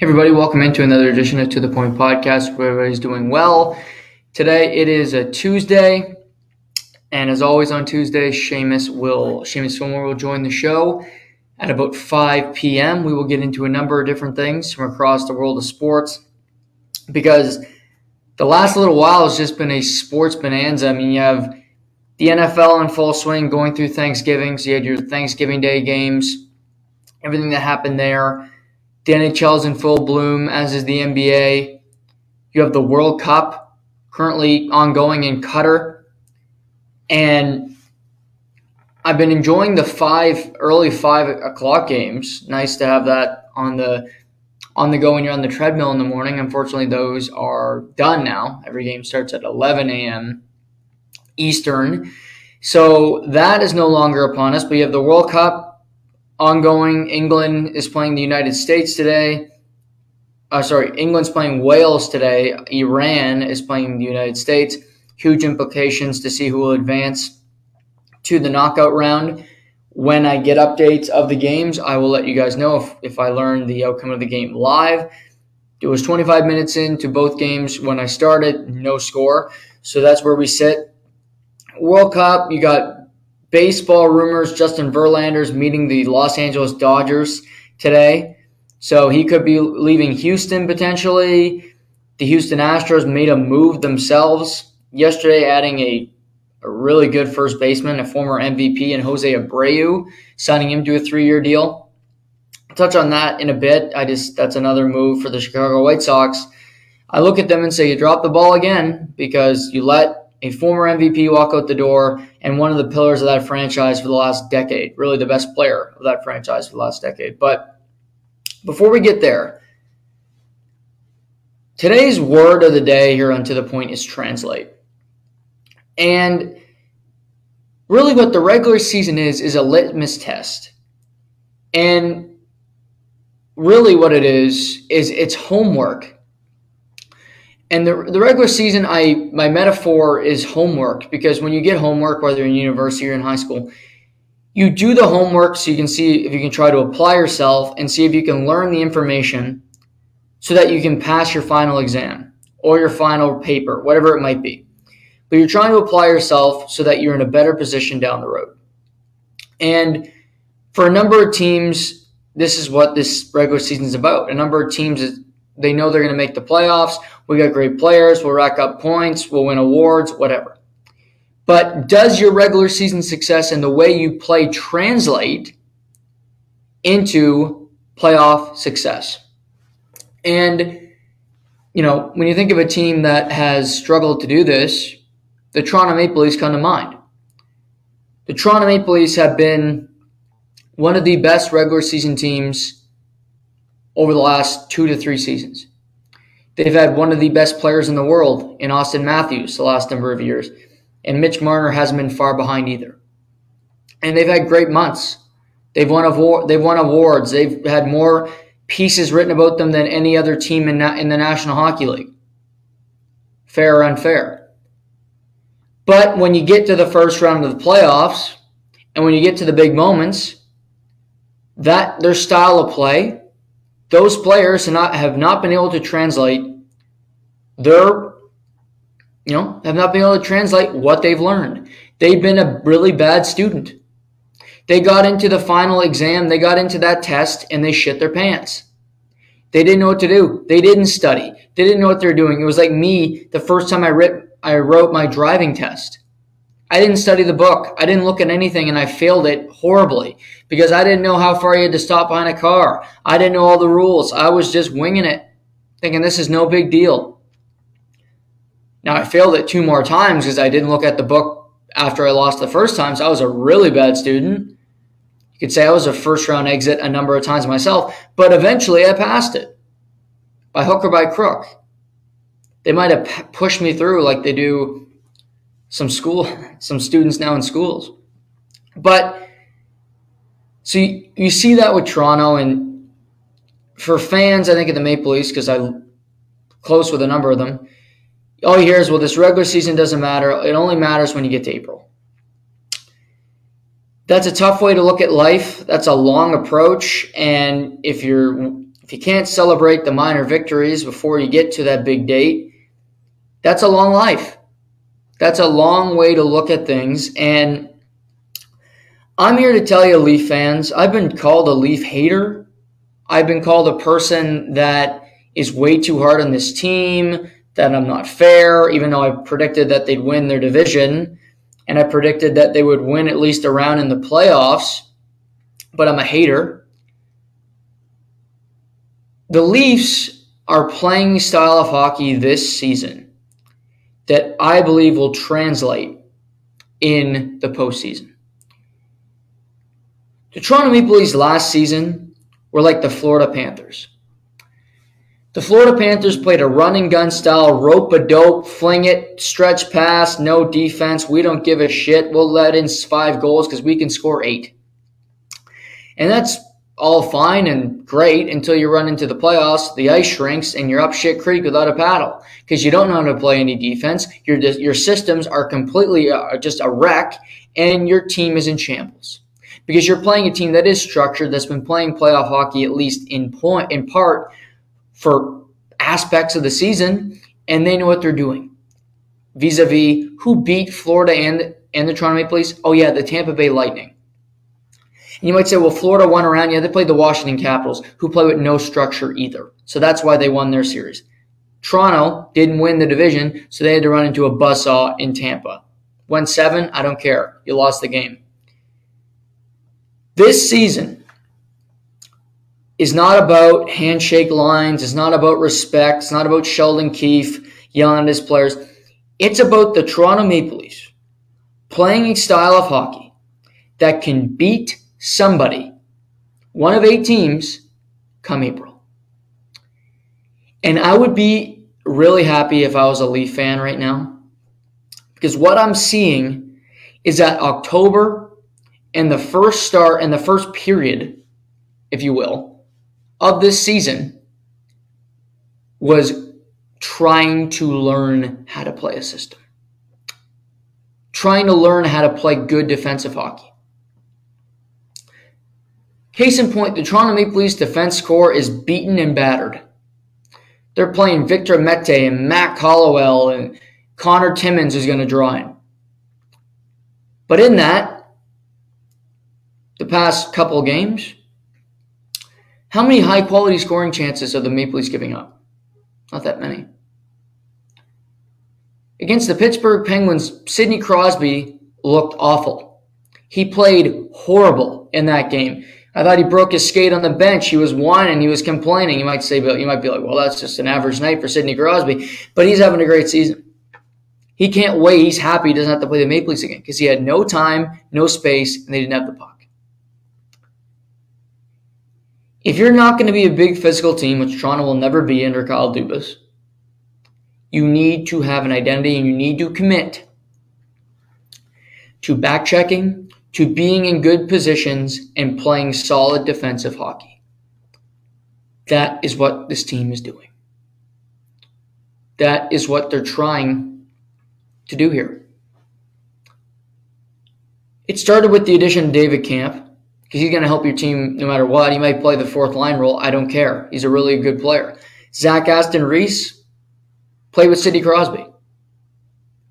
Hey everybody, welcome into another edition of To The Point Podcast where everybody's doing well. Today it is a Tuesday, and as always on Tuesday, Seamus will Seamus Fillmore will join the show at about 5 p.m. We will get into a number of different things from across the world of sports because the last little while has just been a sports bonanza. I mean, you have the NFL in full swing going through Thanksgiving, so you had your Thanksgiving Day games, everything that happened there the NHL is in full bloom, as is the NBA. You have the World Cup currently ongoing in Qatar. And I've been enjoying the five early five o'clock games. Nice to have that on the on the go when you're on the treadmill in the morning. Unfortunately, those are done now. Every game starts at 11 a.m. Eastern. So that is no longer upon us. But you have the World Cup ongoing. England is playing the United States today. Uh, sorry, England's playing Wales today. Iran is playing the United States. Huge implications to see who will advance to the knockout round. When I get updates of the games, I will let you guys know if, if I learn the outcome of the game live. It was 25 minutes into both games when I started, no score. So that's where we sit. World Cup, you got baseball rumors Justin Verlander's meeting the Los Angeles Dodgers today. So he could be leaving Houston potentially. The Houston Astros made a move themselves yesterday, adding a, a really good first baseman, a former MVP, and Jose Abreu, signing him to a three year deal. I'll touch on that in a bit. I just that's another move for the Chicago White Sox. I look at them and say you drop the ball again because you let a former MVP walk out the door, and one of the pillars of that franchise for the last decade, really the best player of that franchise for the last decade. But before we get there, today's word of the day here on To the Point is translate. And really, what the regular season is, is a litmus test. And really, what it is, is it's homework and the, the regular season, I my metaphor is homework because when you get homework, whether in university or in high school, you do the homework so you can see if you can try to apply yourself and see if you can learn the information so that you can pass your final exam or your final paper, whatever it might be. But you're trying to apply yourself so that you're in a better position down the road. And for a number of teams, this is what this regular season is about. A number of teams they know they're going to make the playoffs. We got great players. We'll rack up points. We'll win awards, whatever. But does your regular season success and the way you play translate into playoff success? And, you know, when you think of a team that has struggled to do this, the Toronto Maple Leafs come to mind. The Toronto Maple Leafs have been one of the best regular season teams over the last two to three seasons. They've had one of the best players in the world in Auston Matthews the last number of years, and Mitch Marner hasn't been far behind either. And they've had great months. They've won they've won awards. They've had more pieces written about them than any other team in, in the National Hockey League. Fair or unfair. But when you get to the first round of the playoffs, and when you get to the big moments, that their style of play those players have not, have not been able to translate their, you know, have not been able to translate what they've learned. They've been a really bad student. They got into the final exam, they got into that test, and they shit their pants. They didn't know what to do. They didn't study. They didn't know what they're doing. It was like me the first time I, writ, I wrote my driving test. I didn't study the book. I didn't look at anything and I failed it horribly because I didn't know how far you had to stop behind a car. I didn't know all the rules. I was just winging it, thinking this is no big deal. Now I failed it two more times because I didn't look at the book after I lost the first time. So I was a really bad student. You could say I was a first round exit a number of times myself, but eventually I passed it by hook or by crook. They might have pushed me through like they do some school, some students now in schools. But so you, you see that with Toronto, and for fans, I think of the Maple Leafs because I'm close with a number of them. All you hear is, well, this regular season doesn't matter. It only matters when you get to April. That's a tough way to look at life. That's a long approach, and if you're if you can't celebrate the minor victories before you get to that big date, that's a long life. That's a long way to look at things. And I'm here to tell you, Leaf fans, I've been called a Leaf hater. I've been called a person that is way too hard on this team, that I'm not fair, even though I predicted that they'd win their division and I predicted that they would win at least a round in the playoffs, but I'm a hater. The Leafs are playing style of hockey this season that I believe will translate in the postseason. The Toronto Maple Leafs last season were like the Florida Panthers. The Florida Panthers played a running gun style, rope a dope, fling it, stretch pass, no defense. We don't give a shit. We'll let in five goals because we can score eight. And that's all fine and great until you run into the playoffs, the ice shrinks, and you're up shit creek without a paddle because you don't know how to play any defense. Your, your systems are completely uh, just a wreck, and your team is in shambles because you're playing a team that is structured, that's been playing playoff hockey at least in point, in part for aspects of the season, and they know what they're doing. Vis-a-vis who beat Florida and and the Toronto Maple Leafs? Oh yeah, the Tampa Bay Lightning. And you might say, well, Florida won around. Yeah, they played the Washington Capitals, who play with no structure either. So that's why they won their series. Toronto didn't win the division, so they had to run into a buzzsaw in Tampa. Went seven, I don't care. You lost the game. This season, is not about handshake lines. It's not about respect. It's not about Sheldon Keefe yelling at his players. It's about the Toronto Maple Leafs playing a style of hockey that can beat somebody, one of eight teams, come April. And I would be really happy if I was a Leaf fan right now because what I'm seeing is that October and the first start and the first period, if you will, of this season was trying to learn how to play a system, trying to learn how to play good defensive hockey. Case in point, the Toronto Maple Leafs defense core is beaten and battered. They're playing Victor Mete and Matt Hollowell and Connor Timmins is going to draw in. But in that, the past couple games, how many high quality scoring chances are the Maple Leafs giving up? Not that many. Against the Pittsburgh Penguins, Sidney Crosby looked awful. He played horrible in that game. I thought he broke his skate on the bench. He was whining. He was complaining. You might say, you might be like, well, that's just an average night for Sidney Crosby. But he's having a great season. He can't wait. He's happy he doesn't have to play the Maple Leafs again because he had no time, no space, and they didn't have the puck. If you're not going to be a big physical team, which Toronto will never be under Kyle Dubas, you need to have an identity and you need to commit to back checking, to being in good positions and playing solid defensive hockey. That is what this team is doing. That is what they're trying to do here. It started with the addition of David Kampf because he's going to help your team no matter what. He might play the fourth line role. I don't care. He's a really good player. Zach Aston Reese played with Sidney Crosby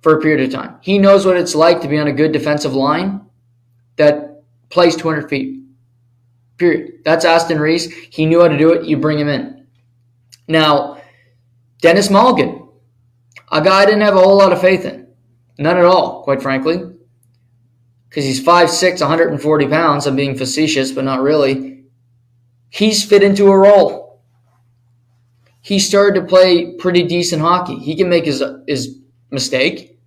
for a period of time. He knows what it's like to be on a good defensive line that plays 200 feet. Period. That's Aston Reese. He knew how to do it. You bring him in. Now, Denis Malgin, a guy I didn't have a whole lot of faith in. None at all, quite frankly because he's 5'6, 140 pounds. I'm being facetious, but not really. He's fit into a role. He started to play pretty decent hockey. He can make his, his mistake,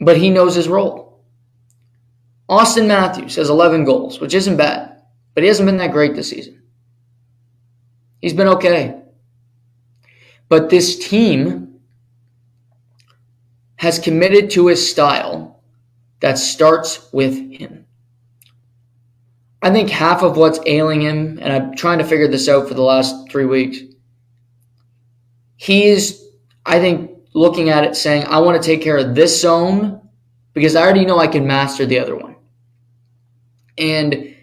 but he knows his role. Auston Matthews has 11 goals, which isn't bad, but he hasn't been that great this season. He's been okay. But this team has committed to a style that starts with him. I think half of what's ailing him, and I'm trying to figure this out for the last three weeks, he's, I think, looking at it saying, I want to take care of this zone because I already know I can master the other one. And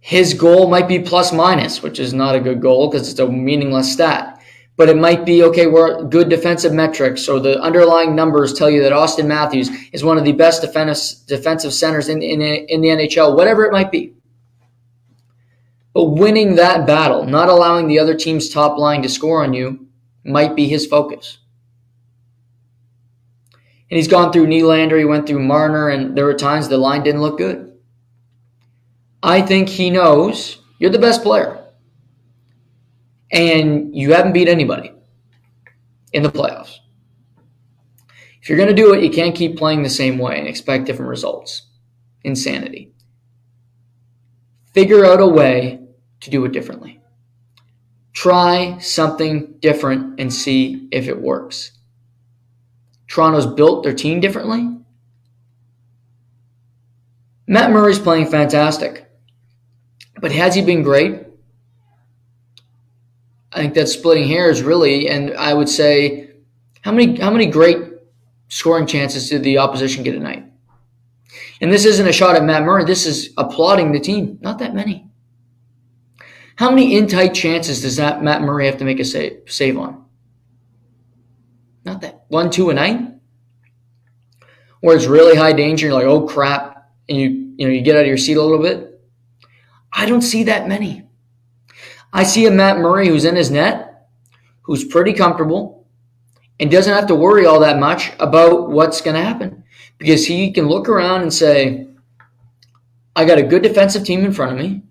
his goal might be plus minus, which is not a good goal because it's a meaningless stat. But it might be okay, we're good defensive metrics, So the underlying numbers tell you that Auston Matthews is one of the best defensive centers in, in, in the NHL, whatever it might be. But winning that battle, not allowing the other team's top line to score on you, might be his focus. And he's gone through Nylander, he went through Marner, and there were times the line didn't look good. I think he knows you're the best player. And you haven't beat anybody in the playoffs. If you're going to do it, you can't keep playing the same way and expect different results. Insanity. Figure out a way to do it differently. Try something different and see if it works. Toronto's built their team differently. Matt Murray's playing fantastic. But has he been great? I think that's splitting hairs really, and I would say how many how many great scoring chances did the opposition get tonight? And this isn't a shot at Matt Murray, this is applauding the team. Not that many. How many in tight chances does that Matt Murray have to make a save, save on? Not that one, two a night, where it's really high danger. You're like, oh crap, and you you know you get out of your seat a little bit. I don't see that many. I see a Matt Murray who's in his net, who's pretty comfortable, and doesn't have to worry all that much about what's going to happen because he can look around and say, I got a good defensive team in front of me,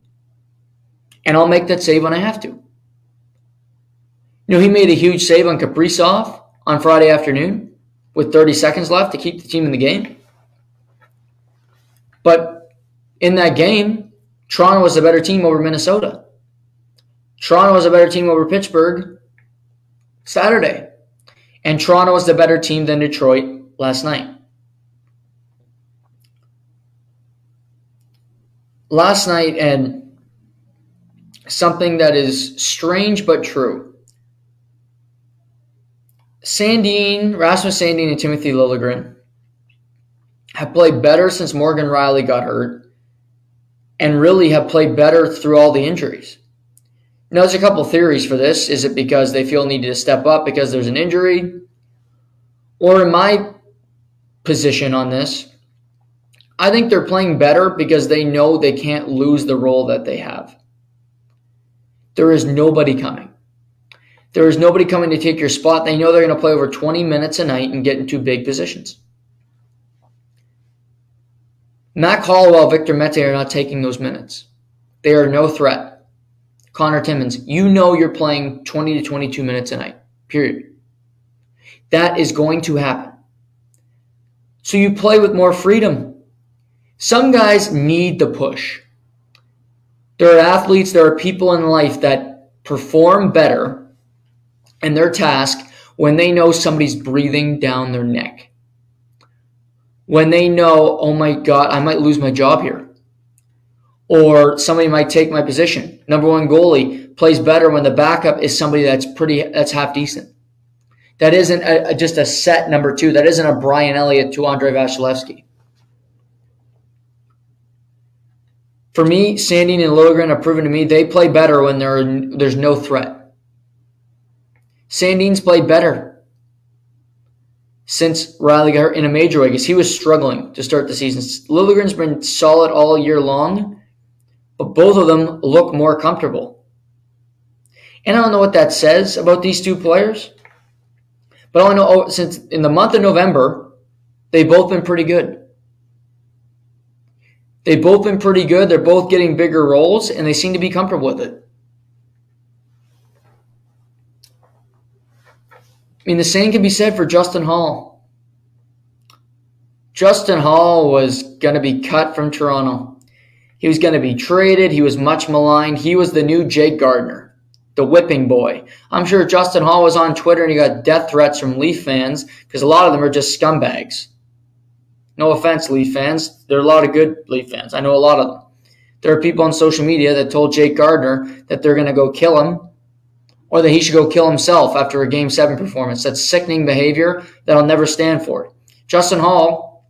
and I'll make that save when I have to. You know, he made a huge save on Kaprizov on Friday afternoon with 30 seconds left to keep the team in the game. But in that game, Toronto was a better team over Minnesota. Toronto was a better team over Pittsburgh Saturday. And Toronto was the better team than Detroit last night. Last night, and something that is strange but true. Sandin, Rasmus Sandin, and Timothy Liljegren have played better since Morgan Rielly got hurt and really have played better through all the injuries. Now, there's a couple theories for this. Is it because they feel needed to step up because there's an injury? Or in my position on this, I think they're playing better because they know they can't lose the role that they have. There is nobody coming. There is nobody coming to take your spot. They know they're going to play over 20 minutes a night and get into big positions. Matt Hollowell, Victor Mete are not taking those minutes. They are no threat. Connor Timmins, you know you're playing 20 to 22 minutes a night, period. That is going to happen. So you play with more freedom. Some guys need the push. There are athletes, there are people in life that perform better in their task when they know somebody's breathing down their neck. When they know, oh my God, I might lose my job here. Or somebody might take my position. Number one goalie plays better when the backup is somebody that's pretty, that's half decent. That isn't a, a, just a set number two. That isn't a Brian Elliott to Andre Vasilevskiy. For me, Sandin and Liljegren have proven to me they play better when there are, there's no threat. Sandin's played better since Rielly got hurt in a major way because he was struggling to start the season. Liljegren's been solid all year long, but both of them look more comfortable. And I don't know what that says about these two players, but all I know oh, since in the month of November, they've both been pretty good. They've both been pretty good. They're both getting bigger roles, and they seem to be comfortable with it. I mean, the same can be said for Justin Holl. Justin Holl was going to be cut from Toronto. He was going to be traded. He was much maligned. He was the new Jake Gardiner, the whipping boy. I'm sure Justin Holl was on Twitter and he got death threats from Leaf fans because a lot of them are just scumbags. No offense, Leaf fans. There are a lot of good Leaf fans. I know a lot of them. There are people on social media that told Jake Gardiner that they're going to go kill him or that he should go kill himself after a game seven performance. That's sickening behavior that I'll never stand for. Justin Holl,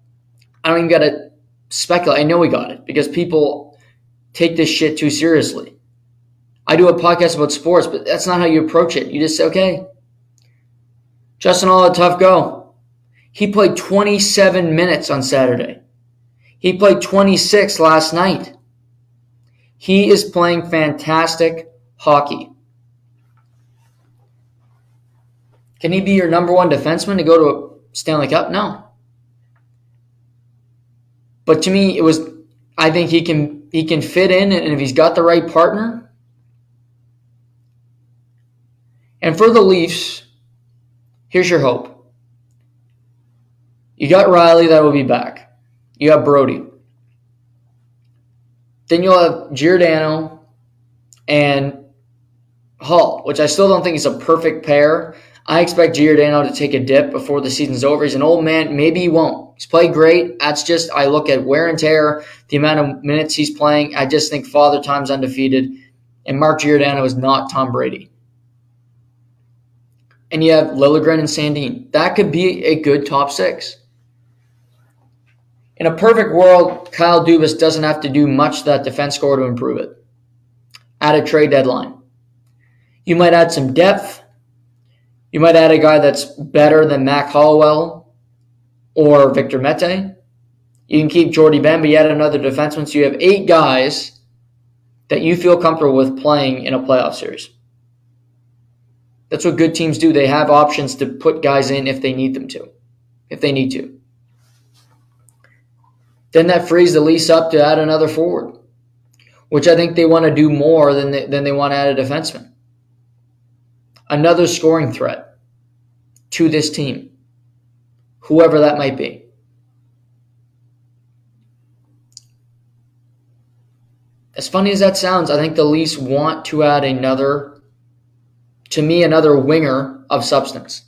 I don't even got to speculate. I know he got it because people take this shit too seriously. I do a podcast about sports, but that's not how you approach it. You just say, okay, Justin Holl a tough go. He played 27 minutes on Saturday. He played 26 last night. He is playing fantastic hockey. Can he be your number one defenseman to go to a Stanley Cup? No. But to me, it was. I think he can he can fit in, and if he's got the right partner. And for the Leafs, here's your hope. You got Rielly that will be back. You got Brodie. Then you'll have Giordano and Holl, which I still don't think is a perfect pair. I expect Giordano to take a dip before the season's over. He's an old man. Maybe he won't. He's played great. That's just, I look at wear and tear, the amount of minutes he's playing. I just think Father Time's undefeated. And Mark Giordano is not Tom Brady. And you have Liljegren and Sandin. That could be a good top six. In a perfect world, Kyle Dubas doesn't have to do much to that defense score to improve it. At a trade deadline. You might add some depth. You might add a guy that's better than Mac Hollowell or Victor Mete. You can keep Jordie Benn, but add another defenseman. So you have eight guys that you feel comfortable with playing in a playoff series. That's what good teams do. They have options to put guys in if they need them to, if they need to. Then that frees the lease up to add another forward, which I think they want to do more than they, than they want to add a defenseman. Another scoring threat to this team, whoever that might be. As funny as that sounds, I think the Leafs want to add another, to me, another winger of substance.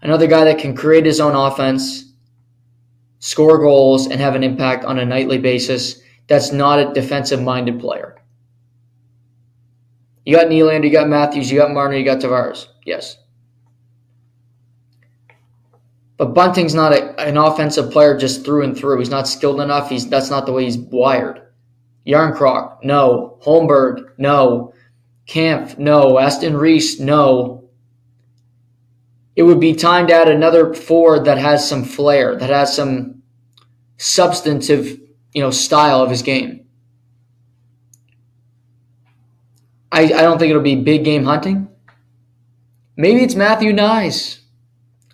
Another guy that can create his own offense score goals, and have an impact on a nightly basis that's not a defensive minded player. You got Nylander, you got Matthews, you got Marner, you got Tavares. Yes. But Bunting's not a, an offensive player just through and through. He's not skilled enough. He's that's not the way he's wired. Järnkrok, no. Holmberg, no. Kampf, no. Aston Reese, no. It would be time to add another forward that has some flair, that has some substantive, you know, style of his game. I, I don't think it'll be big game hunting. Maybe it's Matthew Knies.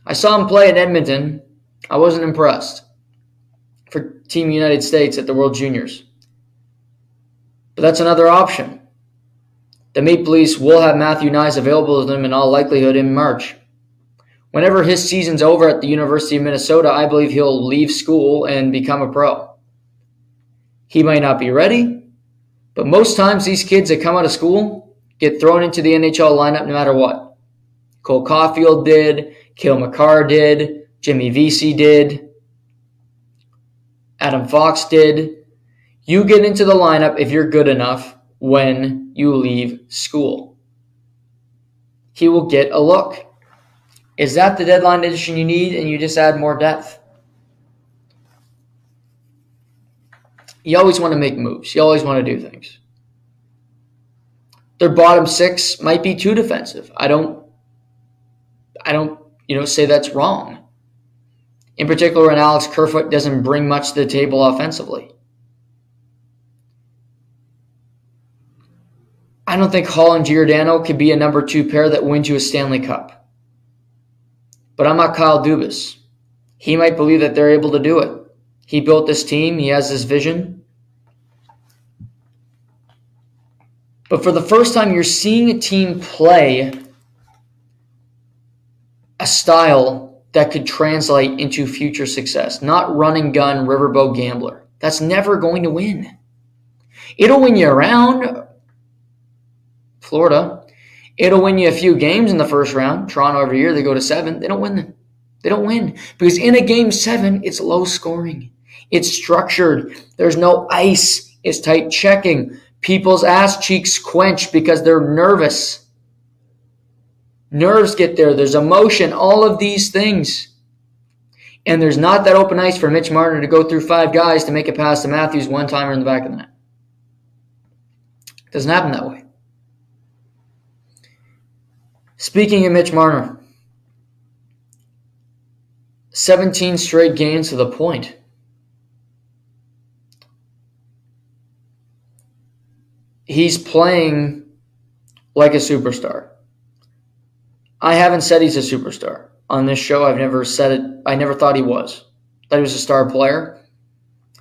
I saw him play at Edmonton. I wasn't impressed for Team United States at the World Juniors. But that's another option. The Maple Leafs will have Matthew Knies available to them in all likelihood in March whenever his season's over at the University of Minnesota, I believe he'll leave school and become a pro. He might not be ready, but most times these kids that come out of school get thrown into the NHL lineup no matter what. Cole Caufield did, Cale Makar did, Jimmy Vesey did, Adam Fox did. You get into the lineup if you're good enough when you leave school. He will get a look. Is that the deadline edition you need and you just add more depth? You always want to make moves. You always want to do things. Their bottom six might be too defensive. I don't I don't, you know, say that's wrong. In particular, when Alex Kerfoot doesn't bring much to the table offensively. I don't think Holl and Giordano could be a number two pair that wins you a Stanley Cup. But I'm not Kyle Dubas. He might believe that they're able to do it. He built this team, he has this vision. But for the first time, you're seeing a team play a style that could translate into future success, not run and gun riverboat gambler. That's never going to win. It'll win you around Florida. It'll win you a few games in the first round. Toronto every year, they go to seven. They don't win them. They don't win. Because in a game seven, it's low scoring. It's structured. There's no ice. It's tight checking. People's ass cheeks quench because they're nervous. Nerves get there. There's emotion. All of these things. And there's not that open ice for Mitch Marner to go through five guys to make a pass to Matthews one timer in the back of the net. Doesn't happen that way. Speaking of Mitch Marner, 17 straight games to the point. He's playing like a superstar. I haven't said he's a superstar on this show. I've never said it. I never thought he was. That he was a star player.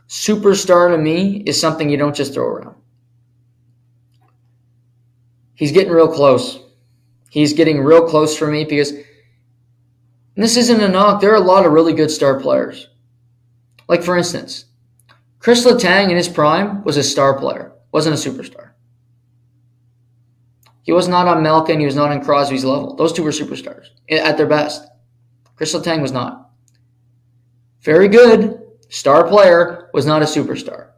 Superstar to me is something you don't just throw around. He's getting real close. He's getting real close for me because this isn't a knock. There are a lot of really good star players. Like, for instance, Chris Letang in his prime was a star player, wasn't a superstar. He was not on Malkin. He was not on Crosby's level. Those two were superstars eh, at their best. Chris Letang was not. Very good, star player, was not a superstar.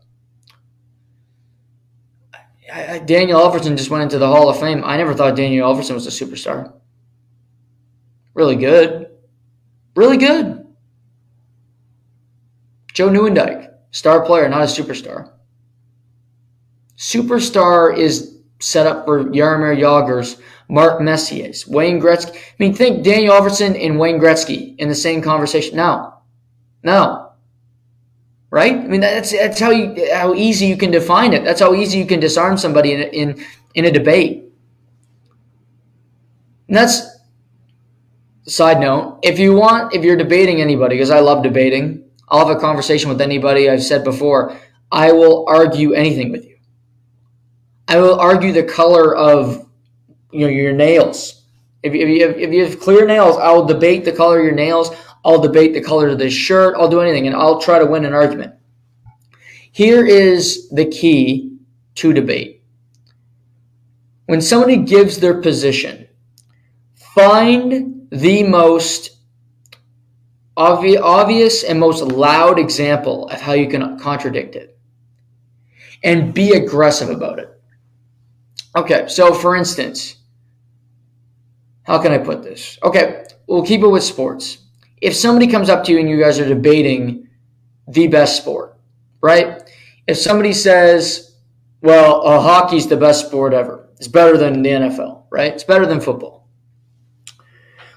Daniel Alfredsson just went into the Hall of Fame. I never thought Daniel Alfredsson was a superstar. Really good. Really good. Joe Nieuwendyk, star player, not a superstar. Superstar is set up for Jaromir Jagr's, Mark Messier's, Wayne Gretzky. I mean, think Daniel Alfredsson and Wayne Gretzky in the same conversation. No. No. Right? I mean, that's, that's how, you, how easy you can define it. That's how easy you can disarm somebody in, in, in a debate. And that's side note. If you want, if you're debating anybody, because I love debating, I'll have a conversation with anybody. I've said before, I will argue anything with you. I will argue the color of you know your nails. If if you, have, if you have clear nails, I will debate the color of your nails. I'll debate the color of this shirt. I'll do anything, and I'll try to win an argument. Here is the key to debate. When somebody gives their position, find the most obvious, obvious and most loud example of how you can contradict it and be aggressive about it. Okay, so for instance, how can I put this? Okay, we'll keep it with sports. If somebody comes up to you and you guys are debating the best sport, right? If somebody says, well, uh, hockey's the best sport ever, it's better than the NFL, right? It's better than football.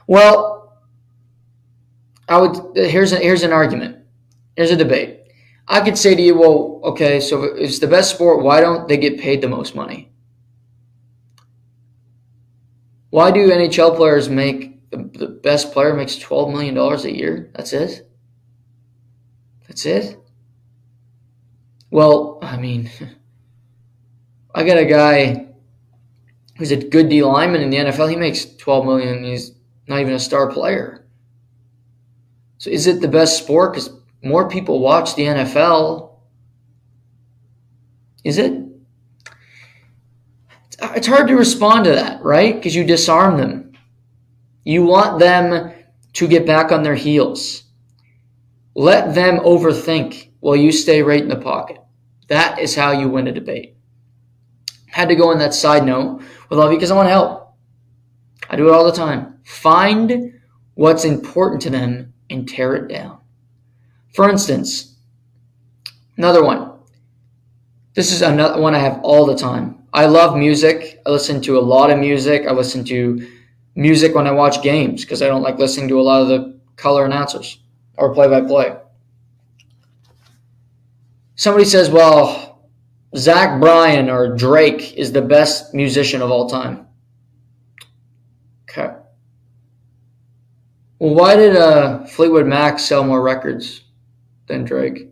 Well, I would here's a, here's an argument. Here's a debate. I could say to you, well, okay, so it's the best sport, why don't they get paid the most money? Why do NHL players make the, the best player makes twelve million dollars a year? That's it. That's it. Well, I mean, I got a guy who's a good D lineman in the NFL. He makes twelve million. He's not even a star player. So, is it the best sport? Because more people watch the NFL. Is it? it's hard to respond to that, right? Because you disarm them. You want them to get back on their heels. Let them overthink while you stay right in the pocket. That is how you win a debate. Had to go on that side note with all because I want to help. I do it all the time. Find what's important to them and tear it down. For instance, another one. This is another one I have all the time. I love music. I listen to a lot of music. I listen to music when I watch games because I don't like listening to a lot of the color announcers or play by play. Somebody says, well, Zach Bryan or Drake is the best musician of all time. Okay. Well, why did uh, Fleetwood Mac sell more records than Drake?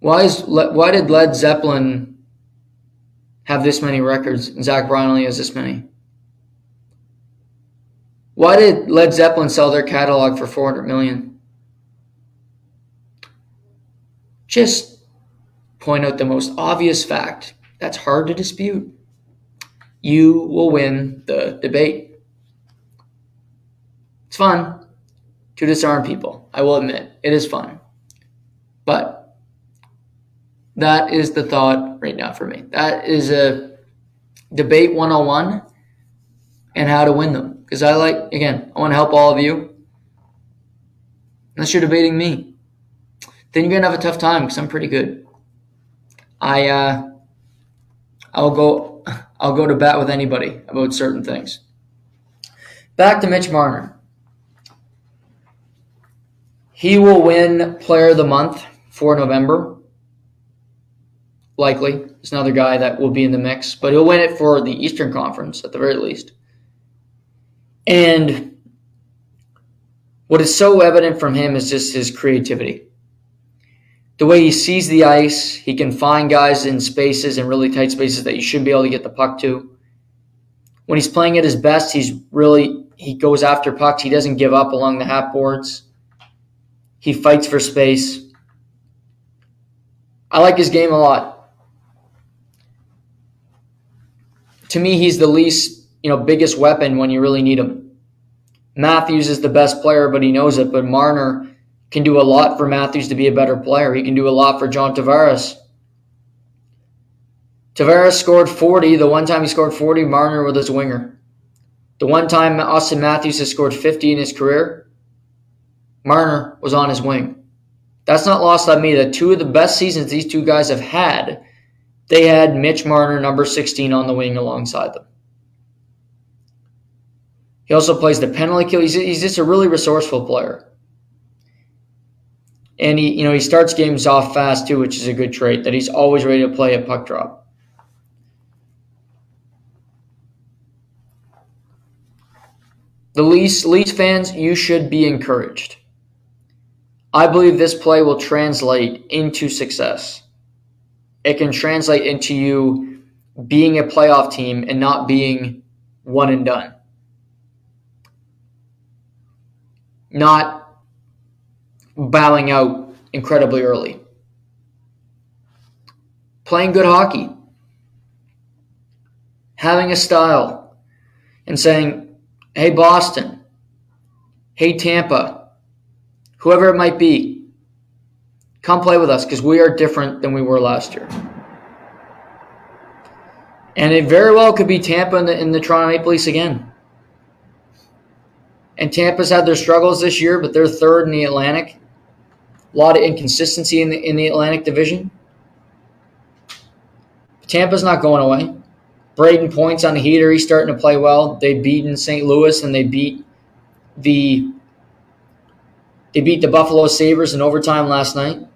Why is why did Led Zeppelin have this many records, and Zach Bryan only has this many? Why did Led Zeppelin sell their catalog for 400 million? Just point out the most obvious fact that's hard to dispute. You will win the debate. It's fun to disarm people. I will admit, it is fun. But that is the thought right now for me. That is a debate 101 and how to win them. Because I like, again, I want to help all of you. Unless you're debating me, then you're going to have a tough time because I'm pretty good. I, uh, I'll go I'll go to bat with anybody about certain things. Back to Mitch Marner. He will win Player of the Month for November. Likely. It's another guy that will be in the mix, but he'll win it for the Eastern Conference at the very least. And what is so evident from him is just his creativity. The way he sees the ice, he can find guys in spaces and really tight spaces that you shouldn't be able to get the puck to. When he's playing at his best, he's really he goes after pucks. He doesn't give up along the half boards. He fights for space. I like his game a lot. To me, he's the least, you know, biggest weapon when you really need him. Matthews is the best player, but he knows it. But Marner can do a lot for Matthews to be a better player. He can do a lot for John Tavares. Tavares scored 40. The one time he scored 40, Marner with his winger. The one time Auston Matthews has scored 50 in his career, Marner was on his wing. That's not lost on me that two of the best seasons these two guys have had, they had Mitch Marner, number 16, on the wing alongside them. He also plays the penalty kill. He's, he's just a really resourceful player. And he, you know, he starts games off fast too, which is a good trait, that he's always ready to play a puck drop. The Leafs, Leafs fans, you should be encouraged. I believe this play will translate into success. It can translate into you being a playoff team and not being one and done. Not bowing out incredibly early. Playing good hockey. Having a style and saying, hey, Boston, hey, Tampa, whoever it might be, come play with us because we are different than we were last year. And it very well could be Tampa in the, in the Toronto Maple Leafs again. And Tampa's had their struggles this year, but they're third in the Atlantic. A lot of inconsistency in the in the Atlantic Division. Tampa's not going away. Brayden Point's on the heater. He's starting to play well. They beat in St. Louis and they beat the they beat the Buffalo Sabres in overtime last night.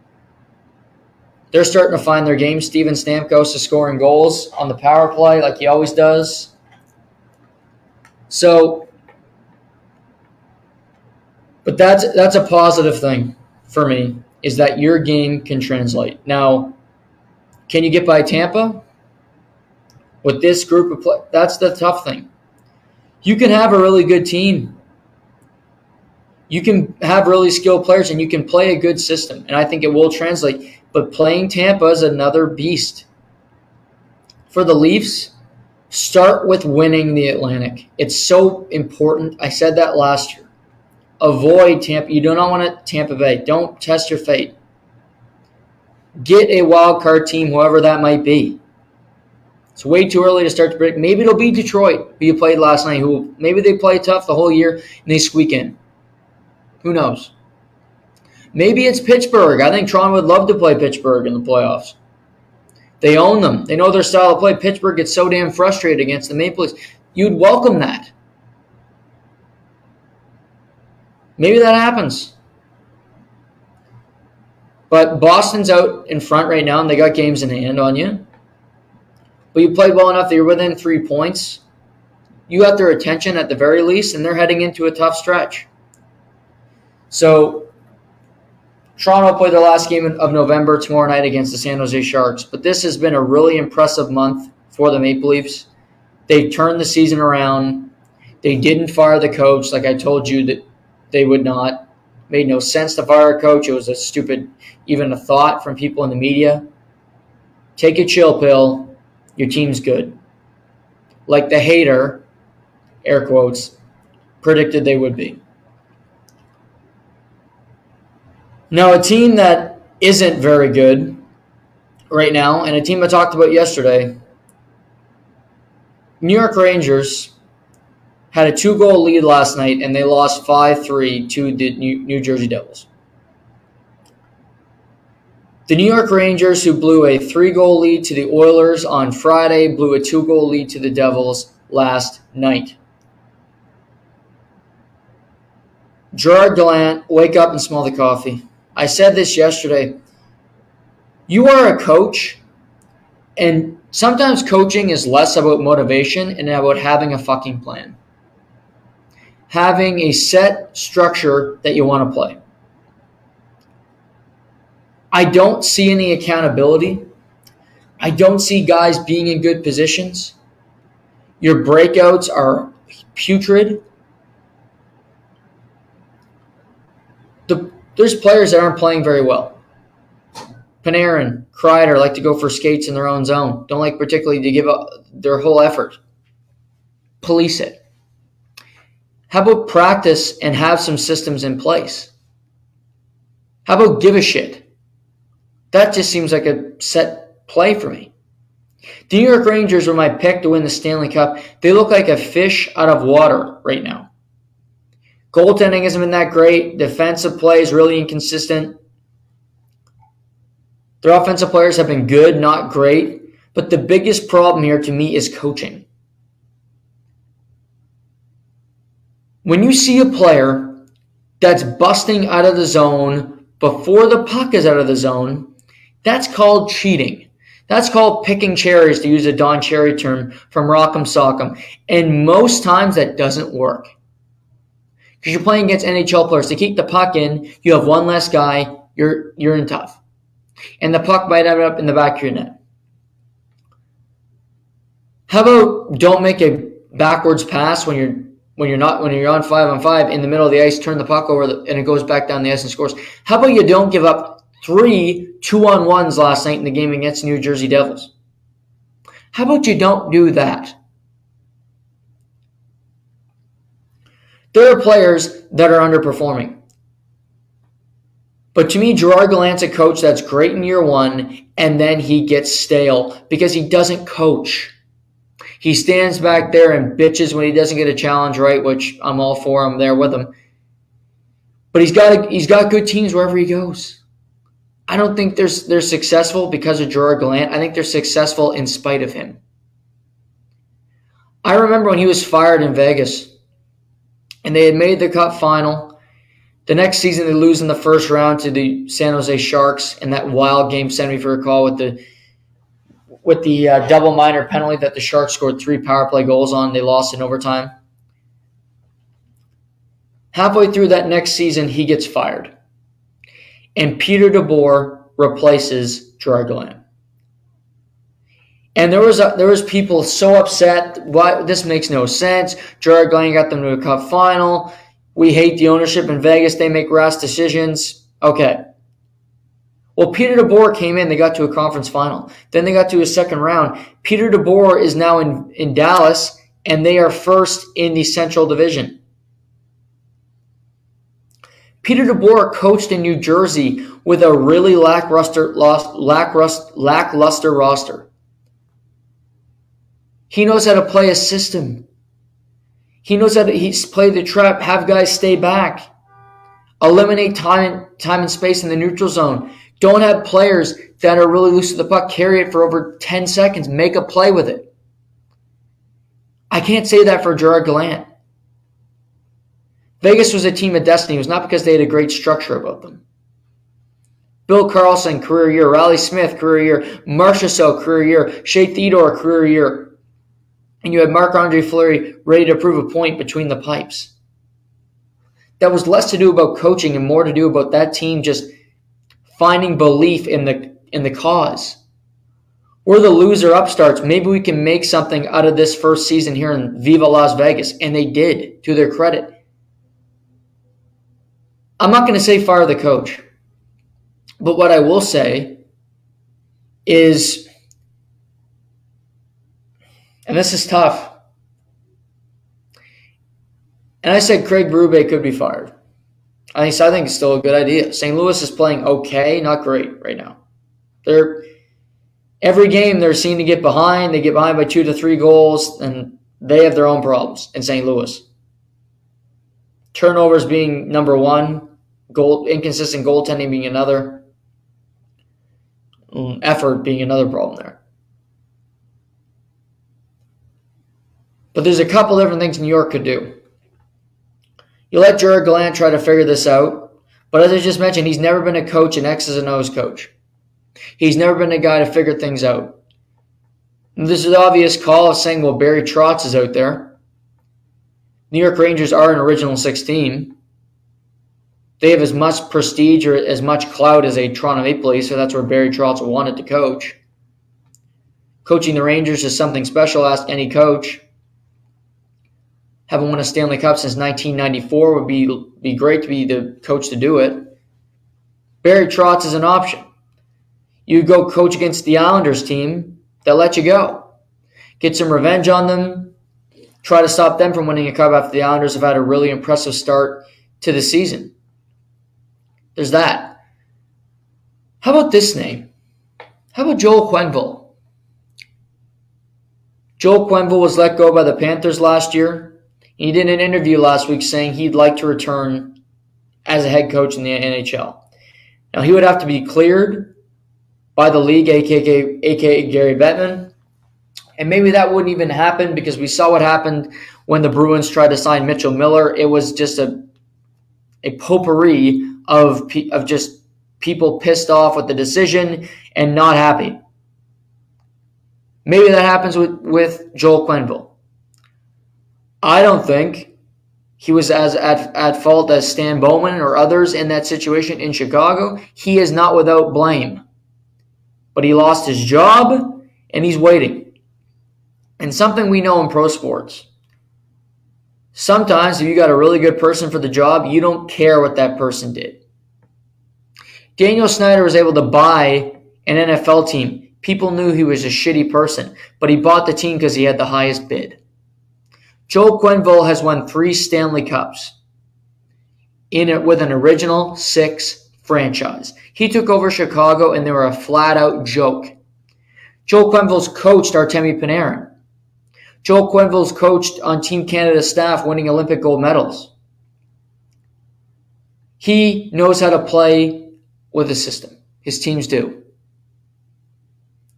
They're starting to find their game. Steven Stamkos is scoring goals on the power play like he always does. So, but that's that's a positive thing for me is that your game can translate. Now, can you get by Tampa with this group of play? That's the tough thing. You can have a really good team you can have really skilled players and you can play a good system. And I think it will translate. But playing Tampa is another beast. For the Leafs, start with winning the Atlantic. It's so important. I said that last year. Avoid Tampa. You do not want to Tampa Bay. Don't test your fate. Get a wild card team, whoever that might be. It's way too early to start to predict. Maybe it'll be Detroit, who you played last night. Who maybe they play tough the whole year and they squeak in. Who knows? Maybe it's Pittsburgh. I think Toronto would love to play Pittsburgh in the playoffs. They own them. They know their style of play. Pittsburgh gets so damn frustrated against the Maple Leafs. You'd welcome that. Maybe that happens. But Boston's out in front right now, and they got games in hand on you. But you played well enough that you're within three points. You got their attention at the very least, and they're heading into a tough stretch. So Toronto play their last game of November tomorrow night against the San Jose Sharks. But this has been a really impressive month for the Maple Leafs. They turned the season around. They didn't fire the coach like I told you that they would not. Made no sense to fire a coach. It was a stupid, even a thought from people in the media. Take a chill pill. Your team's good. Like the hater, air quotes, predicted they would be. Now, a team that isn't very good right now, and a team I talked about yesterday, New York Rangers had a two goal lead last night, and they lost 5 3 to the New Jersey Devils. The New York Rangers, who blew a three goal lead to the Oilers on Friday, blew a two goal lead to the Devils last night. Gerard Gallant, wake up and smell the coffee. I said this yesterday. You are a coach, and sometimes coaching is less about motivation and about having a fucking plan. Having a set structure that you want to play. I don't see any accountability. I don't see guys being in good positions. Your breakouts are putrid. The, there's players that aren't playing very well. Panarin, Kreider like to go for skates in their own zone. Don't like particularly to give up their whole effort. Police it. How about practice and have some systems in place? How about give a shit? That just seems like a set play for me. The New York Rangers were my pick to win the Stanley Cup. They look like a fish out of water right now. Goaltending hasn't been that great. Defensive play is really inconsistent. Their offensive players have been good, not great. But the biggest problem here to me is coaching. When you see a player that's busting out of the zone before the puck is out of the zone, that's called cheating. That's called picking cherries, to use a Don Cherry term from Rock'em Sock'em. And most times that doesn't work. Because you're playing against NHL players. To keep the puck in, you have one less guy, you're you're in tough. And the puck might end up in the back of your net. How about don't make a backwards pass when you're when you're not when you're on five on five in the middle of the ice, turn the puck over the, and it goes back down the ice and scores. How about you don't give up three two on ones last night in the game against New Jersey Devils. How about you don't do that? There are players that are underperforming. But to me, Gerard Gallant's a coach that's great in year one, and then he gets stale because he doesn't coach. He stands back there and bitches when he doesn't get a challenge right, which I'm all for. I'm there with him. But he's got a, he's got good teams wherever he goes. I don't think they're, they're successful because of Gerard Gallant. I think they're successful in spite of him. I remember when he was fired in Vegas and they had made the cup final. The next season, they lose in the first round to the San Jose Sharks in that wild game seven, if you recall, with the with the uh, double minor penalty that the Sharks scored three power play goals on. They lost in overtime. Halfway through that next season, he gets fired and Peter DeBoer replaces Gerard. And there was a, there was people so upset. Why this makes no sense. Gerard Gallant got them to a cup final. We hate the ownership in Vegas. They make rash decisions. Okay. Well, Peter DeBoer came in. They got to a conference final. Then they got to a second round. Peter DeBoer is now in, in Dallas, and they are first in the Central Division. Peter DeBoer coached in New Jersey with a really lackluster, lackluster, lackluster roster. He knows how to play a system. He knows how to he's play the trap, have guys stay back, eliminate time, time and space in the neutral zone. Don't have players that are really loose to the puck carry it for over 10 seconds. Make a play with it. I can't say that for Gerard Gallant. Vegas was a team of destiny. It was not because they had a great structure about them. Bill Karlsson, career year. Reilly Smith, career year. Marchessault, career year. Shea Theodore, career year. And you had Marc-Andre Fleury ready to prove a point between the pipes. That was less to do about coaching and more to do about that team just finding belief in the in the cause. We're the loser upstarts. Maybe we can make something out of this first season here in Viva Las Vegas. And they did, to their credit. I'm not going to say fire the coach, but what I will say is, and this is tough, and I said Craig Berube could be fired. I think, I think it's still a good idea. St. Louis is playing okay, not great right now. They're every game they're seen to get behind. They get behind by two to three goals, and they have their own problems in St. Louis turnovers being number one, goal inconsistent goaltending being another. Effort being another problem there. But there's a couple different things New York could do. You let Gerard Gallant try to figure this out, but as I just mentioned, he's never been a coach, an X's and O's coach. He's never been a guy to figure things out. And this is an obvious call of saying, well, Barry Trotz is out there. New York Rangers are an original six team. They have as much prestige or as much clout as a Toronto Maple Leafs, so that's where Barry Trotz wanted to coach. Coaching the Rangers is something special. Ask any coach. Haven't won a Stanley Cup since 1994 would be be great to be the coach to do it. Barry Trotz is an option. You go coach against the Islanders team, they'll let you go. Get some revenge on them. Try to stop them from winning a cup after the Islanders have had a really impressive start to the season. There's that. How about this name? How about Joel Quenneville? Joel Quenneville was let go by the Panthers last year. He did an interview last week saying he'd like to return as a head coach in the NHL. Now, he would have to be cleared by the league, aka, aka Gary Bettman. And maybe that wouldn't even happen because we saw what happened when the Bruins tried to sign Mitchell Miller. It was just a a potpourri of of just people pissed off with the decision and not happy. Maybe that happens with, with Joel Quenneville. I don't think he was as at, at fault as Stan Bowman or others in that situation in Chicago. He is not without blame. But he lost his job and he's waiting. And something we know in pro sports Sometimes, if you got a really good person for the job, you don't care what that person did. Daniel Snyder was able to buy an NFL team. People knew he was a shitty person, but he bought the team because he had the highest bid. Joel Quenneville has won three Stanley Cups in it with an original six franchise. He took over Chicago and they were a flat out joke. Joel Quenneville's coached Artemi Panarin. Joel Quenneville's coached on Team Canada staff winning Olympic gold medals. He knows how to play with the system. His teams do.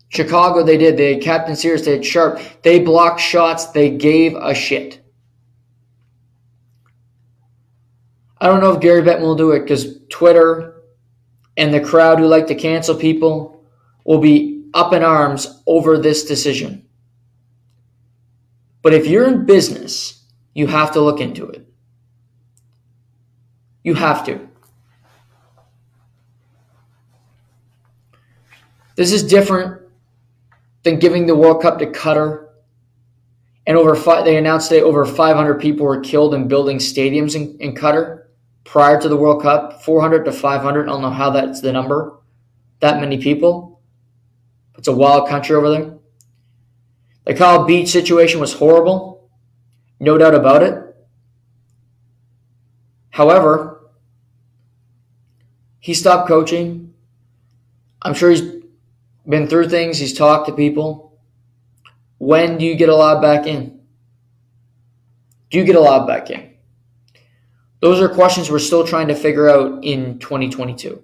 Chicago, they did. They had Captain Serious, they had Sharp. They blocked shots. They gave a shit. I don't know if Gary Bettman will do it because Twitter and the crowd who like to cancel people will be up in arms over this decision. But if you're in business, you have to look into it. You have to. This is different than giving the World Cup to Qatar. And over five, they announced that over 500 people were killed in building stadiums in, in Qatar prior to the World Cup. 400 to 500. I don't know how that's the number. That many people. It's a wild country over there. The Kyle Beach situation was horrible, no doubt about it. However, he stopped coaching. I'm sure he's been through things, he's talked to people. When do you get allowed back in? Do you get allowed back in? Those are questions we're still trying to figure out in 2022,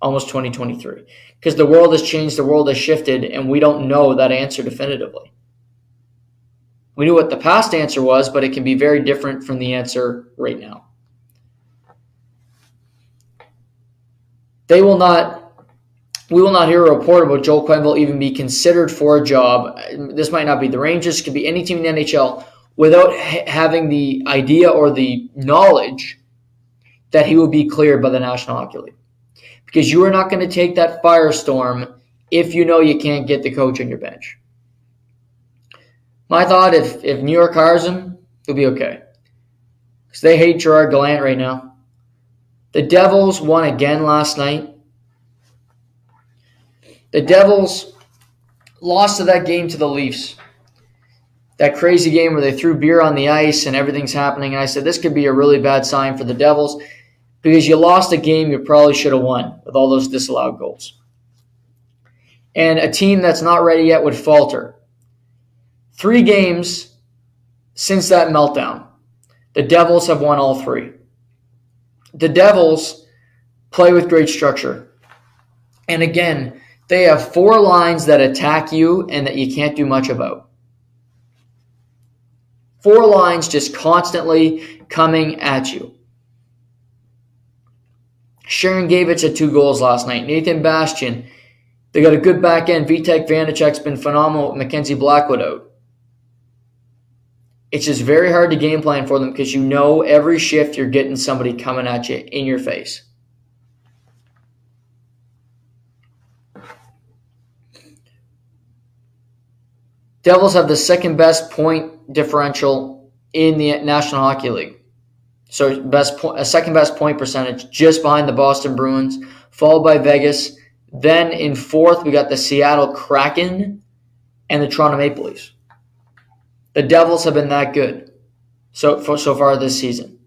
almost 2023 because the world has changed, the world has shifted, and we don't know that answer definitively. We knew what the past answer was, but it can be very different from the answer right now. They will not we will not hear a report about Joel Quenneville even be considered for a job. This might not be the Rangers, could be any team in the NHL without ha- having the idea or the knowledge that he will be cleared by the National Hockey League because you are not going to take that firestorm if you know you can't get the coach on your bench. My thought, if, if New York hires him, he'll be okay. Because they hate Gerard Gallant right now. The Devils won again last night. The Devils lost that game to the Leafs. That crazy game where they threw beer on the ice and everything's happening. And I said, this could be a really bad sign for the Devils because you lost a game you probably should have won with all those disallowed goals. And a team that's not ready yet would falter. Three games since that meltdown, the Devils have won all three. The Devils play with great structure. And again, They have four lines that attack you and that you can't do much about. Four lines just constantly coming at you. Sharangovich had two goals last night. Nathan Bastian. They got a good back end. Vitek Vanecek's been phenomenal. Mackenzie Blackwood out. It's just very hard to game plan for them because you know every shift you're getting somebody coming at you in your face. Devils have the second best point differential in the National Hockey League. So best point, a second best point percentage, just behind the Boston Bruins, followed by Vegas. Then in fourth, we got the Seattle Kraken and the Toronto Maple Leafs. The Devils have been that good so for, so far this season.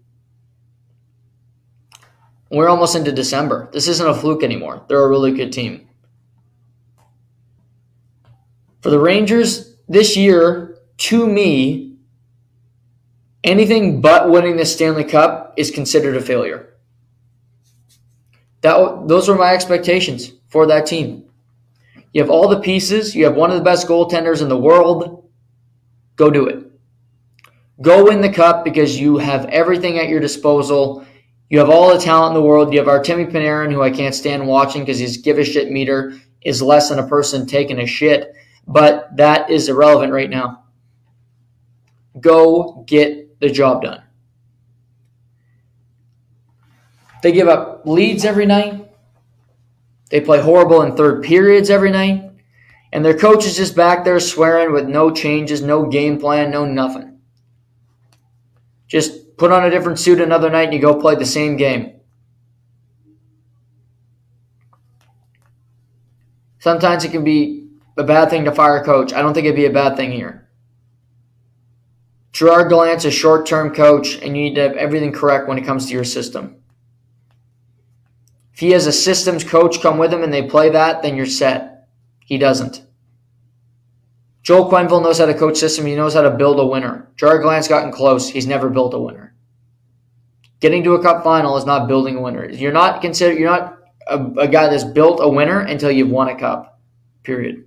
We're almost into December. This isn't a fluke anymore. They're a really good team. For the Rangers this year, to me, anything but winning the Stanley Cup is considered a failure. That those were my expectations for that team. You have all the pieces. You have one of the best goaltenders in the world. Go do it. Go win the cup because you have everything at your disposal. You have all the talent in the world. You have Artemi Panarin, who I can't stand watching because his give a shit meter is less than a person taking a shit. But that is irrelevant right now. Go get the job done. They give up leads every night. They play horrible in third periods every night. And their coach is just back there swearing with no changes, no game plan, no nothing. Just put on a different suit another night and you go play the same game. Sometimes it can be a bad thing to fire a coach. I don't think it'd be a bad thing here. Gerard Gallant's a short term coach, and you need to have everything correct when it comes to your system. If he has a systems coach come with him and they play that, then you're set. He doesn't. Joel Quenneville knows how to coach system. He knows how to build a winner. Gerard Gallant's gotten close. He's never built a winner. Getting to a cup final is not building a winner. You're not considered. You're not a, a guy that's built a winner until you've won a cup. Period.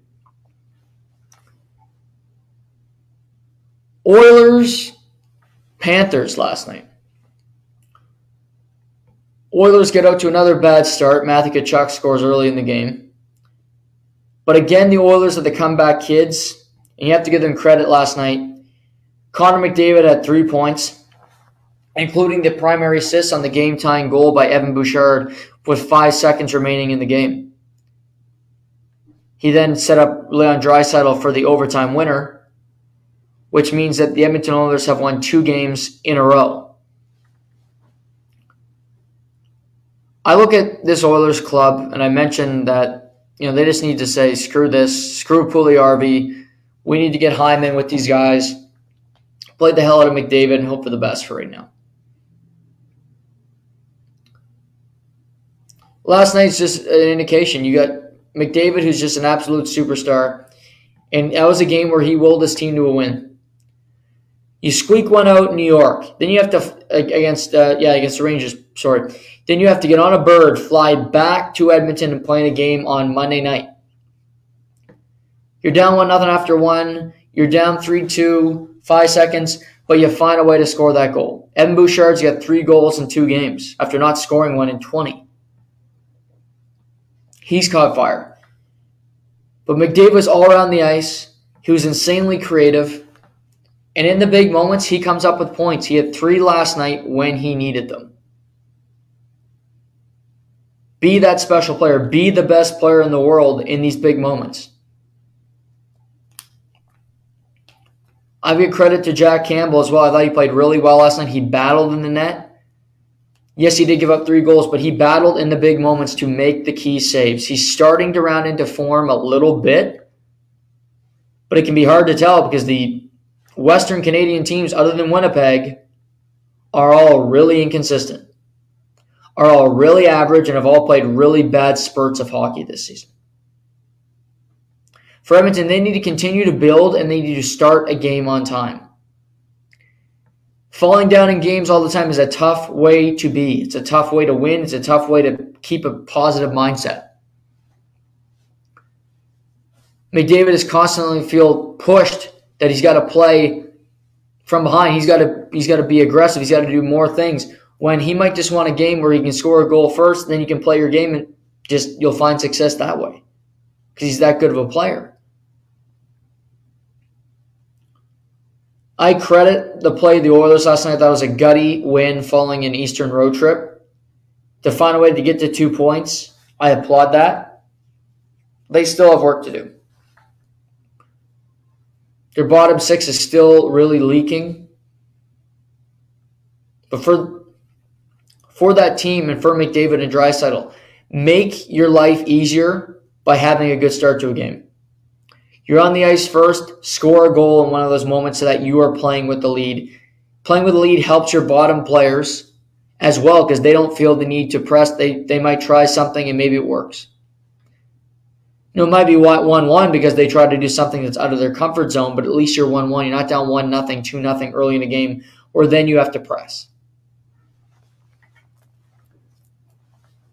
Oilers, Panthers last night. Oilers get out to another bad start. Matthew Tkachuk scores early in the game. But again, the Oilers are the comeback kids. And you have to give them credit last night. Connor McDavid had three points, including the primary assist on the game tying goal by Evan Bouchard with five seconds remaining in the game. He then set up Leon Draisaitl for the overtime winner, which means that the Edmonton Oilers have won two games in a row. I look at this Oilers club, and I mentioned that you know they just need to say screw this, screw Puljujarvi, we need to get Hyman with these guys, play the hell out of McDavid, and hope for the best for right now. Last night's just an indication. You got McDavid, who's just an absolute superstar, and that was a game where he willed his team to a win. You squeak one out in New York, then you have to against uh, yeah against the Rangers. Sorry, then you have to get on a bird, fly back to Edmonton, and play a game on Monday night. You're down one nothing after one. You're down three two, five seconds, but you find a way to score that goal. Evan Bouchard's got three goals in two games after not scoring one in 20. He's caught fire. But McDavid was all around the ice. He was insanely creative. And in the big moments, he comes up with points. He had three last night when he needed them. Be that special player. Be the best player in the world in these big moments. I give credit to Jack Campbell as well. I thought he played really well last night. He battled in the net. Yes, he did give up three goals, but he battled in the big moments to make the key saves. He's starting to round into form a little bit, but it can be hard to tell because the Western Canadian teams, other than Winnipeg, are all really inconsistent, are all really average, and have all played really bad spurts of hockey this season. For Edmonton, they need to continue to build and they need to start a game on time. Falling down in games all the time is a tough way to be. It's a tough way to win. It's a tough way to keep a positive mindset. McDavid is constantly feel pushed that he's got to play from behind. He's got to he's got to be aggressive. He's got to do more things. When he might just want a game where he can score a goal first, then you can play your game and just you'll find success that way because he's that good of a player. I credit the play of the Oilers last night. That was a gutty win following an Eastern road trip. To find a way to get to two points, I applaud that. They still have work to do. Their bottom six is still really leaking. But for for that team and for McDavid and Draisaitl, make your life easier by having a good start to a game. You're on the ice first, score a goal in one of those moments so that you are playing with the lead. Playing with the lead helps your bottom players as well because they don't feel the need to press. They they might try something and maybe it works know, it might be one one because they tried to do something that's out of their comfort zone, but at least you're one one. You're not down one nothing, two nothing early in the game, or then you have to press.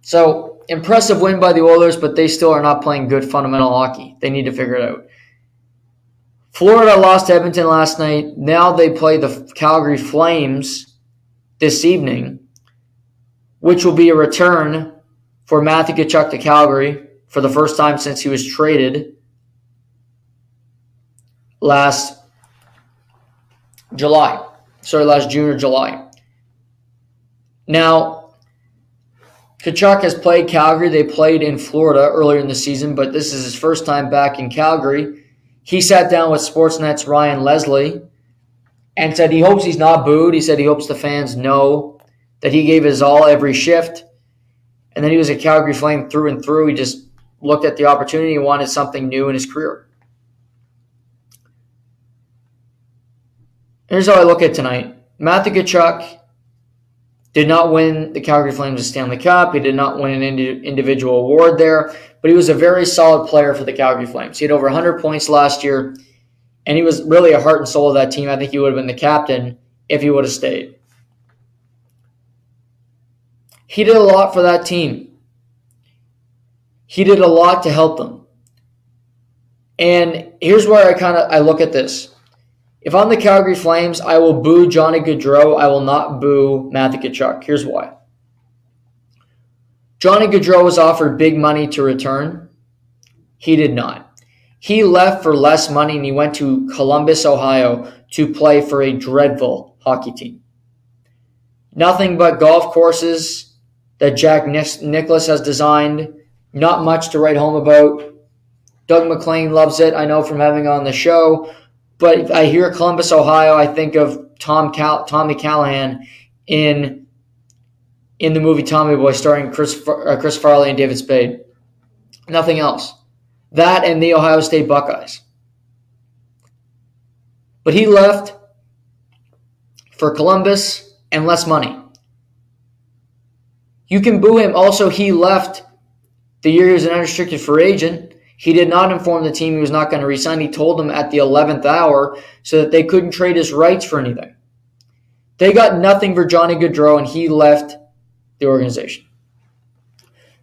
So impressive win by the Oilers, but they still are not playing good fundamental hockey. They need to figure it out. Florida lost to Edmonton last night. Now they play the Calgary Flames this evening, which will be a return for Matthew Tkachuk to Calgary for the first time since he was traded last July. Sorry, last June or July. Now, Tkachuk has played Calgary. They played in Florida earlier in the season, but this is his first time back in Calgary. He sat down with Sportsnet's Ryan Leslie and said he hopes he's not booed. He said he hopes the fans know that he gave his all every shift and then he was a Calgary Flame through and through. He just looked at the opportunity and wanted something new in his career. Here's how I look at tonight. Matthew Tkachuk did not win the Calgary Flames a Stanley Cup. He did not win an individual award there, but he was a very solid player for the Calgary Flames. He had over 100 points last year, and he was really a heart and soul of that team. I think he would have been the captain if he would have stayed. He did a lot for that team. He did a lot to help them. And here's where I kind of I look at this. If I'm the Calgary Flames, I will boo Johnny Gaudreau. I will not boo Matthew Tkachuk. Here's why. Johnny Gaudreau was offered big money to return. He did not. He left for less money and he went to Columbus, Ohio to play for a dreadful hockey team. Nothing but golf courses that Jack Nicklaus has designed not much to write home about. Doug MacLean loves it, I know from having on the show. But I hear Columbus, Ohio, I think of Tom Cal- Tommy Callahan in in the movie Tommy Boy, starring Chris uh, Chris Farley and David Spade. Nothing else. That and the Ohio State Buckeyes. But he left for Columbus and less money. You can boo him. Also, he left the year he was an unrestricted free agent, he did not inform the team he was not going to resign. He told them at the 11th hour so that they couldn't trade his rights for anything. They got nothing for Johnny Gaudreau, and he left the organization.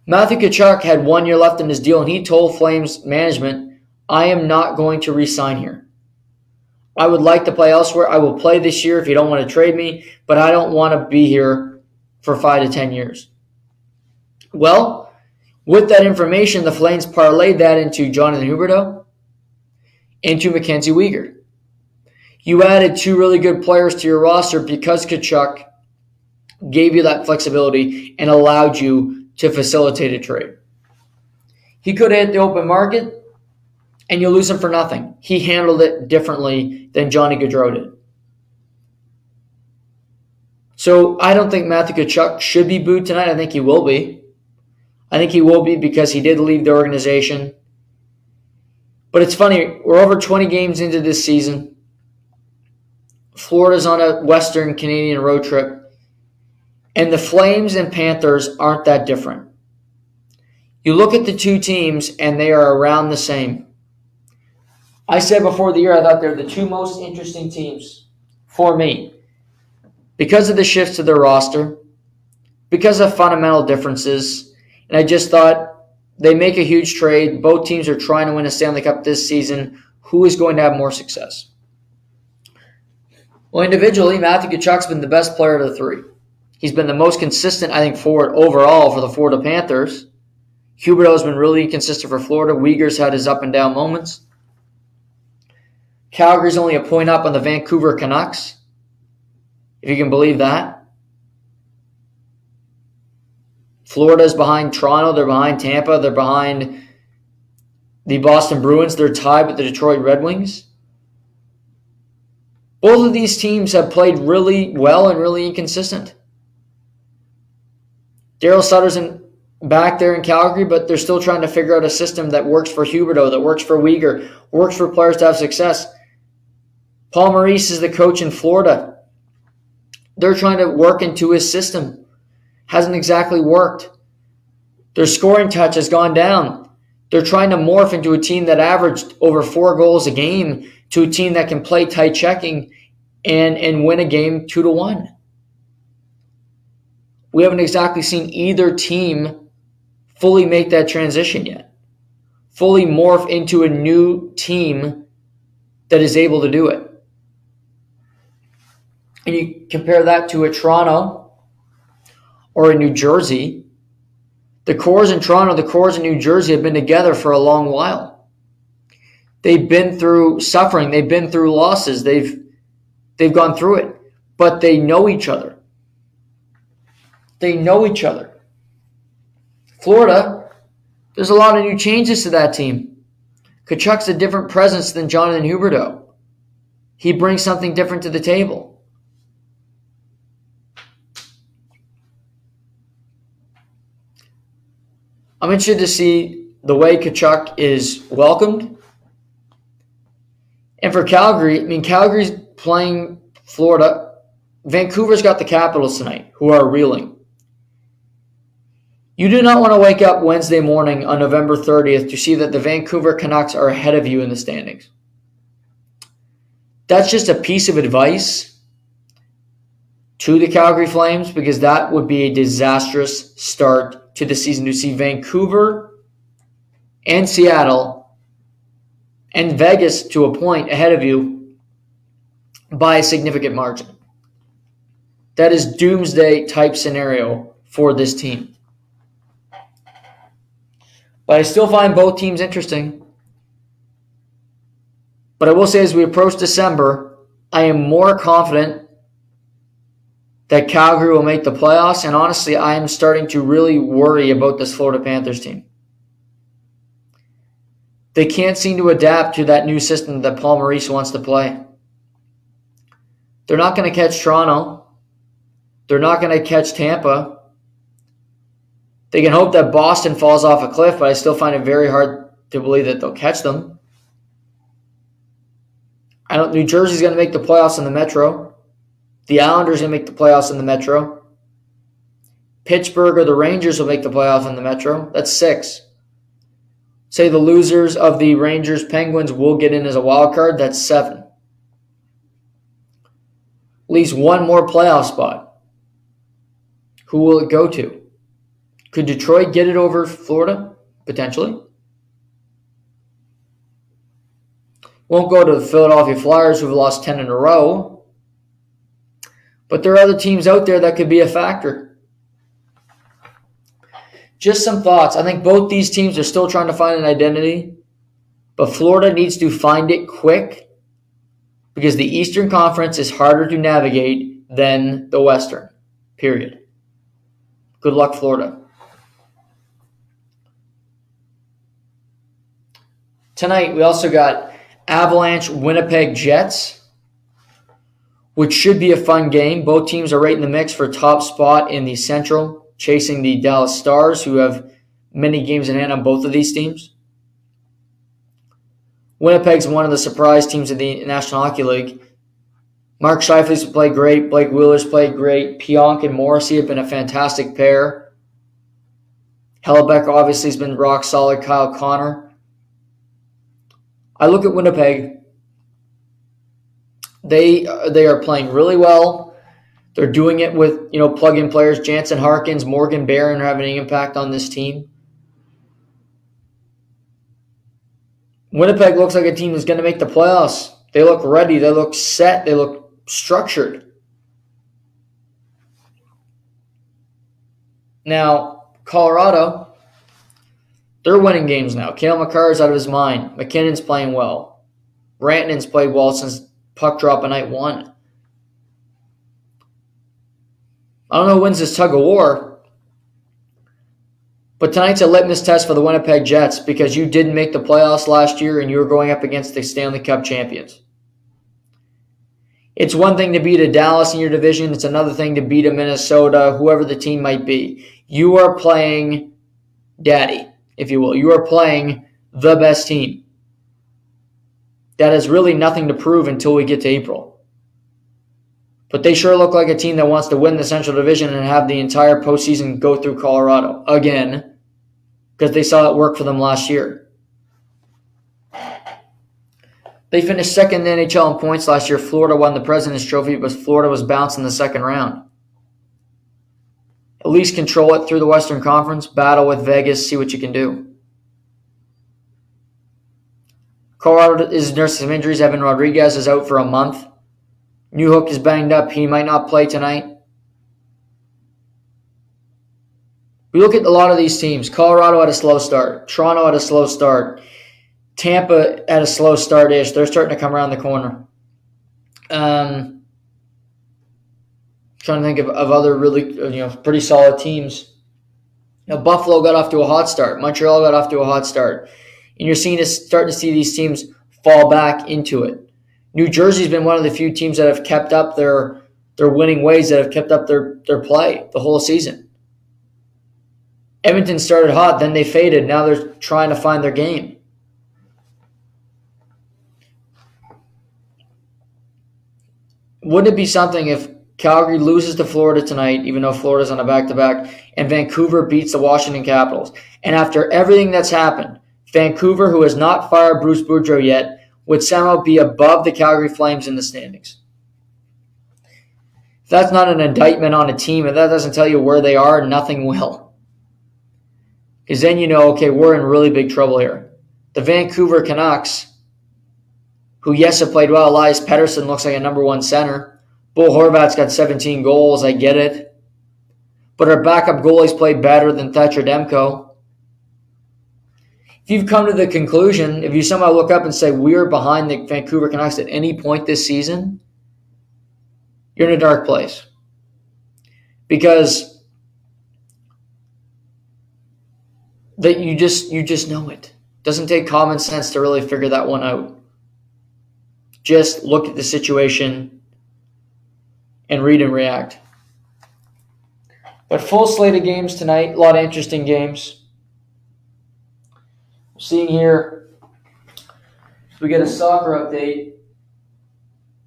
Matthew Tkachuk had one year left in his deal, and he told Flames management, I am not going to resign here. I would like to play elsewhere. I will play this year if you don't want to trade me, but I don't want to be here for five to 10 years. Well, with that information, the Flames parlayed that into Jonathan Huberdeau, into Mackenzie Weegar. You added two really good players to your roster because Tkachuk gave you that flexibility and allowed you to facilitate a trade. He could hit the open market and you lose him for nothing. He handled it differently than Johnny Gaudreau did. So I don't think Matthew Tkachuk should be booed tonight. I think he will be. I think he will be because he did leave the organization. But it's funny, we're over 20 games into this season. Florida's on a Western Canadian road trip. And the Flames and Panthers aren't that different. You look at the two teams, and they are around the same. I said before the year, I thought they're the two most interesting teams for me because of the shifts to their roster, because of fundamental differences and I just thought they make a huge trade. Both teams are trying to win a Stanley Cup this season. Who is going to have more success? Well, individually, Matthew Tkachuk's been the best player of the three. He's been the most consistent, I think, forward overall for the Florida Panthers. Huberdeau has been really consistent for Florida. Weegar's had his up and down moments. Calgary's only a point up on the Vancouver Canucks, if you can believe that. Florida's behind Toronto. They're behind Tampa. They're behind the Boston Bruins. They're tied with the Detroit Red Wings. Both of these teams have played really well and really inconsistent. Daryl Sutter's in, back there in Calgary, but they're still trying to figure out a system that works for Huberdeau, that works for Weegar, works for players to have success. Paul Maurice is the coach in Florida. They're trying to work into his system. Hasn't exactly worked. Their scoring touch has gone down. They're trying to morph into a team that averaged over four goals a game to a team that can play tight checking and, and win a game two to one we haven't exactly seen either team fully make that transition yet, fully morph into a new team that is able to do it. And you compare that to a Toronto or in New Jersey. The cores in Toronto, the cores in New Jersey have been together for a long while. They've been through suffering, they've been through losses, they've they've gone through it, but they know each other. They know each other. Florida, there's a lot of new changes to that team. Tkachuk's a different presence than Jonathan Huberdeau. He brings something different to the table. I'm interested to see the way Tkachuk is welcomed. And for Calgary, I mean, Calgary's playing Florida. Vancouver's got the Capitals tonight, who are reeling. You do not want to wake up Wednesday morning on November 30th to see that the Vancouver Canucks are ahead of you in the standings. That's just a piece of advice to the Calgary Flames because that would be a disastrous start to the season to see Vancouver and Seattle and Vegas to a point ahead of you by a significant margin. That is doomsday type scenario for this team. But I still find both teams interesting. But I will say, as we approach December, I am more confident that Calgary will make the playoffs. And honestly, I am starting to really worry about this Florida Panthers team. They can't seem to adapt to that new system that Paul Maurice wants to play. They're not going to catch Toronto. They're not going to catch Tampa. They can hope that Boston falls off a cliff, but I still find it very hard to believe that they'll catch them. I don't. New Jersey's going to make the playoffs in the Metro. The Islanders to make the playoffs in the Metro. Pittsburgh or the Rangers will make the playoffs in the Metro. That's six. Say the losers of the Rangers Penguins will get in as a wild card. That's seven. At least one more playoff spot. Who will it go to? Could Detroit get it over Florida? Potentially. Won't go to the Philadelphia Flyers, who've lost 10 in a row. But there are other teams out there that could be a factor. Just some thoughts. I think both these teams are still trying to find an identity, but Florida needs to find it quick because the Eastern Conference is harder to navigate than the Western. Period. Good luck, Florida. Tonight, we also got Avalanche Winnipeg Jets, which should be a fun game. Both teams are right in the mix for top spot in the Central, chasing the Dallas Stars, who have many games in hand on both of these teams. Winnipeg's one of the surprise teams in the National Hockey League. Mark Scheifele's played great. Blake Wheeler's played great. Pionk and Morrissey have been a fantastic pair. Hellebuyck obviously has been rock solid. Kyle Connor I look at Winnipeg. They they are playing really well. They're doing it with you know plug-in players. Jansen Harkins, Morgan Barron are having an impact on this team. Winnipeg looks like a team that's going to make the playoffs. They look ready. They look set. They look structured. Now, Colorado, they're winning games now. Cale Makar's out of his mind. MacKinnon's playing well. Rantanen's played well since puck drop of night one. I don't know who wins this tug of war, but tonight's a litmus test for the Winnipeg Jets because you didn't make the playoffs last year and you were going up against the Stanley Cup champions. It's one thing to beat a Dallas in your division, it's another thing to beat a Minnesota, whoever the team might be. You are playing daddy, if you will. You are playing the best team. That has really nothing to prove until we get to April. But they sure look like a team that wants to win the Central Division and have the entire postseason go through Colorado again because they saw it work for them last year. They finished second in the NHL in points last year. Florida won the President's Trophy, but Florida was bounced in the second round. At least control it through the Western Conference, battle with Vegas, see what you can do. Colorado is nursing some injuries. Evan Rodrigues is out for a month. Newhook is banged up. He might not play tonight. We look at a lot of these teams. Colorado had a slow start. Toronto had a slow start. Tampa had a slow start ish. They're starting to come around the corner. Um, trying to think of, of other really you know pretty solid teams. You know, Buffalo got off to a hot start. Montreal got off to a hot start, and you're seeing starting to see these teams fall back into it. New Jersey's been one of the few teams that have kept up their their winning ways, that have kept up their their play the whole season. Edmonton started hot, then they faded. Now they're trying to find their game. Wouldn't it be something if Calgary loses to Florida tonight, even though Florida's on a back to back, and Vancouver beats the Washington Capitals? And after everything that's happened, Vancouver, who has not fired Bruce Boudreau yet, would somehow be above the Calgary Flames in the standings. If that's not an indictment on a team, and that doesn't tell you where they are, nothing will. Because then you know, okay, we're in really big trouble here. The Vancouver Canucks, who, yes, have played well. Elias Pettersson looks like a number one center. Bo Horvat's got 17 goals. I get it. But our backup goalies played better than Thatcher Demko. You've come to the conclusion, if you somehow look up and say we're behind the Vancouver Canucks at any point this season, you're in a dark place. Because that you just you just know it. Doesn't take common sense to really figure that one out. Just look at the situation and read and react. But full slate of games tonight, a lot of interesting games. Seeing here, we get a soccer update.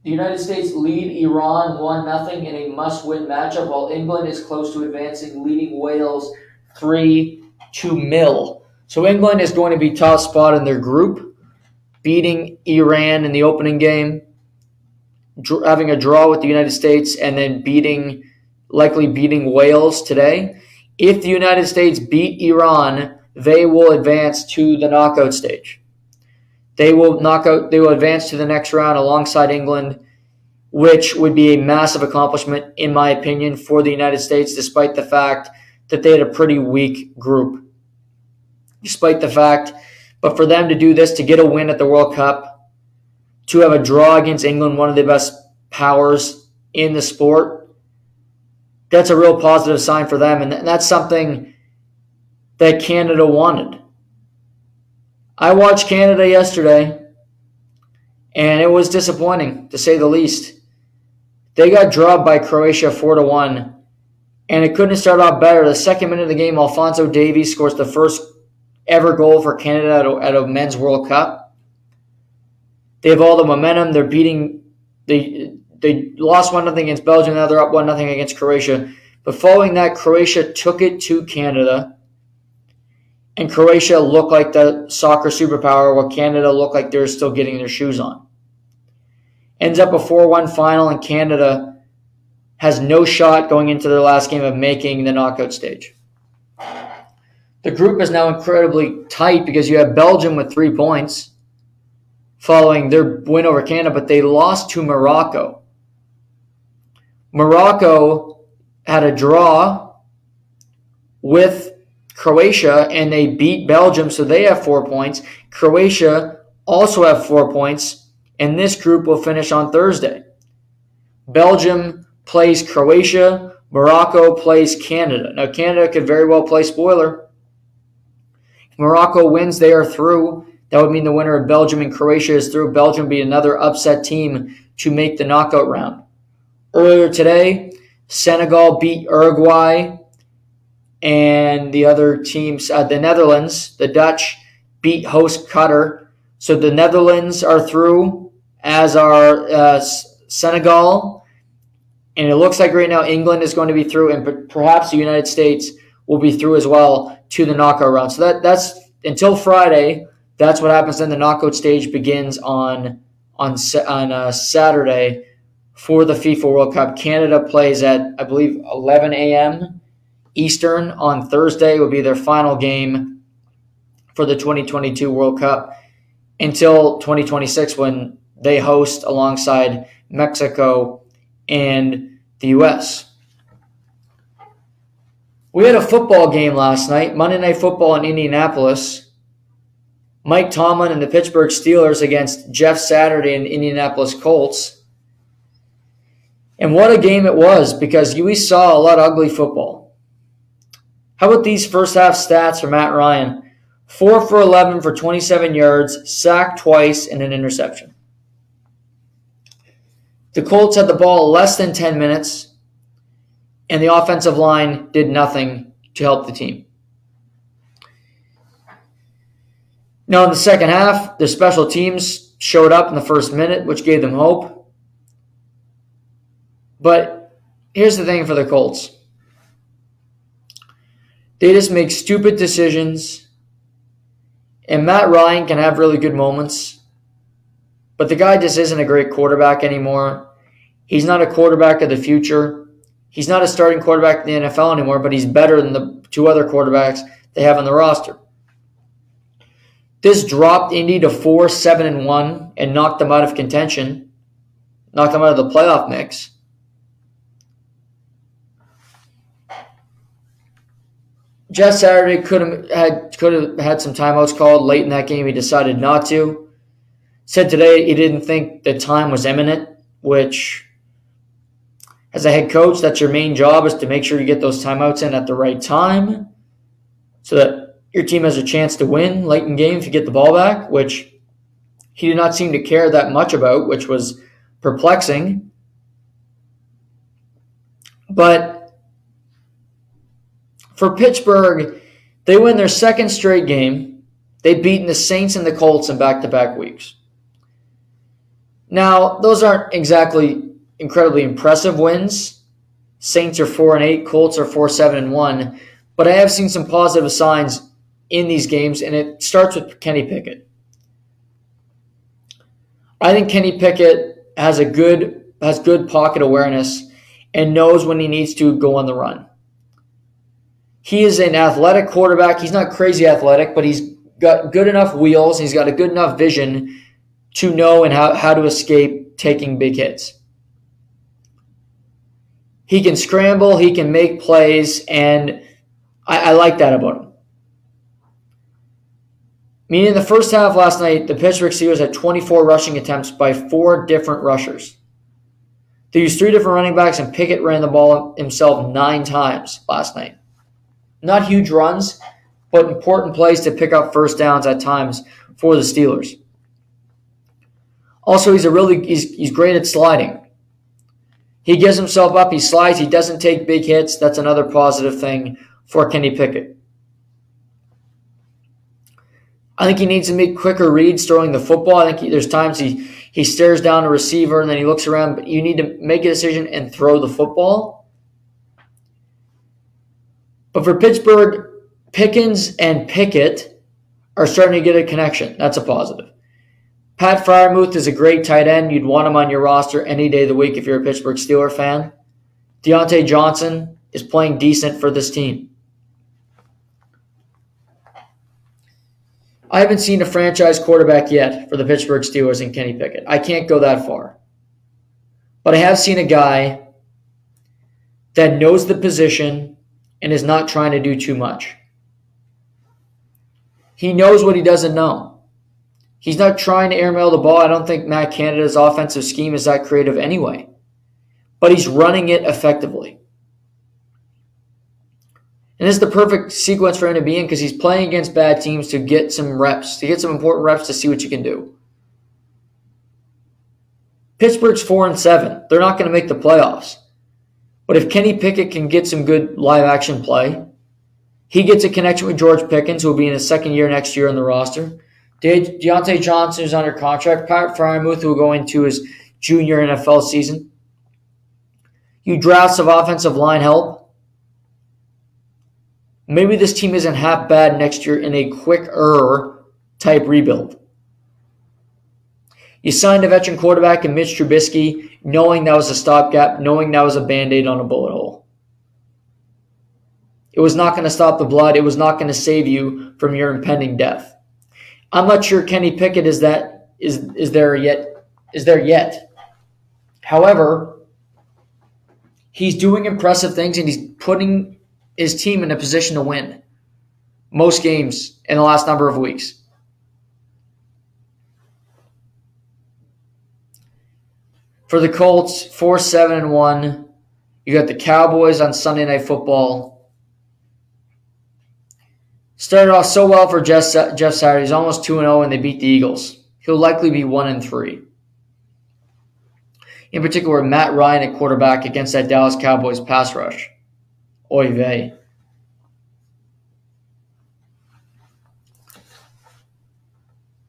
The United States lead Iran 1 0 in a must win matchup, while England is close to advancing, leading Wales 3 to mill. So England is going to be top spot in their group, beating Iran in the opening game, having a draw with the United States, and then beating, likely beating Wales today. If the United States beat Iran, they will advance to the knockout stage. They will knock out, they will advance to the next round alongside England, which would be a massive accomplishment, in my opinion, for the United States, despite the fact that they had a pretty weak group despite the fact. But for them to do this, to get a win at the World Cup, to have a draw against England, one of the best powers in the sport, that's a real positive sign for them. And that's something that Canada wanted. I watched Canada yesterday, and it was disappointing, to say the least. They got drubbed by Croatia 4 to 1, and it couldn't start off better. The second minute of the game, Alphonso Davies scores the first ever goal for Canada at a, at a men's World Cup. They have all the momentum. They're beating. They they lost one nothing against Belgium. Now they're up one nothing against Croatia. But following that, Croatia took it to Canada, and Croatia looked like the soccer superpower, while Canada looked like they're still getting their shoes on. Ends up a four-one final, and Canada has no shot going into their last game of making the knockout stage. The group is now incredibly tight because you have Belgium with three points, following their win over Canada, but they lost to Morocco. Morocco had a draw with Croatia and they beat Belgium, so they have four points. Croatia also have four points, and this group will finish on Thursday. Belgium plays Croatia, Morocco plays Canada. Now, Canada could very well play spoiler. If Morocco wins, they are through. That would mean the winner of Belgium and Croatia is through. Belgium be another upset team to make the knockout round. Earlier today, Senegal beat Uruguay, and the other teams, uh, the Netherlands, the Dutch, beat host Qatar. So the Netherlands are through, as are uh, Senegal, and it looks like right now England is going to be through, and perhaps the United States will be through as well to the knockout round. So that that's until Friday. That's what happens. Then the knockout stage begins on on on uh, Saturday for the FIFA World Cup. Canada plays at I believe 11 a.m. Eastern on Thursday. Will be their final game for the 2022 World Cup until 2026 when they host alongside Mexico and the U.S. We had a football game last night, Monday Night Football in Indianapolis. Mike Tomlin and the Pittsburgh Steelers against Jeff Saturday and Indianapolis Colts. And what a game it was because we saw a lot of ugly football. How about these first half stats for Matt Ryan? 4 for 11 for 27 yards, sacked twice, and an interception. The Colts had the ball less than 10 minutes, and the offensive line did nothing to help the team. Now, in the second half, the special teams showed up in the first minute, which gave them hope. But here's the thing for the Colts they just make stupid decisions, and Matt Ryan can have really good moments, but the guy just isn't a great quarterback anymore. He's not a quarterback of the future. He's not a starting quarterback in the NFL anymore, but he's better than the two other quarterbacks they have on the roster. This dropped Indy to 4 7 and 1 and knocked them out of contention, knocked them out of the playoff mix. Jeff Saturday could have had could have had some timeouts called late in that game. He decided not to. Said today he didn't think the time was imminent, which as a head coach, that's your main job is to make sure you get those timeouts in at the right time so that your team has a chance to win late in game if you get the ball back, which he did not seem to care that much about, which was perplexing. But for Pittsburgh, they win their second straight game. They've beaten the Saints and the Colts in back to back weeks. Now, those aren't exactly incredibly impressive wins. Saints are four and eight, Colts are four seven and one. But I have seen some positive signs in these games, and it starts with Kenny Pickett. I think Kenny Pickett has a good has good pocket awareness and knows when he needs to go on the run. He is an athletic quarterback. He's not crazy athletic, but he's got good enough wheels. He's got a good enough vision to know and how, how to escape taking big hits. He can scramble, he can make plays, and I, I like that about him. Meaning, the first half last night, the Pittsburgh Steelers had 24 rushing attempts by four different rushers. They used three different running backs, and Pickett ran the ball himself nine times last night. Not huge runs, but important plays to pick up first downs at times for the Steelers. Also, he's a really he's, he's great at sliding. He gives himself up, he slides, he doesn't take big hits. That's another positive thing for Kenny Pickett. I think he needs to make quicker reads throwing the football. I think he, there's times he, he stares down a receiver and then he looks around, but you need to make a decision and throw the football. But for Pittsburgh, Pickens and Pickett are starting to get a connection. That's a positive. Pat Freiermuth is a great tight end. You'd want him on your roster any day of the week if you're a Pittsburgh Steeler fan. Diontae Johnson is playing decent for this team. I haven't seen a franchise quarterback yet for the Pittsburgh Steelers in Kenny Pickett. I can't go that far. But I have seen a guy that knows the position and is not trying to do too much. He knows what he doesn't know. He's not trying to airmail the ball. I don't think Matt Canada's offensive scheme is that creative anyway. But he's running it effectively. And it's the perfect sequence for him to be in because he's playing against bad teams to get some reps, to get some important reps to see what you can do. Pittsburgh's four and seven. They're not going to make the playoffs. But if Kenny Pickett can get some good live action play, he gets a connection with George Pickens, who will be in his second year next year on the roster. De- Diontae Johnson is under contract. Pat Freiermuth will go into his junior NFL season. You draft some offensive line help. Maybe this team isn't half bad next year in a quicker type rebuild. You signed a veteran quarterback in Mitch Trubisky, knowing that was a stopgap, knowing that was a band aid on a bullet hole. It was not going to stop the blood. It was not going to save you from your impending death. I'm not sure Kenny Pickett is that is is there yet is there yet. However, he's doing impressive things and he's putting his team in a position to win most games in the last number of weeks. For the Colts, 4 7 and 1. You got the Cowboys on Sunday Night Football. Started off so well for Jeff, Jeff Saturday. He's almost 2 and 0 and they beat the Eagles. He'll likely be 1 and 3. In particular, Matt Ryan at quarterback against that Dallas Cowboys pass rush. Oy vey.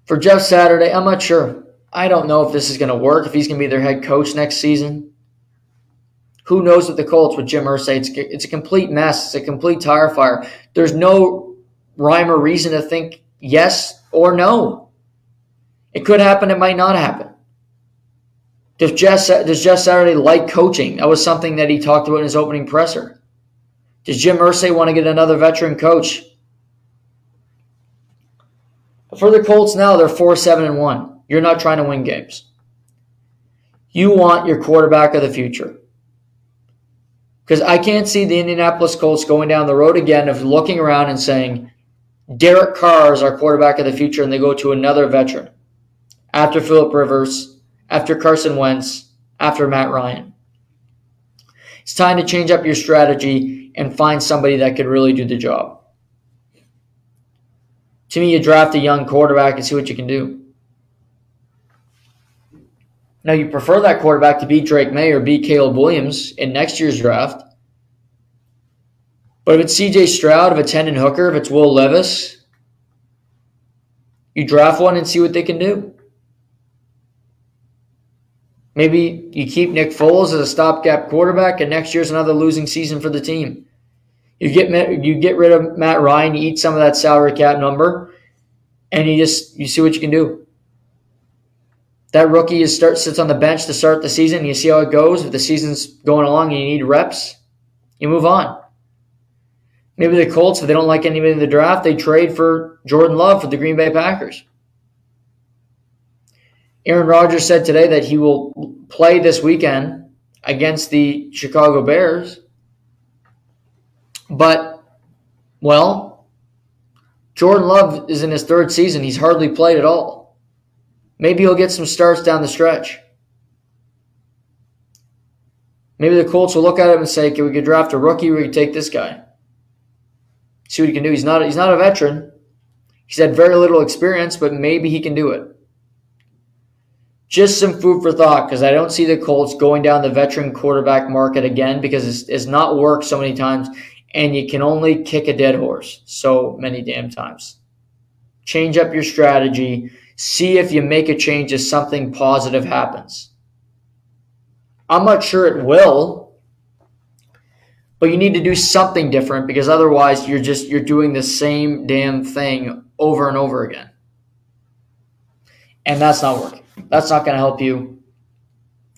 For Jeff Saturday, I'm not sure. I don't know if this is going to work, if he's going to be their head coach next season. Who knows with the Colts with Jim Irsay? It's, it's a complete mess. It's a complete tire fire. There's no rhyme or reason to think yes or no. It could happen. It might not happen. Does Jeff, does Jeff Saturday like coaching? That was something that he talked about in his opening presser. Does Jim Irsay want to get another veteran coach? For the Colts now, they're 4 7 and 1. You're not trying to win games. You want your quarterback of the future. Because I can't see the Indianapolis Colts going down the road again of looking around and saying, Derek Carr is our quarterback of the future, and they go to another veteran after Philip Rivers, after Carson Wentz, after Matt Ryan. It's time to change up your strategy and find somebody that could really do the job. To me, you draft a young quarterback and see what you can do. Now, you prefer that quarterback to beat Drake Maye or beat Caleb Williams in next year's draft. But if it's CJ Stroud, if it's Hendon Hooker, if it's Will Levis, you draft one and see what they can do. Maybe you keep Nick Foles as a stopgap quarterback, and next year's another losing season for the team. You get you get rid of Matt Ryan, you eat some of that salary cap number, and you just you see what you can do. That rookie is start sits on the bench to start the season. You see how it goes. If the season's going along and you need reps, you move on. Maybe the Colts, if they don't like anybody in the draft, they trade for Jordan Love for the Green Bay Packers. Aaron Rodgers said today that he will play this weekend against the Chicago Bears. But, well, Jordan Love is in his third season. He's hardly played at all. Maybe he'll get some starts down the stretch. Maybe the Colts will look at him and say, "Can we could draft a rookie? We could take this guy. See what he can do." He's not he's not a veteran. He's had very little experience, but maybe he can do it just some food for thought because I don't see the Colts going down the veteran quarterback market again because it's, it's not worked so many times and you can only kick a dead horse so many damn times. Change up your strategy. See if you make a change if something positive happens. I'm not sure it will, but you need to do something different because otherwise you're just you're doing the same damn thing over and over again. And that's not working. That's not going to help you.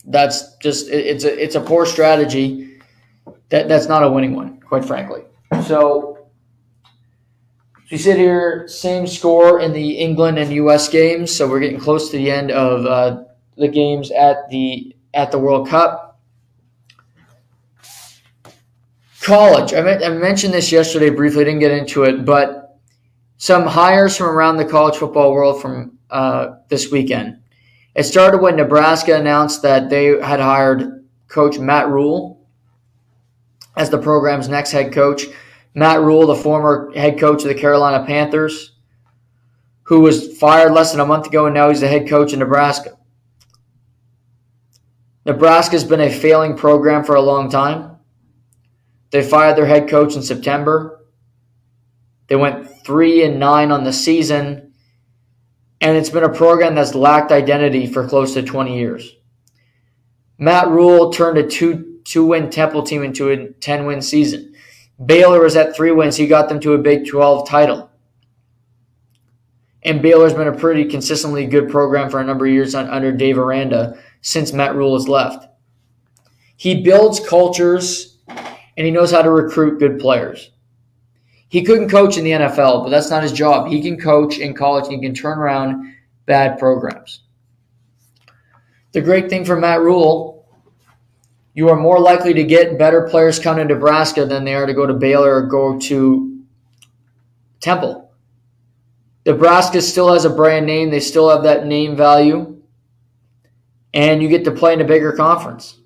That's just it's a it's a poor strategy. That that's not a winning one, quite frankly. So we sit here, same score in the England and U.S. games, so we're getting close to the end of uh, the games at the at the World Cup. College. I, mean, I mentioned this yesterday briefly. Didn't get into it, but some hires from around the college football world from uh, this weekend. It started when Nebraska announced that they had hired Coach Matt Rhule as the program's next head coach. Matt Rhule, the former head coach of the Carolina Panthers, who was fired less than a month ago, and now he's the head coach in Nebraska. Nebraska's been a failing program for a long time. They fired their head coach in September. They went three and nine on the season, and it's been a program that's lacked identity for close to 20 years. Matt Rhule turned a two two win Temple team into a 10 win season. Baylor was at three wins. He got them to a Big 12 title. And Baylor's been a pretty consistently good program for a number of years under Dave Aranda since Matt Rhule has left. He builds cultures and he knows how to recruit good players. He couldn't coach in the NFL, but that's not his job. He can coach in college and he can turn around bad programs. The great thing for Matt Rhule you are more likely to get better players coming to Nebraska than they are to go to Baylor or go to Temple. Nebraska still has a brand name, they still have that name value, and you get to play in a bigger conference.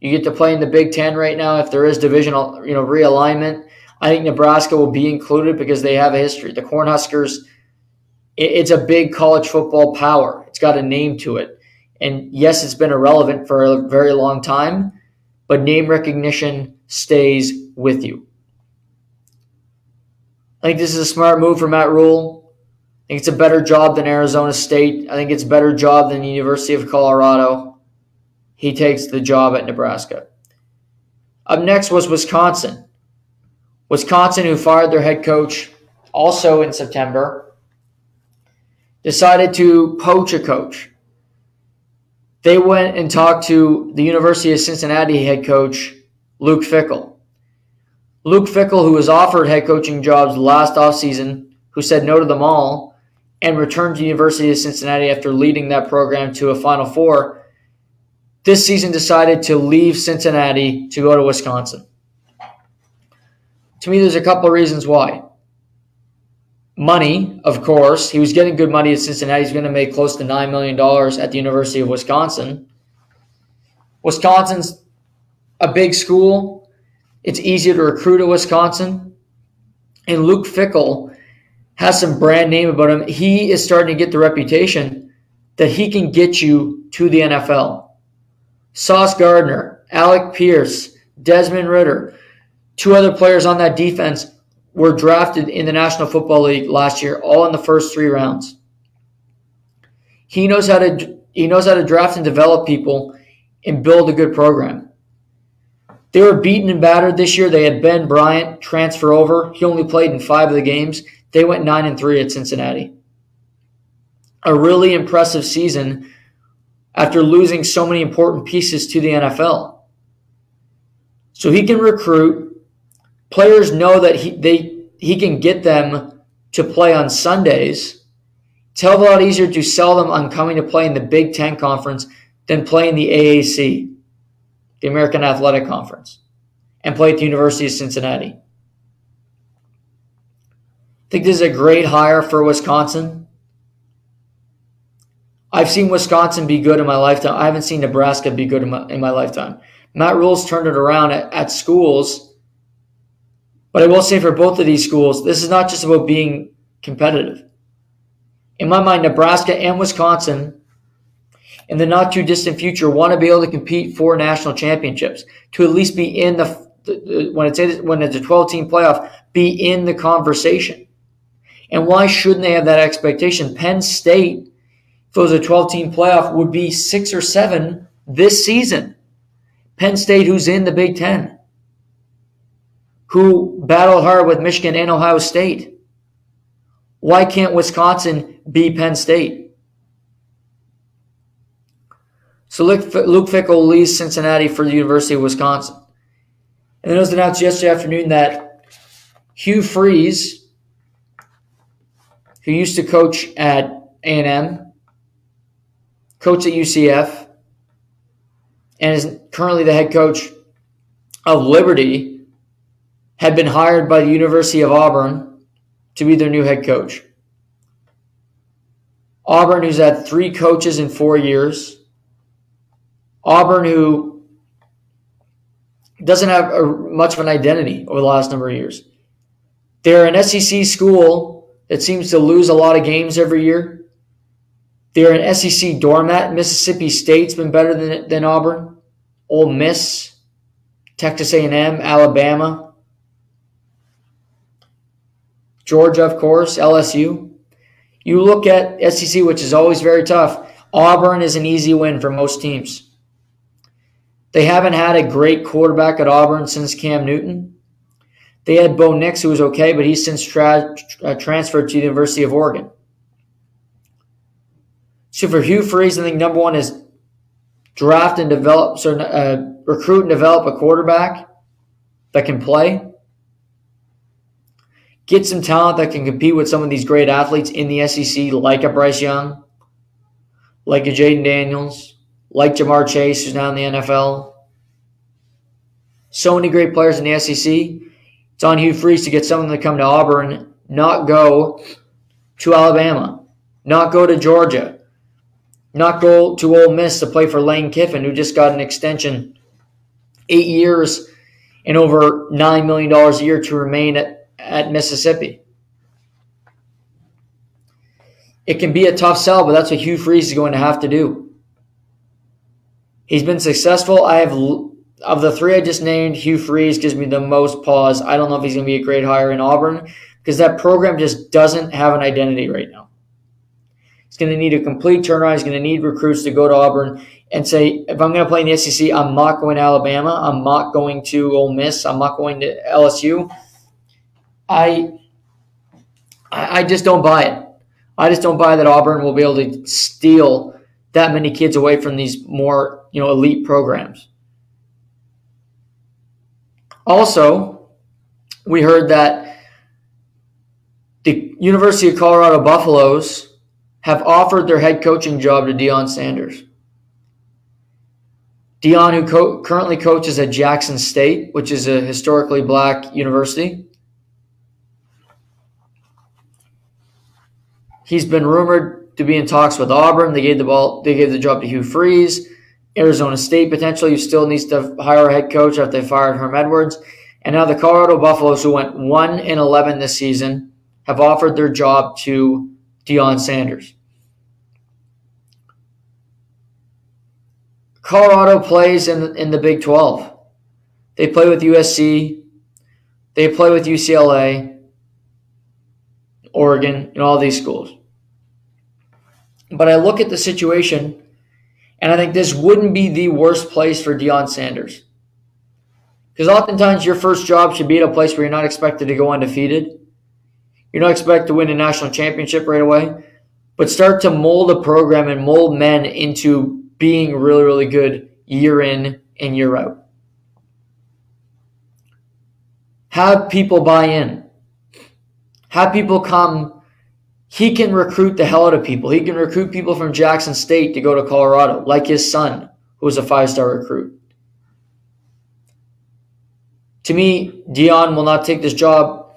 You get to play in the Big Ten right now if there is divisional, you know, realignment. I think Nebraska will be included because they have a history. The Cornhuskers, it's a big college football power. It's got a name to it. And yes, it's been irrelevant for a very long time, but name recognition stays with you. I think this is a smart move for Matt Rhule. I think it's a better job than Arizona State. I think it's a better job than the University of Colorado. He takes the job at Nebraska. Up next was Wisconsin. Wisconsin, who fired their head coach also in September, decided to poach a coach they went and talked to the University of Cincinnati head coach, Luke Fickell. Luke Fickell, who was offered head coaching jobs last offseason, who said no to them all, and returned to the University of Cincinnati after leading that program to a Final Four, this season decided to leave Cincinnati to go to Wisconsin. To me, there's a couple of reasons why money, of course. He was getting good money at Cincinnati. He's going to make close to $9 million at the University of Wisconsin. Wisconsin's a big school. It's easier to recruit at Wisconsin. And Luke Fickell has some brand name about him. He is starting to get the reputation that he can get you to the NFL. Sauce Gardner, Alec Pierce, Desmond Ridder, two other players on that defense were drafted in the National Football League last year, all in the first three rounds. He knows how to he knows how to draft and develop people and build a good program. They were beaten and battered this year. They had Ben Bryant transfer over. He only played in five of the games. They went nine and three at Cincinnati. A really impressive season after losing so many important pieces to the NFL. So he can recruit players know that he they he can get them to play on Sundays. It's a lot easier to sell them on coming to play in the Big Ten Conference than play in the AAC, the American Athletic Conference, and play at the University of Cincinnati. I think this is a great hire for Wisconsin. I've seen Wisconsin be good in my lifetime. I haven't seen Nebraska be good in my, in my lifetime. Matt Rhule's turned it around at, at schools but I will say for both of these schools, this is not just about being competitive. In my mind, Nebraska and Wisconsin in the not too distant future want to be able to compete for national championships, to at least be in the, when it's when it's a 12 team playoff, be in the conversation. And why shouldn't they have that expectation? Penn State, if it was a 12 team playoff, would be six or seven this season. Penn State, who's in the Big Ten who battled hard with Michigan and Ohio State. Why can't Wisconsin be Penn State? So Luke, Fickell leaves Cincinnati for the University of Wisconsin. And then it was announced yesterday afternoon that Hugh Freeze, who used to coach at A&M, coach at UCF, and is currently the head coach of Liberty, had been hired by the University of Auburn to be their new head coach. Auburn, who's had three coaches in four years. Auburn, who doesn't have a, much of an identity over the last number of years. They're an SEC school that seems to lose a lot of games every year. They're an SEC doormat. Mississippi State's been better than, than Auburn. Ole Miss, Texas A&M, Alabama, Georgia, of course, LSU. You look at SEC, which is always very tough. Auburn is an easy win for most teams. They haven't had a great quarterback at Auburn since Cam Newton. They had Bo Nix, who was okay, but he's since tra- uh, transferred to the University of Oregon. So for Hugh Freeze, I think number one is draft and develop, so uh, recruit and develop a quarterback that can play. Get some talent that can compete with some of these great athletes in the SEC, like a Bryce Young, like a Jayden Daniels, like Ja'Marr Chase, who's now in the NFL. So many great players in the SEC. It's on Hugh Freeze to get someone to come to Auburn, not go to Alabama, not go to Georgia, not go to Ole Miss to play for Lane Kiffin, who just got an extension, eight years and over $9 million a year to remain at at Mississippi. It can be a tough sell, but that's what Hugh Freeze is going to have to do. He's been successful. I have of the three I just named, Hugh Freeze gives me the most pause. I don't know if he's going to be a great hire in Auburn because that program just doesn't have an identity right now. He's going to need a complete turnaround. He's going to need recruits to go to Auburn and say, if I'm going to play in the SEC, I'm not going to Alabama. I'm not going to Ole Miss. I'm not going to LSU. I I just don't buy it. I just don't buy that Auburn will be able to steal that many kids away from these more, you know, elite programs. Also, we heard that the University of Colorado Buffaloes have offered their head coaching job to Deion Sanders. Deion, who co- currently coaches at Jackson State, which is a historically black university, He's been rumored to be in talks with Auburn. They gave the ball. They gave the job to Hugh Freeze. Arizona State potentially still needs to hire a head coach after they fired Herm Edwards. And now the Colorado Buffaloes, who went one in eleven this season, have offered their job to Deion Sanders. Colorado plays in in the Big Twelve. They play with USC. They play with UCLA. Oregon, and all these schools. But I look at the situation, and I think this wouldn't be the worst place for Deion Sanders. Because oftentimes your first job should be at a place where you're not expected to go undefeated. You're not expected to win a national championship right away, but start to mold a program and mold men into being really, really good year in and year out. Have people buy in have people come. He can recruit the hell out of people. He can recruit people from Jackson State to go to Colorado, like his son, who was a five star recruit. To me, Deion will not take this job.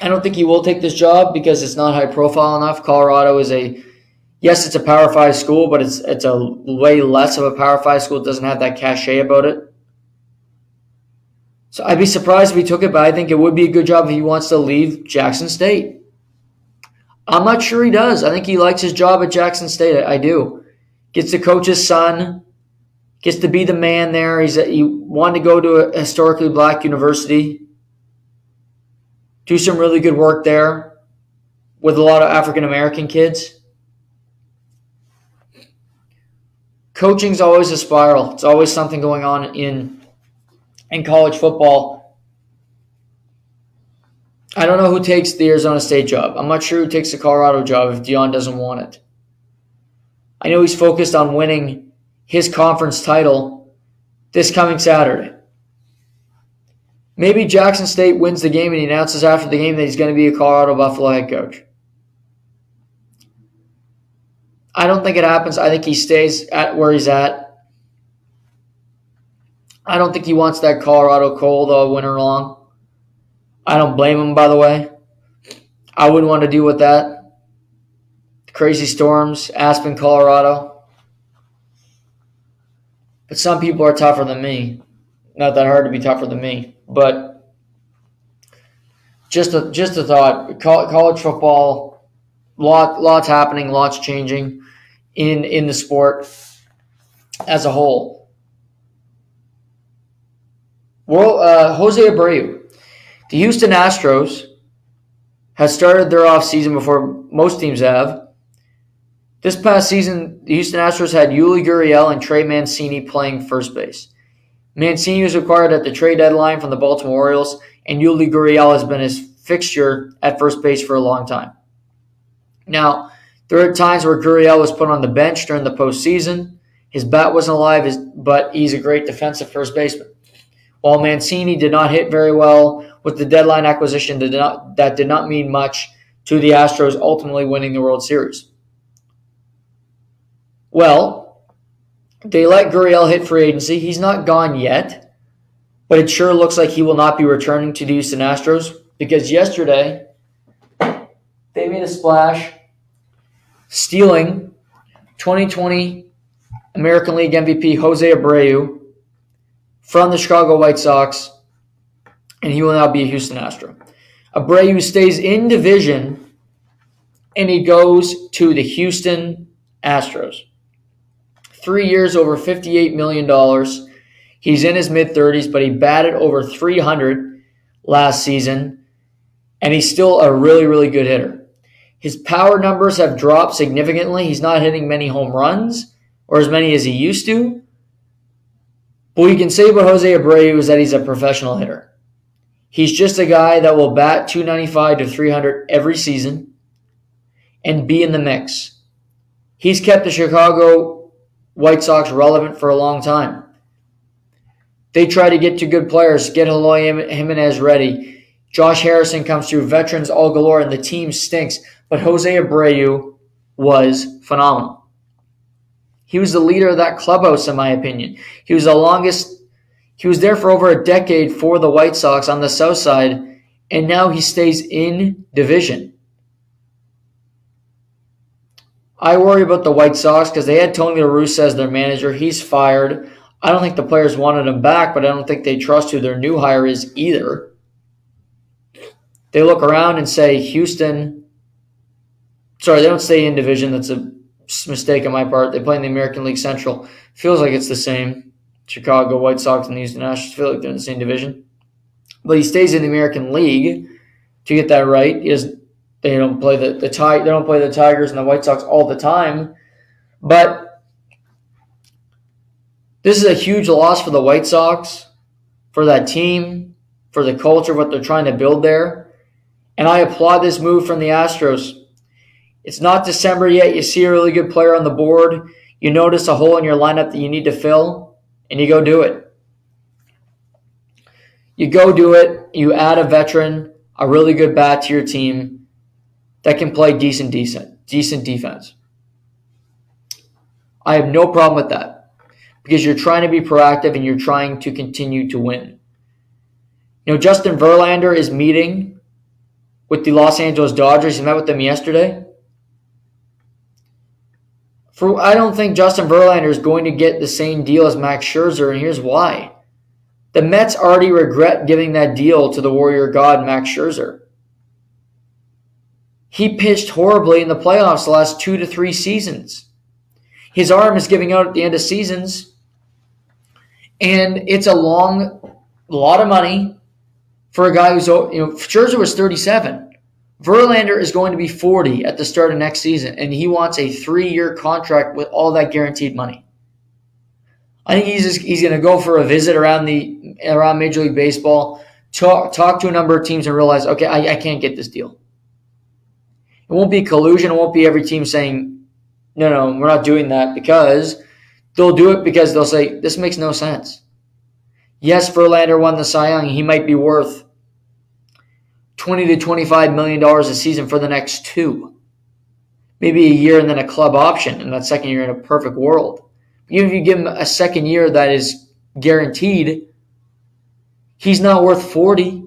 I don't think he will take this job because it's not high profile enough. Colorado is a yes, it's a Power Five school, but it's it's a way less of a Power Five school. It doesn't have that cachet about it. So I'd be surprised if he took it, but I think it would be a good job if he wants to leave Jackson State. I'm not sure he does. I think he likes his job at Jackson State. I, do. Gets to coach his son. Gets to be the man there. He's a, he wanted to go to a historically black university. Do some really good work there with a lot of African American kids. Coaching's always a spiral. It's always something going on in in college football. I don't know who takes the Arizona State job. I'm not sure who takes the Colorado job if Deion doesn't want it. I know he's focused on winning his conference title this coming Saturday. Maybe Jackson State wins the game and he announces after the game that he's going to be a Colorado Buffalo head coach. I don't think it happens. I think he stays at where he's at. I don't think he wants that Colorado cold all winter long. I don't blame him, by the way. I wouldn't want to deal with that. Crazy storms, Aspen, Colorado. But some people are tougher than me. Not that hard to be tougher than me, but just a just a thought. College football, lot lots happening, lots changing in in the sport as a whole. Well, uh, Jose Abreu, the Houston Astros, has started their offseason before most teams have. This past season, the Houston Astros had Yuli Gurriel and Trey Mancini playing first base. Mancini was acquired at the trade deadline from the Baltimore Orioles, and Yuli Gurriel has been his fixture at first base for a long time. Now, there are times where Gurriel was put on the bench during the postseason. His bat wasn't alive, but he's a great defensive first baseman. While Mancini did not hit very well with the deadline acquisition, that did not, that did not mean much to the Astros ultimately winning the World Series. Well, they let Gurriel hit free agency. He's not gone yet, but it sure looks like he will not be returning to the Houston Astros because yesterday they made a splash stealing 2020 American League MVP Jose Abreu from the Chicago White Sox, and he will now be a Houston Astro. Abreu stays in division, and he goes to the Houston Astros. Three years, over $58 million. He's in his mid 30s, but he batted over 300 last season, and he's still a really, really good hitter. His power numbers have dropped significantly. He's not hitting many home runs or as many as he used to. But what you can say about Jose Abreu is that he's a professional hitter. He's just a guy that will bat 295 to 300 every season and be in the mix. He's kept the Chicago White Sox relevant for a long time. They try to get to good players, get Eloy Jimenez ready. Josh Harrison comes through, veterans all galore, and the team stinks. But Jose Abreu was phenomenal. He was the leader of that clubhouse, in my opinion. He was the longest, he was there for over a decade for the White Sox on the south side, and now he stays in division. I worry about the White Sox because they had Tony La Russa as their manager. He's fired. I don't think the players wanted him back, but I don't think they trust who their new hire is either. They look around and say, Houston sorry, they don't stay in division. That's a mistake on my part. They play in the American League Central. Feels like it's the same. Chicago White Sox and the Houston Astros feel like they're in the same division. But he stays in the American League to get that right. He. They don't play the the They don't play the Tigers and the White Sox all the time. But this is a huge loss for the White Sox, for that team, for the culture, what they're trying to build there. And I applaud this move from the Astros. It's not December yet. You see a really good player on the board. You notice a hole in your lineup that you need to fill, and you go do it. You go do it. You add a veteran, a really good bat to your team that can play decent, decent, decent defense. I have no problem with that because you're trying to be proactive and you're trying to continue to win. You know, Justin Verlander is meeting with the Los Angeles Dodgers. He met with them yesterday. For I don't think Justin Verlander is going to get the same deal as Max Scherzer, and here's why. The Mets already regret giving that deal to the Warrior God, Max Scherzer. He pitched horribly in the playoffs the last two to three seasons. His arm is giving out at the end of seasons, and it's a long, lot of money for a guy who's you know Scherzer was 37. Verlander is going to be 40 at the start of next season, and he wants a three year contract with all that guaranteed money. I think he's just, he's going to go for a visit around the around Major League Baseball, talk talk to a number of teams, and realize, okay, I, I can't get this deal. It won't be collusion. It won't be every team saying, no, no, we're not doing that because they'll do it because they'll say this makes no sense. Yes, Verlander won the Cy Young. He might be worth 20 to 25 million dollars a season for the next two. maybe a year and then a club option in that second year in a perfect world. Even if you give him a second year that is guaranteed, he's not worth 40.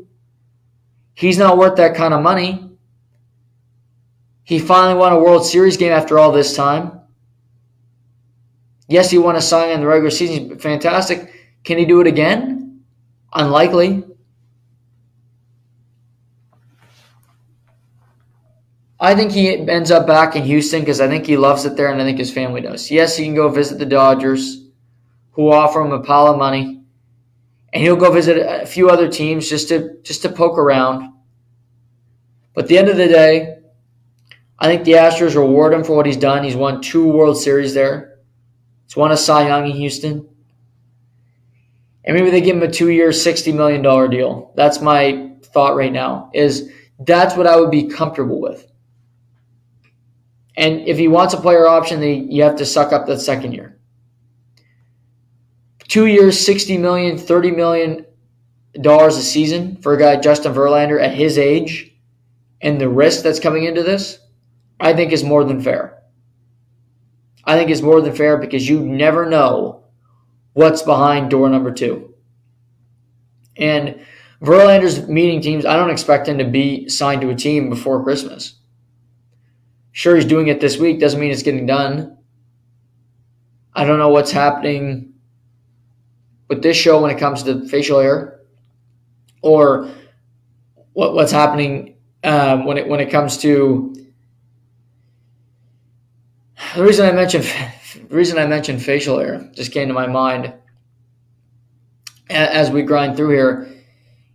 He's not worth that kind of money. He finally won a World Series game after all this time. Yes, he won a sign in the regular season. Fantastic. Can he do it again? Unlikely. I think he ends up back in Houston because I think he loves it there and I think his family does. Yes, he can go visit the Dodgers, who offer him a pile of money, and he'll go visit a few other teams just to just to poke around. But at the end of the day, I think the Astros reward him for what he's done. He's won two World Series there. He's won a Cy Young in Houston. And maybe they give him a two-year, $60 million deal. That's my thought right now, is that's what I would be comfortable with. And if he wants a player option, then you have to suck up that second year. Two years, 60 million, 30 million dollars a season for a guy Justin Verlander at his age and the risk that's coming into this, I think is more than fair. I think it's more than fair because you never know what's behind door number two. And Verlander's meeting teams, I don't expect him to be signed to a team before Christmas. Sure, he's doing it this week, doesn't mean it's getting done. I don't know what's happening with this show when it comes to facial hair or what, what's happening um, when it when it comes to the reason I mentioned the reason I mentioned facial hair just came to my mind as we grind through here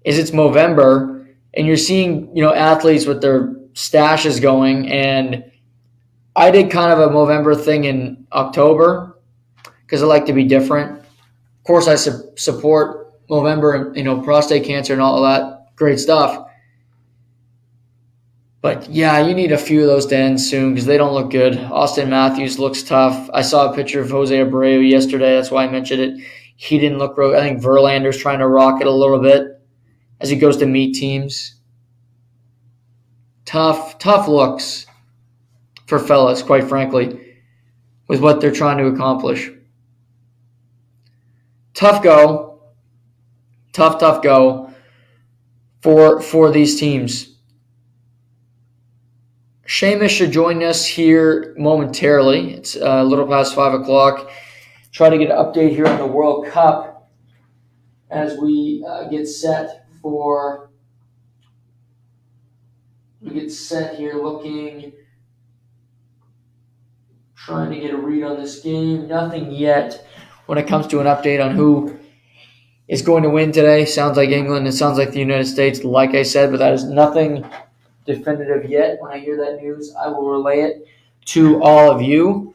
is it's Movember and you're seeing you know athletes with their stashes going. And I did kind of a Movember thing in October because I like to be different. Of course, I su- support Movember and you know prostate cancer and all that great stuff. But yeah, you need a few of those to end soon because they don't look good. Auston Matthews looks tough. I saw a picture of Jose Abreu yesterday. That's why I mentioned it. He didn't look real. I think Verlander's trying to rock it a little bit as he goes to meet teams tough, tough looks for fellas, quite frankly, with what they're trying to accomplish. Tough go, tough, tough go for for these teams. Seamus should join us here momentarily. It's a little past five o'clock. Try to get an update here on the World Cup as we uh, get set for we get set here looking, trying to get a read on this game. Nothing yet when it comes to an update on who is going to win today. Sounds like England. It sounds like the United States, like I said, but that is nothing definitive yet. When I hear that news, I will relay it to all of you.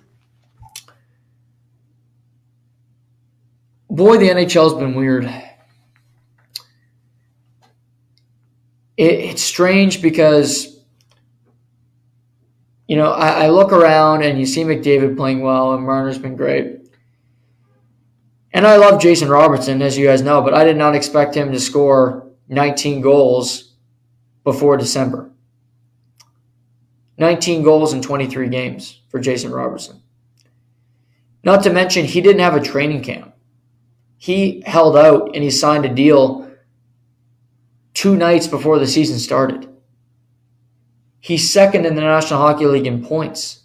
Boy, the NHL's been weird. It, it's strange because you know I, I, look around and you see McDavid playing well and Marner's been great. And I love Jason Robertson, as you guys know, but I did not expect him to score 19 goals before December. 19 goals in 23 games for Jason Robertson. Not to mention, he didn't have a training camp. He held out and he signed a deal two nights before the season started. He's second in the National Hockey League in points.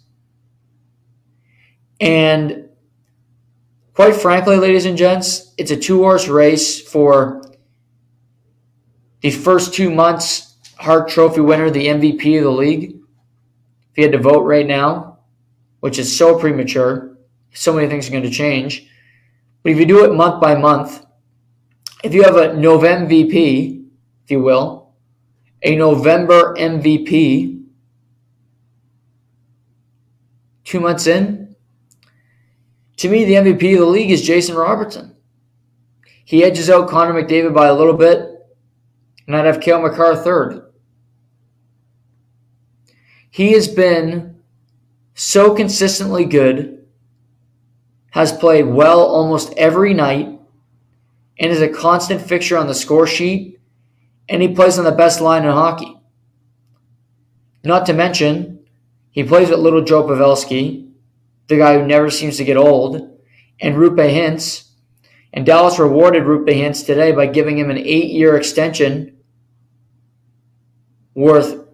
And quite frankly, ladies and gents, it's a two horse race for the first two months Hart Trophy winner, the MVP of the league. If you had to vote right now, which is so premature, so many things are going to change. But if you do it month by month, if you have a November MVP, if you will, a November MVP. Two months in, to me, the MVP of the league is Jason Robertson. He edges out Connor McDavid by a little bit, and I'd have Cale Makar third. He has been so consistently good, has played well almost every night, and is a constant fixture on the score sheet and he plays on the best line in hockey. Not to mention, He plays with little Joe Pavelski, the guy who never seems to get old, and Roope Hintz. And Dallas rewarded Roope Hintz today by giving him an eight year extension worth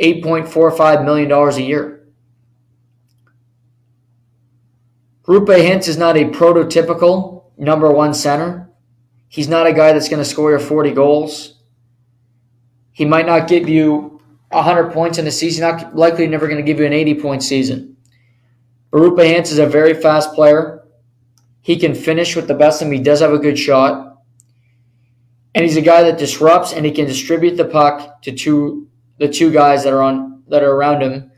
$8.45 million a year. Roope Hintz is not a prototypical number one center. He's not a guy that's going to score your 40 goals. He might not give you 100 points in a season, not likely never going to give you an 80 point season. Roope Hintz is a very fast player. He can finish with the best of them. He does have a good shot. And he's a guy that disrupts and he can distribute the puck to two the two guys that are on that are around him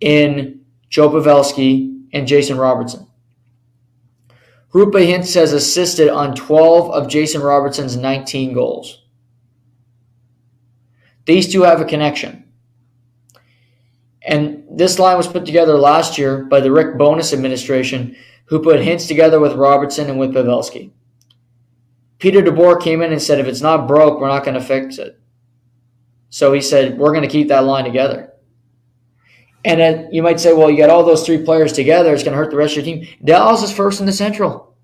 in Joe Pavelski and Jason Robertson. Roope Hintz has assisted on 12 of Jason Robertson's 19 goals. These two have a connection. And this line was put together last year by the Rick Bowness administration, who put Hintz together with Robertson and with Pavelski. Peter DeBoer came in and said, if it's not broke, we're not going to fix it. So he said, we're going to keep that line together. And then you might say, well, you got all those three players together. It's going to hurt the rest of your team. Dallas is first in the Central.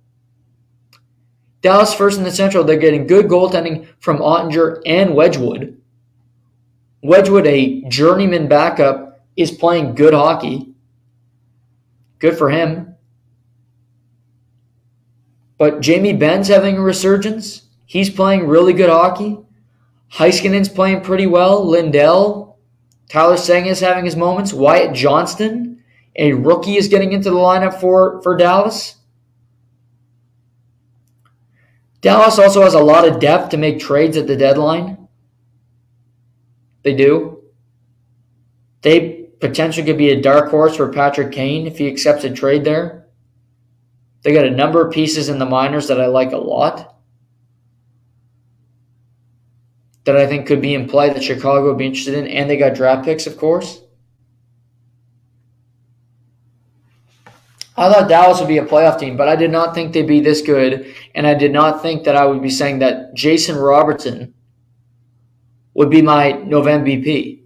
Dallas first in the Central. They're getting good goaltending from Oettinger and Wedgewood. Wedgewood, a journeyman backup, is playing good hockey. Good for him. But Jamie Benn's having a resurgence. He's playing really good hockey. Heiskanen's playing pretty well. Lindell, Tyler is having his moments. Wyatt Johnston, a rookie, is getting into the lineup for, for Dallas. Dallas also has a lot of depth to make trades at the deadline. They do. They potentially could be a dark horse for Patrick Kane if he accepts a trade there. They got a number of pieces in the minors that I like a lot. that I think could be in play that Chicago would be interested in, and they got draft picks, of course. I thought Dallas would be a playoff team, but I did not think they'd be this good, and I did not think that I would be saying that Jason Robertson would be my November MVP.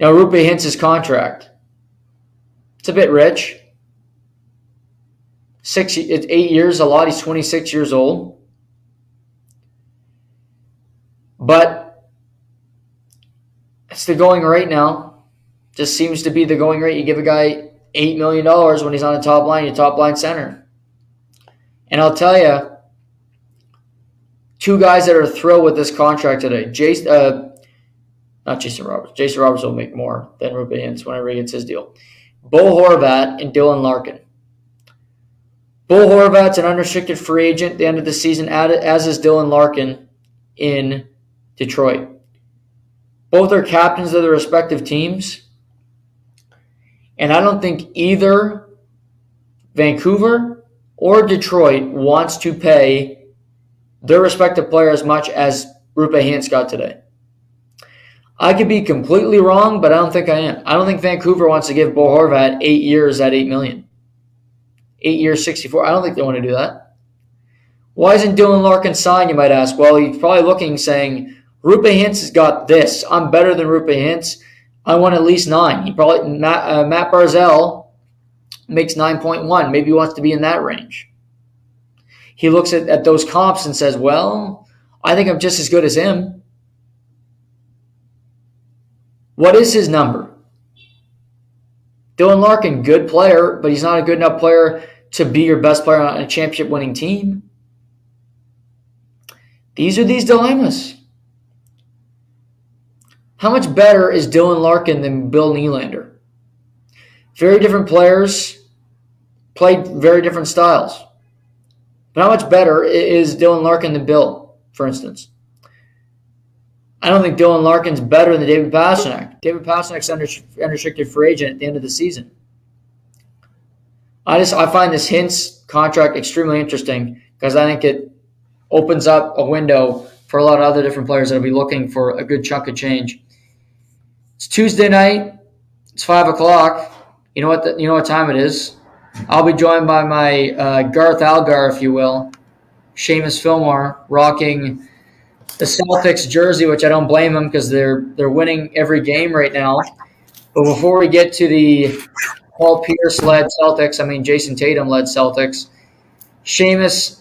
Now, Roope Hintz's contract. It's a bit rich. Six, it's eight years, a lot. He's 26 years old. But it's the going rate now. Just seems to be the going rate. You give a guy $8 million when he's on the top line, your top line center. And I'll tell you, two guys that are thrilled with this contract today. Jason, uh, not Jason Roberts. Jason Roberts will make more than Hintz whenever he gets his deal. Bo Horvat and Dylan Larkin. Bo Horvat's an unrestricted free agent at the end of the season, as is Dylan Larkin in Detroit. Both are captains of their respective teams. And I don't think either Vancouver or Detroit wants to pay their respective player as much as Roope Hintz got today. I could be completely wrong, but I don't think I am. I don't think Vancouver wants to give Bo Horvat eight years at eight million. Eight years, sixty-four. I don't think they want to do that. Why isn't Dylan Larkin signed? You might ask. Well, he's probably looking, saying, Roope Hintz has got this. I'm better than Roope Hintz. I want at least nine. He probably Matt, uh, Matt Barzal makes 9.1. Maybe he wants to be in that range. He looks at, at those comps and says, well, I think I'm just as good as him. What is his number? Dylan Larkin, good player, but he's not a good enough player to be your best player on a championship winning team. These are these dilemmas. How much better is Dylan Larkin than Bill Nylander? Very different players, played very different styles. But how much better is Dylan Larkin than Bill, for instance? I don't think Dylan Larkin's better than David Pastrnak. David Pastrnak's unrestricted free agent at the end of the season. I just I find this Hintz contract extremely interesting because I think it opens up a window for a lot of other different players that'll be looking for a good chunk of change. It's Tuesday night. It's five o'clock. You know what? The, you know what time it is. I'll be joined by my uh, Garth Algar, if you will, Seamus Fillmore, rocking the Celtics jersey, which I don't blame him because they're they're winning every game right now. But before we get to the Paul Pierce led Celtics, I mean Jayson Tatum led Celtics, Seamus,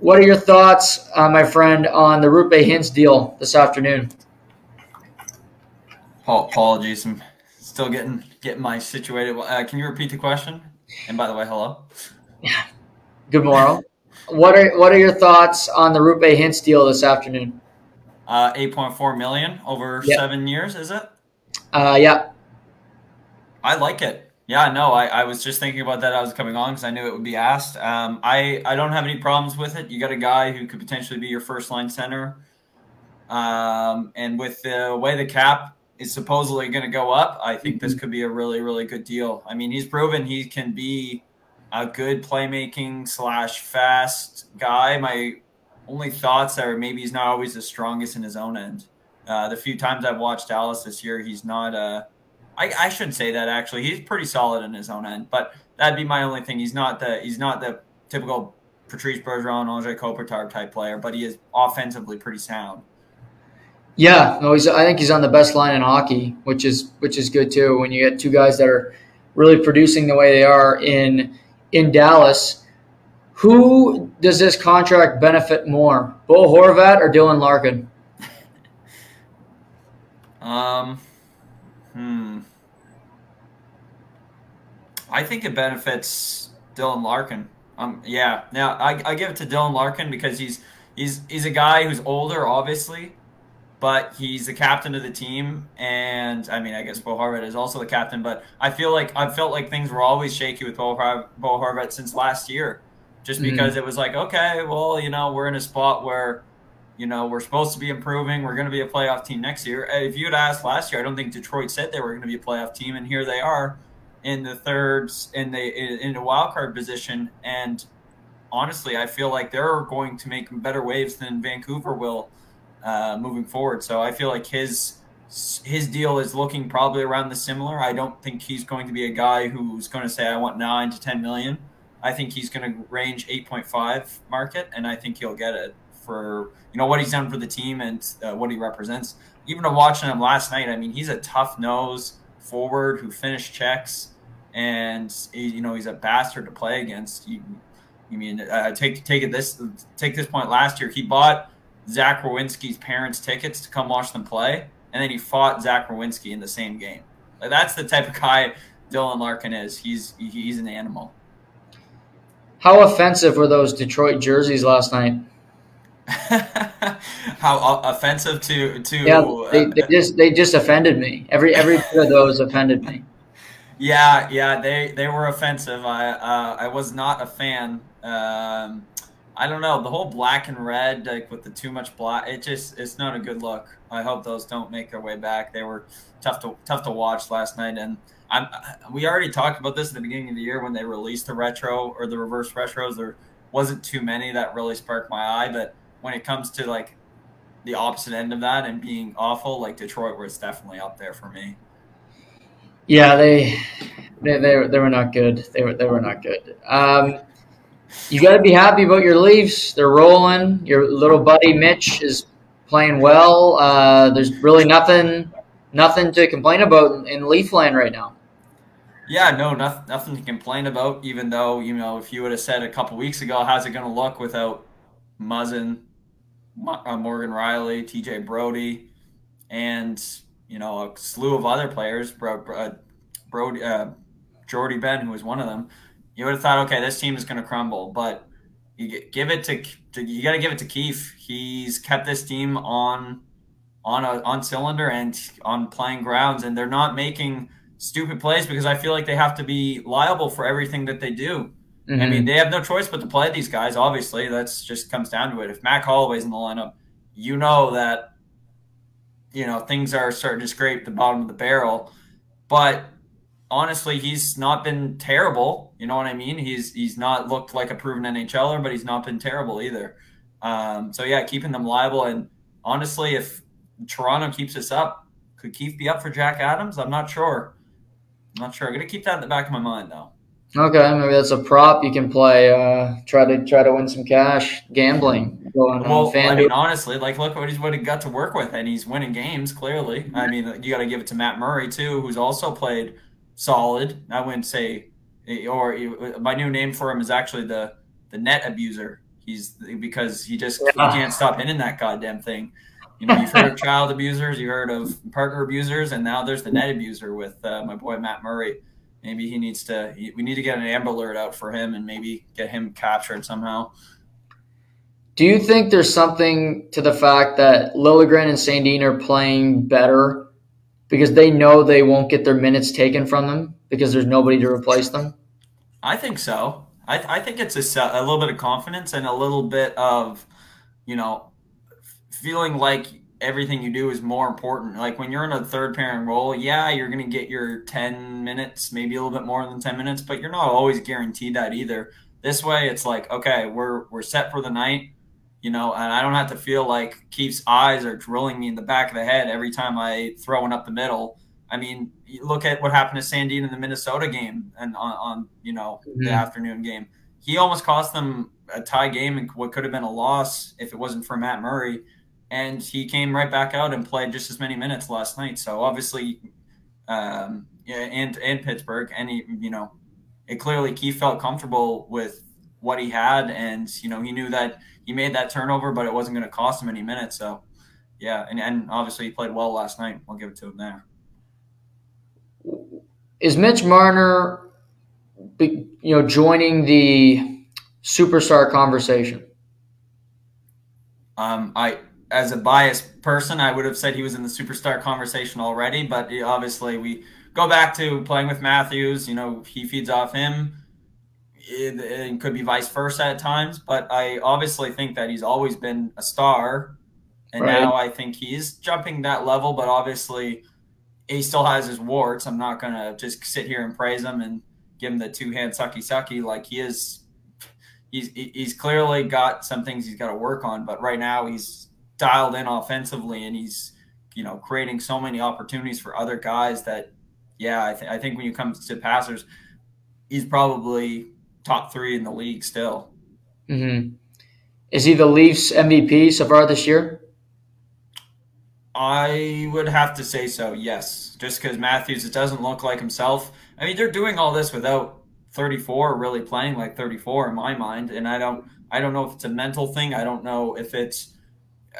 what are your thoughts, uh, my friend, on the Roope Hintz deal this afternoon? Apologies, I'm still getting getting my situated. Uh, can you repeat the question? And by the way, hello. Yeah. Good morning. what are what are your thoughts on the Roope Hintz deal this afternoon? Uh, eight point four million over yep. seven years, is it? Uh, yeah. I like it. Yeah, no, I, I was just thinking about that. I was coming on because I knew it would be asked. Um, I I don't have any problems with it. You got a guy who could potentially be your first line center. Um, and with the way the cap supposedly going to go up, I think this could be a really really good deal. I mean, he's proven he can be a good playmaking slash fast guy. My only thoughts are maybe he's not always the strongest in his own end. Uh, the few times I've watched Dallas this year, he's not. Uh, I, I shouldn't say that actually. He's pretty solid in his own end, but that'd be my only thing. He's not the he's not the typical Patrice Bergeron, Andre Kopitar type player, but he is offensively pretty sound. Yeah, no, he's. I think he's on the best line in hockey, which is which is good too. When you get two guys that are really producing the way they are in in Dallas, who does this contract benefit more, Bo Horvat or Dylan Larkin? Um, hmm. I think it benefits Dylan Larkin. Um, yeah. Now I, I give it to Dylan Larkin because he's he's he's a guy who's older, obviously, but he's the captain of the team, and I mean, I guess Bo Horvat is also the captain. But I feel like I felt like things were always shaky with Bo, Bo Horvat since last year, just mm-hmm. because it was like, okay, well, you know, we're in a spot where you know, we're supposed to be improving. We're going to be a playoff team next year. If you had asked last year, I don't think Detroit said they were going to be a playoff team, and here they are in the thirds in the in a wild card position. And honestly, I feel like they're going to make better waves than Vancouver will uh, moving forward. So I feel like his his deal is looking probably around the similar. I don't think he's going to be a guy who's going to say I want nine to ten million. I think he's going to range eight point five market, and I think he'll get it for you know what he's done for the team and uh, what he represents. Even watching him last night, I mean, he's a tough nose forward who finished checks, and you know he's a bastard to play against. You, you mean uh, take take it this take this point last year? He bought Zach Werenski's parents tickets to come watch them play, and then he fought Zach Werenski in the same game. Like, that's the type of guy Dylan Larkin is. He's he's an animal. How offensive were those Detroit jerseys last night? How offensive to to yeah they, they, just they just offended me every every bit of those offended me yeah yeah they they were offensive I uh, I was not a fan um, I don't know the whole black and red like with the too much black it just it's not a good look I hope those don't make their way back they were tough to tough to watch last night and I'm we already talked about this at the beginning of the year when they released the retro or the reverse retros there wasn't too many that really sparked my eye but when it comes to like the opposite end of that and being awful, like Detroit was definitely up there for me. Yeah, they they they, they were not good. They were they were not good. Um, you got to be happy about your Leafs. They're rolling. Your little buddy Mitch is playing well. Uh, there's really nothing nothing to complain about in, Leafland right now. Yeah, no, nothing, nothing to complain about. Even though you know, if you would have said a couple weeks ago, how's it going to look without Muzzin, uh, Morgan Rielly, T.J. Brodie, and you know a slew of other players. Uh, Brodie, uh, Jordie Benn, who was one of them. You would have thought, okay, this team is going to crumble, but you give it to, to you got to give it to Keefe. He's kept this team on on a on cylinder and on playing grounds, and they're not making stupid plays because I feel like they have to be liable for everything that they do. Mm-hmm. I mean, mm-hmm. they have no choice but to play these guys. Obviously, that's just comes down to it. If Mac Hollowell's in the lineup, you know that you know things are starting to scrape the bottom of the barrel. But honestly, he's not been terrible. You know what I mean? He's he's not looked like a proven NHLer, but he's not been terrible either. Um, so yeah, keeping them liable. And honestly, if Toronto keeps this up, could Keefe be up for Jack Adams? I'm not sure. I'm not sure. I'm gonna keep that in the back of my mind though. Okay, maybe that's a prop you can play. Uh, try to try to win some cash gambling. Go on, Well, I mean, honestly, like look what he's what he got to work with, and he's winning games. Clearly, I mean, you got to give it to Matt Murray too, who's also played solid. I wouldn't say, or my new name for him is actually the the net abuser. He's because he just he can't stop hitting that goddamn thing. You know, you've heard of child abusers, you heard of partner abusers, and now there's the net abuser with uh, my boy Matt Murray. Maybe he needs to. He, we need to get an Amber Alert out for him, and maybe get him captured somehow. Do you think there's something to the fact that Liljegren and Sandin are playing better because they know they won't get their minutes taken from them because there's nobody to replace them? I think so. I, I think it's a, a little bit of confidence and a little bit of, you know, feeling like everything you do is more important. Like when you're in a third pairing role, yeah, you're going to get your 10 minutes, maybe a little bit more than 10 minutes, but you're not always guaranteed that either. This way, it's like, okay, we're, we're set for the night, you know, and I don't have to feel like Keefe's eyes are drilling me in the back of the head every time I throw one up the middle. I mean, you look at what happened to Sandin in the Minnesota game and on, on you know the Mhm. afternoon game. He almost cost them a tie game and what could have been a loss if it wasn't for Matt Murray. And he came right back out and played just as many minutes last night. So obviously, um, yeah, and and Pittsburgh, and he, you know, it clearly Keith felt comfortable with what he had, and you know he knew that he made that turnover, but it wasn't going to cost him any minutes. So yeah, and and obviously he played well last night. I'll give it to him there. Is Mitch Marner, you know, joining the superstar conversation? Um, I, as a biased person, I would have said he was in the superstar conversation already, but obviously we go back to playing with Matthews. You know, he feeds off him. It, it could be vice versa at times, but I obviously think that he's always been a star, and Right. now I think he's jumping that level. But obviously, he still has his warts. I'm not gonna just sit here and praise him and give him the two hand sucky sucky like he is he's he's clearly got some things he's got to work on, but right now he's dialed in offensively and he's you know creating so many opportunities for other guys that yeah, I, th- I think when you come to passers, he's probably top three in the league still. hmm Is he the Leafs MVP so far this year? I would have to say so, yes. Just because Matthews, it doesn't look like himself. I mean, they're doing all this without 34 really playing like 34 in my mind, and I don't, I don't know if it's a mental thing. I don't know if it's,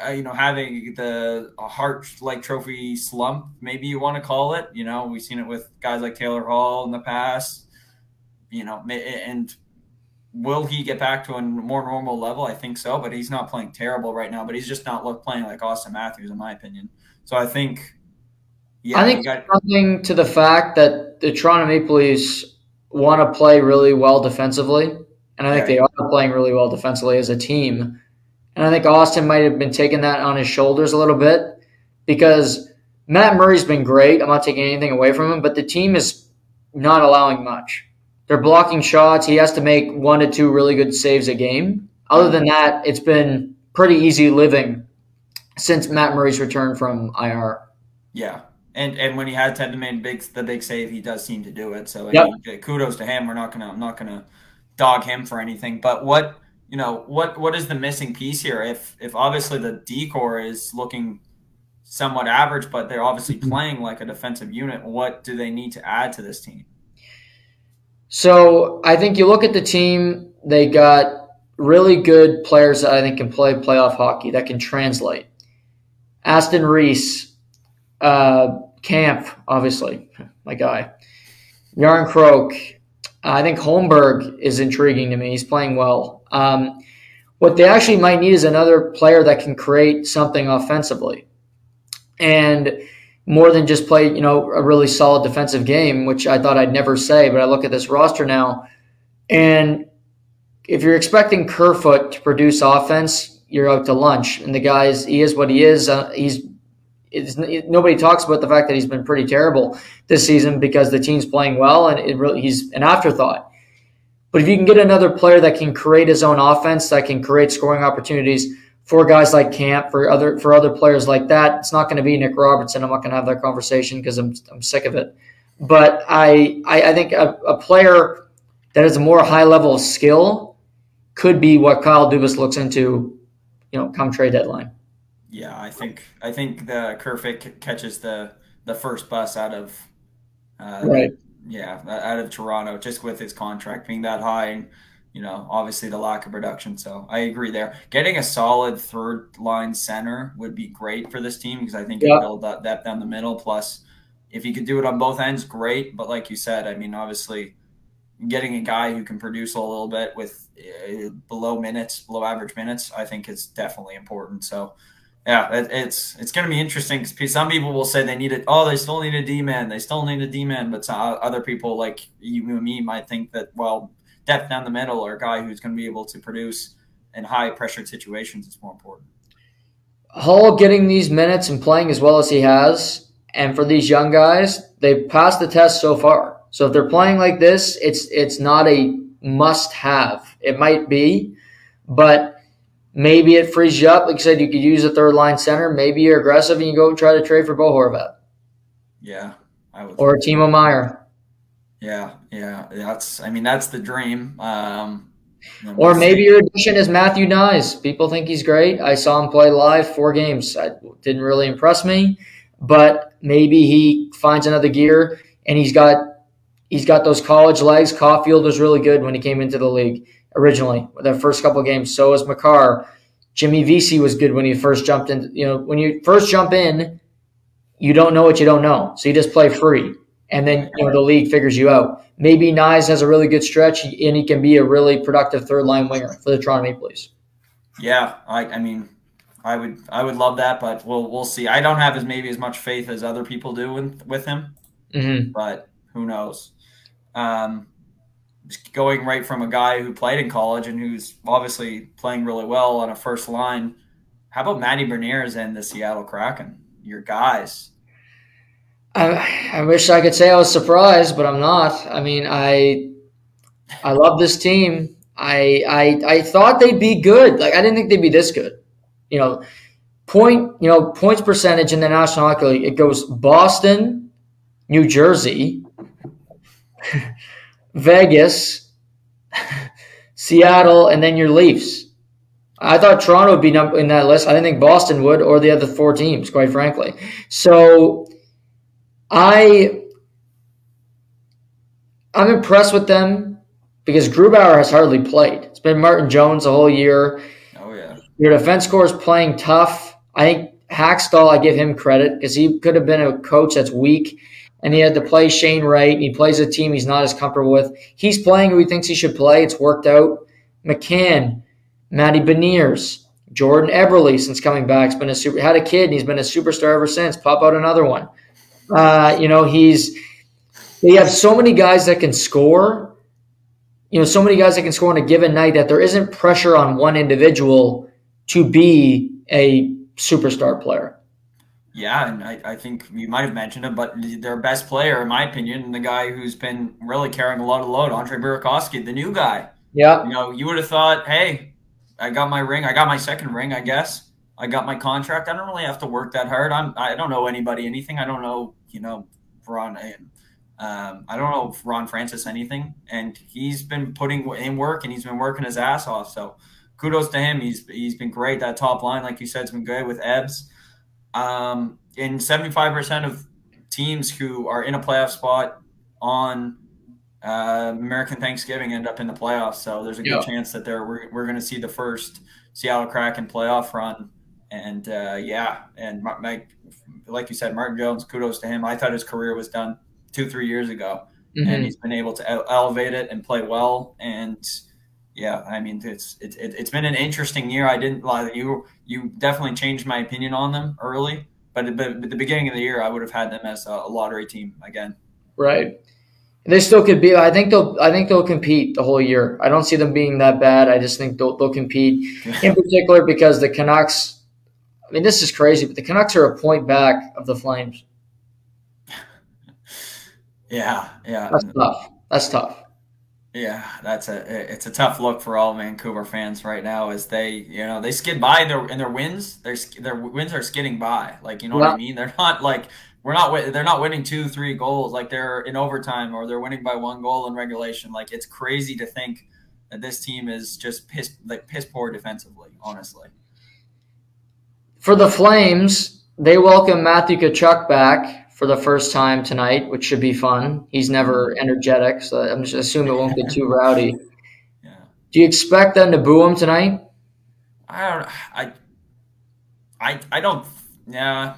uh, you know, having the a Hart like trophy slump, maybe you want to call it. You know, we've seen it with guys like Taylor Hall in the past. You know, and will he get back to a more normal level? I think so, but he's not playing terrible right now. But he's just not look playing like Auston Matthews, in my opinion. So I think, yeah, I think got, something to the fact that the Toronto Maple Leafs want to play really well defensively, and I think Right. they are playing really well defensively as a team. And I think Austin might have been taking that on his shoulders a little bit because Matt Murray's been great. I'm not taking anything away from him, but the team is not allowing much. They're blocking shots. He has to make one to two really good saves a game. Other than that, it's been pretty easy living since Matt Murray's return from IR. yeah. And and when he had to make big the big save, he does seem to do it. So Yep. kudos to him. We're not gonna I'm not gonna dog him for anything. But what you know what what is the missing piece here? If if obviously the decor is looking somewhat average, but they're obviously Mm-hmm. playing like a defensive unit, what do they need to add to this team? So I think you look at the team, they got really good players that I think can play playoff hockey that can translate. Aston Reese, uh, Kampf, obviously, my guy. Jarnkrok. I think Holmberg is intriguing to me. He's playing well. Um, what they actually might need is another player that can create something offensively. And more than just play, you know, a really solid defensive game, which I thought I'd never say, but I look at this roster now, and if you're expecting Kerfoot to produce offense, you're out to lunch. And the guy's he is what he is. Uh, he's nobody talks about the fact that he's been pretty terrible this season because the team's playing well, and really, he's an afterthought. But if you can get another player that can create his own offense, that can create scoring opportunities for guys like Kampf, for other for other players like that, it's not going to be Nick Robertson. I'm not going to have that conversation because I'm I'm sick of it. But I I, I think a, a player that has a more high level of skill could be what Kyle Dubas looks into, you know, come trade deadline. Yeah, I think I think the Kerfoot catches the the first bus out of uh, right. Yeah, out of Toronto, just with his contract being that high, and you know, obviously the lack of production. So I agree there. Getting a solid third line center would be great for this team because I think yep. it build that depth down the middle. Plus, if you could do it on both ends, great. But like you said, I mean, obviously, getting a guy who can produce a little bit with uh, below minutes, below average minutes, I think is definitely important. So yeah, it, it's it's going to be interesting because some people will say they need it. Oh, they still need a D man. They still need a D man. But some, other people like you and me might think that well, depth down the middle or a guy who's going to be able to produce in high pressured situations is more important. Hall getting these minutes and playing as well as he has, and for these young guys, they've passed the test so far. So if they're playing like this, it's it's not a must have. It might be, but Maybe it frees you up. Like I said, you could use a third line center. Maybe you're aggressive and you go try to trade for Bo Horvat. Yeah, I would. Or Timo Meier. Yeah, yeah, that's. I mean, that's the dream. Um, or maybe your addition is Matthew Knies. People think he's great. I saw him play live four games. I didn't really impress me, but maybe he finds another gear and he's got he's got those college legs. Caufield was really good when he came into the league originally, the first couple games. So was Makar. Jimmy Vesey was good when he first jumped in. You know, when you first jump in, you don't know what you don't know. So you just play free. And then you know the league figures you out. Maybe Knies has a really good stretch and he can be a really productive third line winger for the Toronto Maple Leafs. Yeah, I, I mean, I would I would love that, but we'll we'll see. I don't have as maybe as much faith as other people do with with him, mm-hmm. but who knows? Um, going right from a guy who played in college and who's obviously playing really well on a first line. How about Matty Beniers and the Seattle Kraken? Your guys. I, I wish I could say I was surprised, but I'm not. I mean, I I love this team. I I I thought they'd be good. Like I didn't think they'd be this good. You know, point you know points percentage in the National Hockey League. It goes Boston, New Jersey. Vegas, Seattle, and then your Leafs. I thought Toronto would be in that list. I didn't think Boston would, or the other four teams, quite frankly. So I I'm impressed with them because Grubauer has hardly played. It's been Martin Jones the whole year. Oh yeah. Your defense core is playing tough. I think Hakstol, I give him credit because he could have been a coach that's weak and he had to play Shane Wright, and he plays a team he's not as comfortable with. He's playing who he thinks he should play. It's worked out. McCann, Matty Beniers, Jordan Eberle, since coming back, has been a super. Had a kid, and he's been a superstar ever since. Pop out another one. Uh, you know, he's. They have so many guys that can score. You know, so many guys that can score on a given night that there isn't pressure on one individual to be a superstar player. Yeah, and I, I think you might have mentioned it, but their best player, in my opinion, the guy who's been really carrying a lot of load, Andre Burakovsky, the new guy. Yeah. You know, you would have thought, hey, I got my ring. I got my second ring, I guess. I got my contract. I don't really have to work that hard. I'm. I don't know anybody anything. I don't know. You know, Ron. Um, I don't know Ron Francis anything, and he's been putting in work and he's been working his ass off. So, kudos to him. He's he's been great. That top line, like you said, has been good with Ebbs. Um, and 75% of teams who are in a playoff spot on uh, American Thanksgiving end up in the playoffs. So there's a good chance that there we're, we're going to see the first Seattle Kraken playoff run. And uh, yeah, and Mike, like you said, Martin Jones, kudos to him. I thought his career was done two, three years ago, mm-hmm. and he's been able to elevate it and play well. And yeah, I mean it's it, it, has been an interesting year. I didn't lie. You you definitely changed my opinion on them early, but at the beginning of the year, I would have had them as a lottery team again. Right. They still could be. I think they'll. I think they'll compete the whole year. I don't see them being that bad. I just think they'll, they'll compete in particular because the Canucks. I mean, this is crazy, but the Canucks are a point back of the Flames. Yeah, yeah. That's tough. That's tough. Yeah, that's a it's a tough look for all Vancouver fans right now as they you know they skid by their in their wins their their wins are skidding by like you know what I mean they're not like we're not they're not winning two three goals like they're in overtime or they're winning by one goal in regulation. Like it's crazy to think that this team is just piss like piss poor defensively. Honestly, for the Flames, they welcome Matthew Tkachuk back for the first time tonight, which should be fun. He's never mm-hmm. energetic, so I'm just assuming it won't get too rowdy. Yeah. Do you expect them to boo him tonight? I don't. I. I. I don't. Yeah.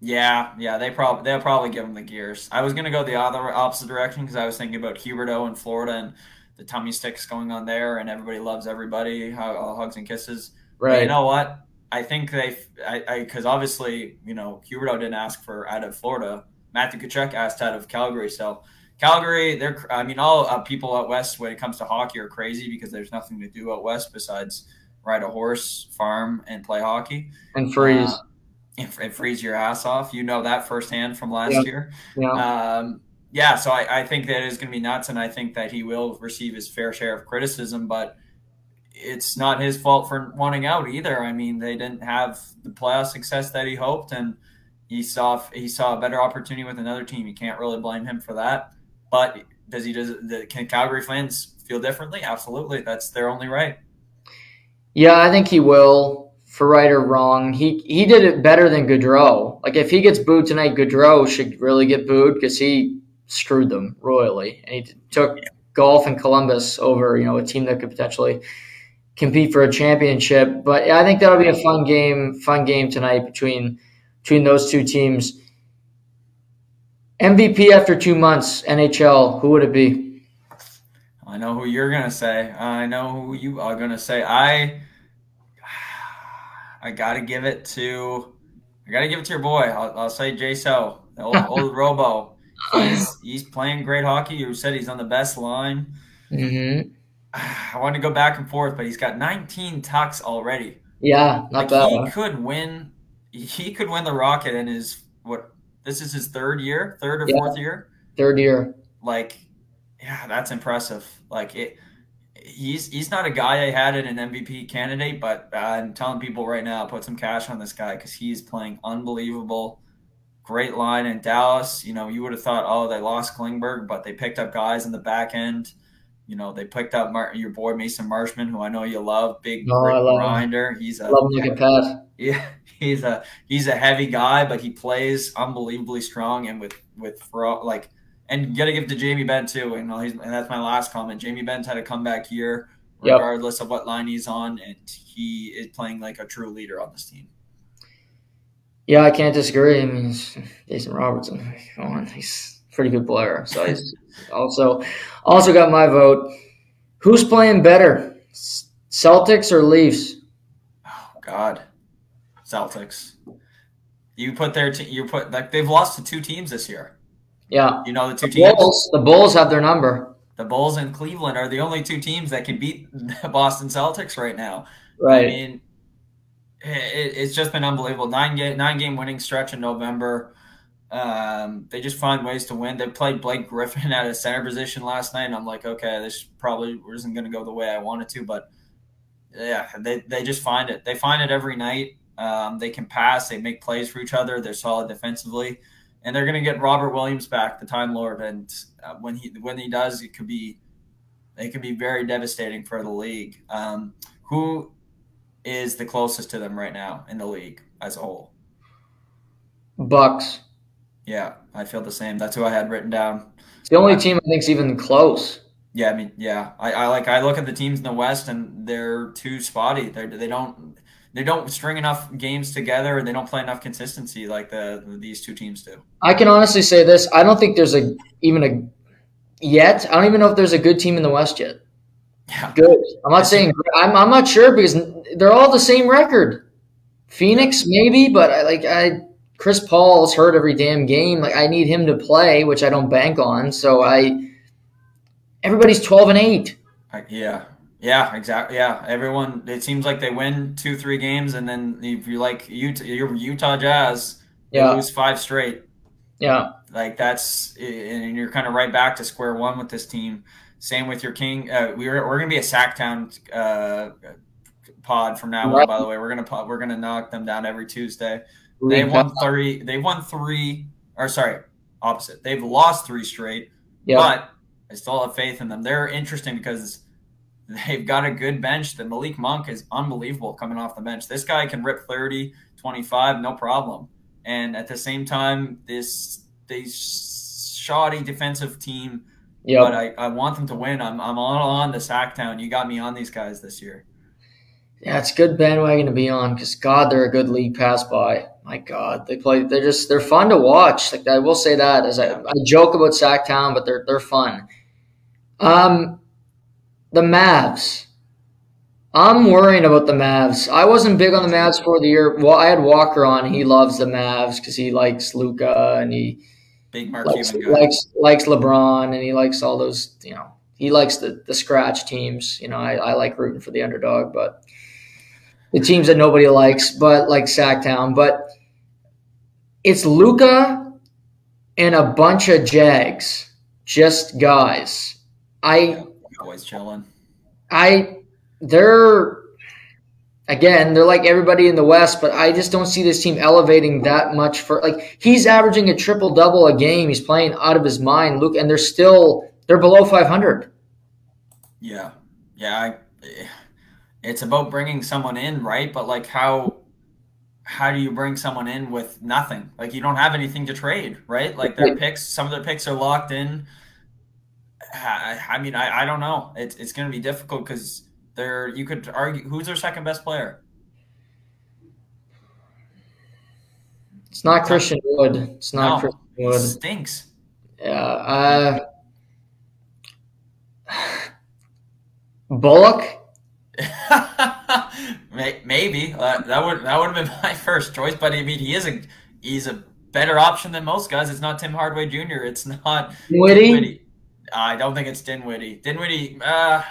Yeah, yeah, they probably they'll probably give him the gears. I was gonna go the other opposite direction because I was thinking about Huberdeau in Florida and the tummy sticks going on there, and everybody loves everybody, hugs and kisses. Right. But you know what? I think they, I, because obviously, you know, Huberdeau didn't ask for out of Florida. Matthew Tkachuk asked out of Calgary. So Calgary, they're, I mean, all uh, people out west when it comes to hockey are crazy because there's nothing to do out west besides ride a horse, farm, and play hockey and freeze. Uh, and, and, freeze your ass off. You know that firsthand from last yeah. year. Yeah. Um, yeah, so I, I think that is going to be nuts, and I think that he will receive his fair share of criticism. But it's not his fault for wanting out either. I mean, they didn't have the playoff success that he hoped, and he saw he saw a better opportunity with another team. You can't really blame him for that. But does he does the, can Calgary fans feel differently? Absolutely, that's their only right. Yeah, I think he will. For right or wrong, he he did it better than Gaudreau. Like if he gets booed tonight, Gaudreau should really get booed because he screwed them royally, and he took golf and Columbus over you know a team that could potentially compete for a championship. But I think that'll be a fun game, fun game tonight between between those two teams. MVP after two months, NHL. Who would it be? I know who you're gonna say. I know who you are gonna say. I I gotta give it to I gotta give it to your boy. I'll, I'll say Jay So, the old, old Robo. He's, he's playing great hockey. You said he's on the best line. Mm-hmm. I want to go back and forth, but he's got 19 tucks already. Yeah, not like bad. He could win. He could win the Rocket in his what? This is his third year, third or yeah. fourth year. Third year. Like, yeah, that's impressive. Like it. He's he's not a guy I had in an MVP candidate, but I'm telling people right now, put some cash on this guy because he's playing unbelievable. Great line in Dallas. You know, you would have thought, oh, they lost Klingberg, but they picked up guys in the back end you know, they picked up Mar- your boy Mason Marchment, who I know you love, big oh, grinder. Him. He's a love him like a Yeah, he's a he's a heavy guy, but he plays unbelievably strong and with with like. And you got to give to Jamie Benn too. He's, and that's my last comment. Jamie Benn's had a comeback here, regardless yep. of what line he's on, and he is playing like a true leader on this team. Yeah, I can't disagree. I mean, Jason Robertson, come on, he's a pretty good player. So he's also also got my vote. Who's playing better, Celtics or Leafs? Oh God, Celtics. You put their te- you put like they've lost to two teams this year. Yeah, you know the two the teams. Bulls, the Bulls have their number. The Bulls and Cleveland are the only two teams that can beat the Boston Celtics right now. Right. I mean, it, it's just been unbelievable. Nine game nine game winning stretch in November. Um, they just find ways to win. They played Blake Griffin at a center position last night, and I'm like, okay, this probably isn't going to go the way I wanted to, but yeah, they, they just find it. They find it every night. Um, they can pass. They make plays for each other. They're solid defensively, and they're going to get Robert Williams back, the Time Lord. And uh, when he when he does, it could be it could be very devastating for the league. Um, who is the closest to them right now in the league as a whole? Bucks. Yeah, I feel the same. That's who I had written down. It's the only team I think's even close. Yeah, I mean, yeah, I, I like I look at the teams in the West and they're too spotty. They they don't they don't string enough games together. and They don't play enough consistency like the these two teams do. I can honestly say this: I don't think there's a even a yet. I don't even know if there's a good team in the West yet. Yeah. Good. I'm not saying I'm. I'm not sure because they're all the same record. Phoenix maybe, but I like I Chris Paul's hurt every damn game. Like I need him to play, which I don't bank on. So I everybody's twelve and eight. Yeah, yeah, exactly. Yeah, everyone. It seems like they win two, three games, and then if you like Utah, your Utah Jazz, yeah. lose five straight. Yeah, like that's and you're kind of right back to square one with this team. Same with your King. Uh, we're we're gonna be a Sacktown uh, pod from now right. on. By the way, we're gonna we're gonna knock them down every Tuesday. They won three. They won three or sorry, opposite. They've lost three straight, Yep. but I still have faith in them. They're interesting because they've got a good bench. The Malik Monk is unbelievable coming off the bench. This guy can rip 30, 25, no problem. And at the same time, this this shoddy defensive team, Yep. but I, I want them to win. I'm, I'm all on the Sacktown. You got me on these guys this year. Yeah, it's a good bandwagon to be on because God, they're a good league pass by. My God, they play. They're just they're fun to watch. Like I will say that as I, I joke about Sacktown, but they're they're fun. Um, the Mavs. I'm worrying about the Mavs. I wasn't big on the Mavs for the year. Well, I had Walker on. He loves the Mavs because he likes Luka and he Big Mark likes, likes likes LeBron and he likes all those. You know, he likes the the scratch teams. You know, I, I like rooting for the underdog, but the teams that nobody likes, but like Sacktown. But it's Luka and a bunch of Jags, just guys. I Always chilling. I they're again they're like everybody in the West, but I just don't see this team elevating that much for like he's averaging a triple double a game. He's playing out of his mind, Luke, and they're still they're below five hundred. Yeah, yeah. I, it's about bringing someone in, right? But like, how how do you bring someone in with nothing? Like, you don't have anything to trade, right? Like, their picks, some of their picks are locked in. I, I mean, I, I don't know. It's it's going to be difficult because they're you could argue who's their second best player. It's not Christian Wood. It's not No, Christian Wood. stinks. Yeah. Uh, Bullock. May- Maybe uh, that would that would have been my first choice, but I mean he is a he's a better option than most guys. It's not Tim Hardaway Jr. It's not Witty. Dinwiddie. I don't think it's Dinwiddie. Dinwiddie, uh,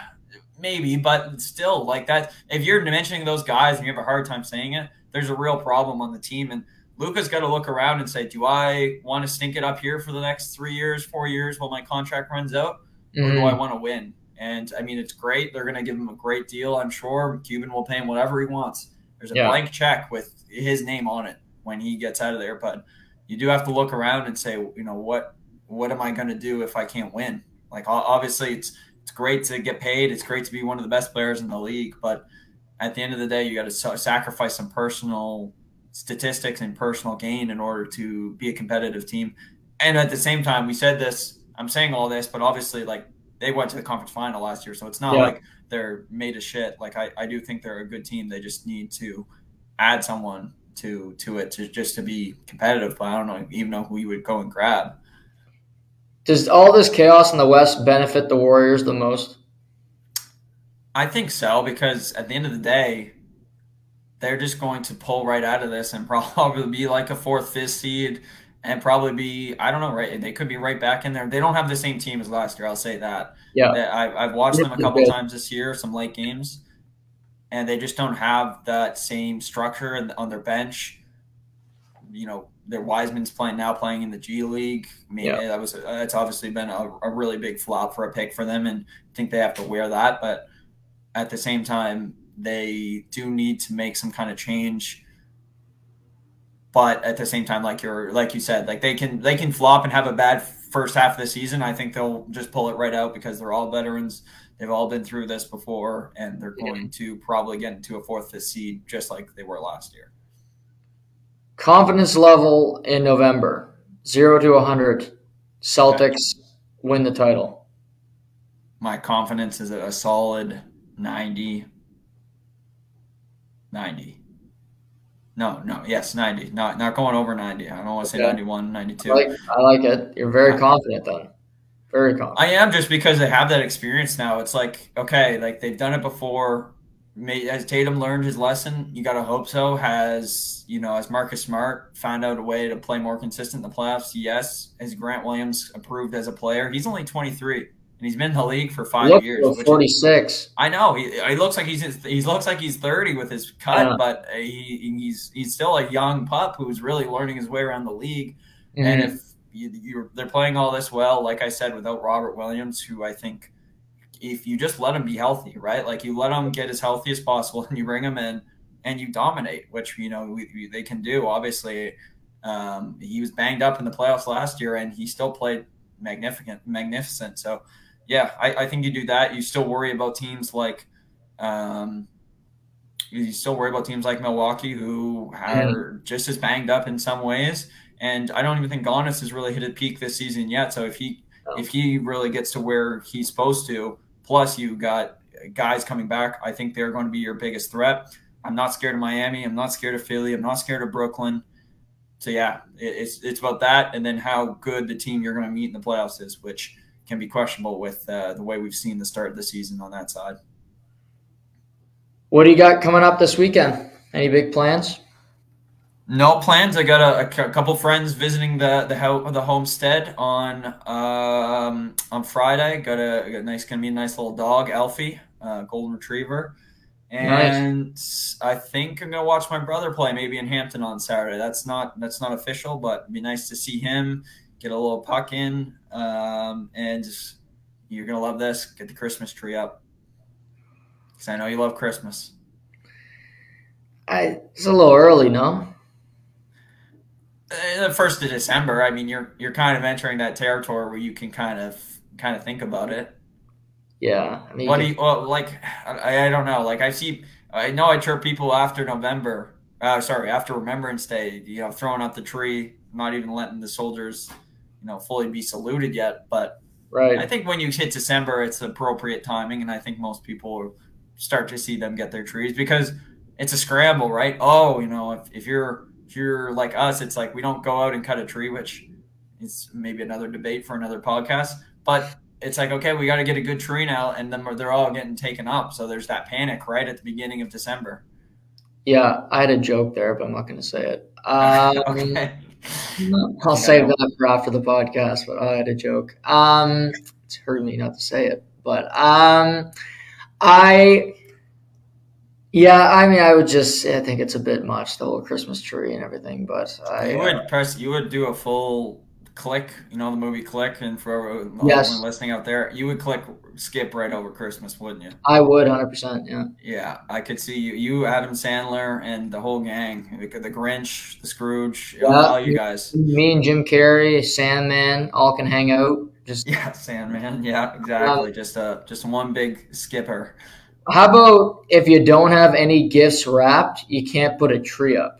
maybe, but still, like that. If you're mentioning those guys and you have a hard time saying it, there's a real problem on the team. And Luka's got to look around and say, do I want to stink it up here for the next three years, four years while my contract runs out, or do I Mhm. want to win? And I mean, it's great. They're going to give him a great deal, I'm sure. Cuban will pay him whatever he wants. There's a Yeah. blank check with his name on it when he gets out of there. But you do have to look around and say, you know, what what am I going to do if I can't win? Like obviously, it's it's great to get paid. It's great to be one of the best players in the league, but at the end of the day, you got to sacrifice some personal statistics and personal gain in order to be a competitive team. And at the same time, we said this. I'm saying all this, but obviously, like they went to the conference final last year, so it's not Yeah. like they're made of shit. Like I, I do think they're a good team. They just need to add someone to to it to just to be competitive. But I don't know even know who you would go and grab. Does all this chaos in the West benefit the Warriors the most? I think so because at the end of the day, they're just going to pull right out of this and probably be like a fourth, fifth seed, and probably be I don't know right. They could be right back in there. They don't have the same team as last year. I'll say that. Yeah. I, I've watched them a couple times this year, some late games, and they just don't have that same structure on their bench. You know, their Wiseman's playing now, playing in the G League. I mean, Yeah. that was that's obviously been a, a really big flop for a pick for them, and I think they have to wear that. But at the same time, they do need to make some kind of change. But at the same time, like you're like you said, like they can they can flop and have a bad first half of the season. I think they'll just pull it right out because they're all veterans. They've all been through this before, and they're Yeah. going to probably get into a fourth, fifth seed just like they were last year. Confidence level in November zero to 100. Celtics win the title. My confidence is a solid 90. 90. No, no, yes, 90. Not not going over 90. I don't want to say Okay. 91, 92. I like, I like it. You're very confident then. Very confident. I am just because they have that experience now. It's like okay, like they've done it before. May, has Tatum learned his lesson? You got to hope so. Has you know, has Marcus Smart found out a way to play more consistent in the playoffs? Yes. Has Grant Williams improved as a player? He's only 23 and he's been in the league for five Look, years. is- 46. I know he, he looks like he's he looks like he's 30 with his cut, Yeah. but he, he's he's still a young pup who's really learning his way around the league. And Mhm. if you, you're, they're playing all this well, like I said, without Robert Williams, who I think if you just let him be healthy, right? Like you let him get as healthy as possible, and you bring him in and you dominate, which you know we, we, they can do. Obviously, Um, he was banged up in the playoffs last year, and he still played magnificent, magnificent. So, yeah, I, I think you do that. You still worry about teams like, um, you still worry about teams like Milwaukee who are just as banged up in some ways. And I don't even think Giannis has really hit a peak this season yet. So if he if he really gets to where he's supposed to, plus you got guys coming back, I think they're going to be your biggest threat. I'm not scared of Miami. I'm not scared of Philly. I'm not scared of Brooklyn. So yeah, it's it's about that, and then how good the team you're going to meet in the playoffs is, which can be questionable with uh, the way we've seen the start of the season on that side. What do you got coming up this weekend? Any big plans? No plans. I got a, a couple friends visiting the the ho- the homestead on um, on Friday. Got a, got a nice, gonna be a nice little dog, Alfie, uh, golden retriever. And nice. I think I'm gonna watch my brother play maybe in Hampton on Saturday. That's not that's not official, but it'd be nice to see him get a little puck in. Um, and just, you're gonna love this. Get the Christmas tree up because I know you love Christmas. I it's a little early, no? Uh, the first of December. I mean, you're you're kind of entering that territory where you can kind of kind of think about it. Yeah. I mean, what do you well, like? I, I don't know. Like I see, I know I chirp people after November. Uh, sorry, after Remembrance Day. You know, throwing up the tree, not even letting the soldiers, you know, fully be saluted yet. But right, I think when you hit December, it's appropriate timing, and I think most people start to see them get their trees because it's a scramble, right? Oh, you know, if, if you're if you're like us, it's like we don't go out and cut a tree, which is maybe another debate for another podcast. But it's like okay, we got to get a good tree now, and then they're all getting taken up. So there's that panic right at the beginning of December. Yeah, I had a joke there, but I'm not going to say it. Um, okay. I'll save that for after the podcast, but I had a joke. Um, it's hurting me not to say it, but um, I, yeah, I mean, I would just, I think it's a bit much the whole Christmas tree and everything, but I you would uh, press, you would do a full click, you know, the movie Click, and for yes. listening out there, you would click skip right over Christmas, wouldn't you? I would, hundred percent. Yeah. Yeah, I could see you, you, Adam Sandler, and the whole gang, the, the Grinch, the Scrooge, yeah, all you guys. Me and Jim Carrey, Sandman, all can hang out. Just yeah, Sandman. Yeah, exactly. Um, just a just one big skipper. How about if you don't have any gifts wrapped, you can't put a tree up?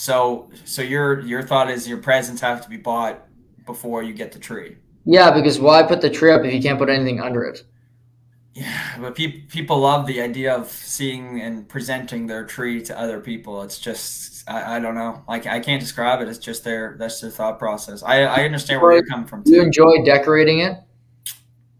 So, so your your thought is your presents have to be bought before you get the tree. Yeah, because why put the tree up if you can't put anything under it? Yeah, but pe- people love the idea of seeing and presenting their tree to other people. It's just I, I don't know. Like I can't describe it. It's just their that's their thought process. I, I understand where you're coming from. Too. You enjoy decorating it?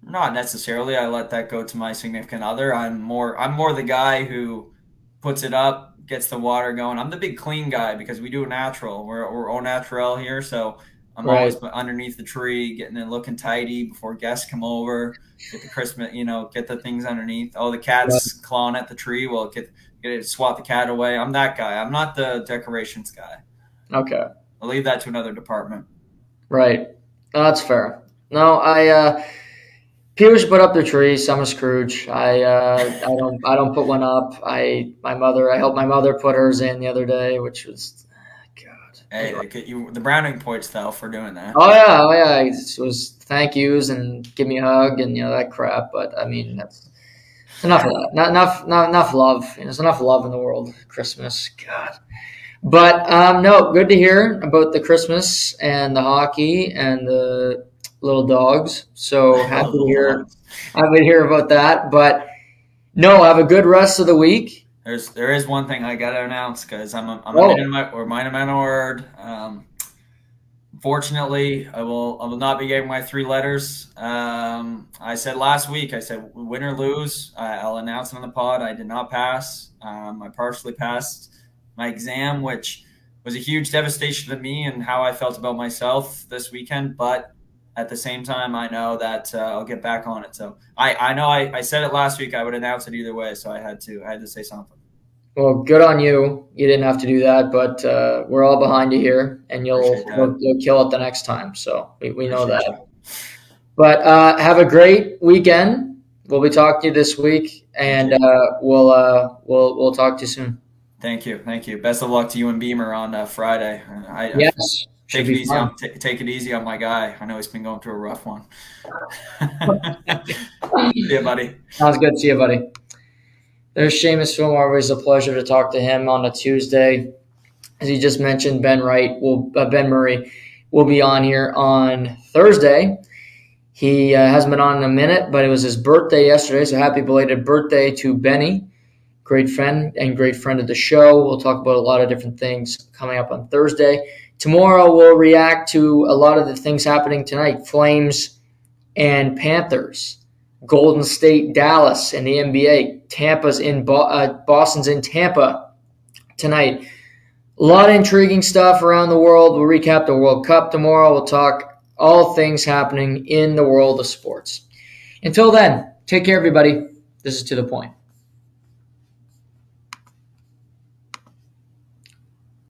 Not necessarily. I let that go to my significant other. I'm more I'm more the guy who puts it up, gets the water going. I'm the big clean guy because we do natural. We're we're au naturel here, so I'm right. always underneath the tree, getting it looking tidy before guests come over. Get the Christmas, you know, get the things underneath. Oh, the cat's right. clawing at the tree. Well, get get it, swat the cat away. I'm that guy. I'm not the decorations guy. Okay. I'll leave that to another department. Right. No, that's fair. No, I. uh People should put up their trees. I'm a Scrooge. I uh, I don't I don't put one up. I my mother I helped my mother put hers in the other day, which was God. Hey, you the browning points though for doing that. Oh yeah, oh yeah. It was thank yous and give me a hug and you know that crap. But I mean that's enough of that. Not enough not enough love. There's enough love in the world. Christmas, God. But um, no, good to hear about the Christmas and the hockey and the little dogs. So happy to hear happy to hear about that. But no, have a good rest of the week. There's there is one thing I gotta announce because I'm a, I'm oh. a my or mine my word. Um, fortunately, I will I will not be getting my three letters. Um, I said last week. I said win or lose. I, will announce it on the pod. I did not pass. Um, I partially passed my exam, which was a huge devastation to me and how I felt about myself this weekend. But at the same time, I know that uh, I'll get back on it. So I, I know I, I said it last week. I would announce it either way. So I had to I had to say something. Well, good on you. You didn't have to do that, but uh, we're all behind you here, and you'll you'll, you'll, kill it the next time. So we, we know that. But uh, have a great weekend. We'll be talking to you this week, and uh, we'll uh, we'll we'll talk to you soon. Thank you, thank you. Best of luck to you and Beamer on uh, Friday. I, yes, take it easy. On, t- take it easy on my guy. I know he's been going through a rough one. See you, buddy. Sounds good. To see you, buddy. There's Seamus Fillmore. Always a pleasure to talk to him on a Tuesday. As you just mentioned, Ben Wright will uh, Ben Murray will be on here on Thursday. He uh, hasn't been on in a minute, but it was his birthday yesterday, so happy belated birthday to Benny. Great friend and great friend of the show. We'll talk about a lot of different things coming up on Thursday. Tomorrow, we'll react to a lot of the things happening tonight Flames and Panthers, Golden State, Dallas, and the NBA. Tampa's in Bo- uh, Boston's in Tampa tonight. A lot of intriguing stuff around the world. We'll recap the World Cup tomorrow. We'll talk all things happening in the world of sports. Until then, take care, everybody. This is To The Point.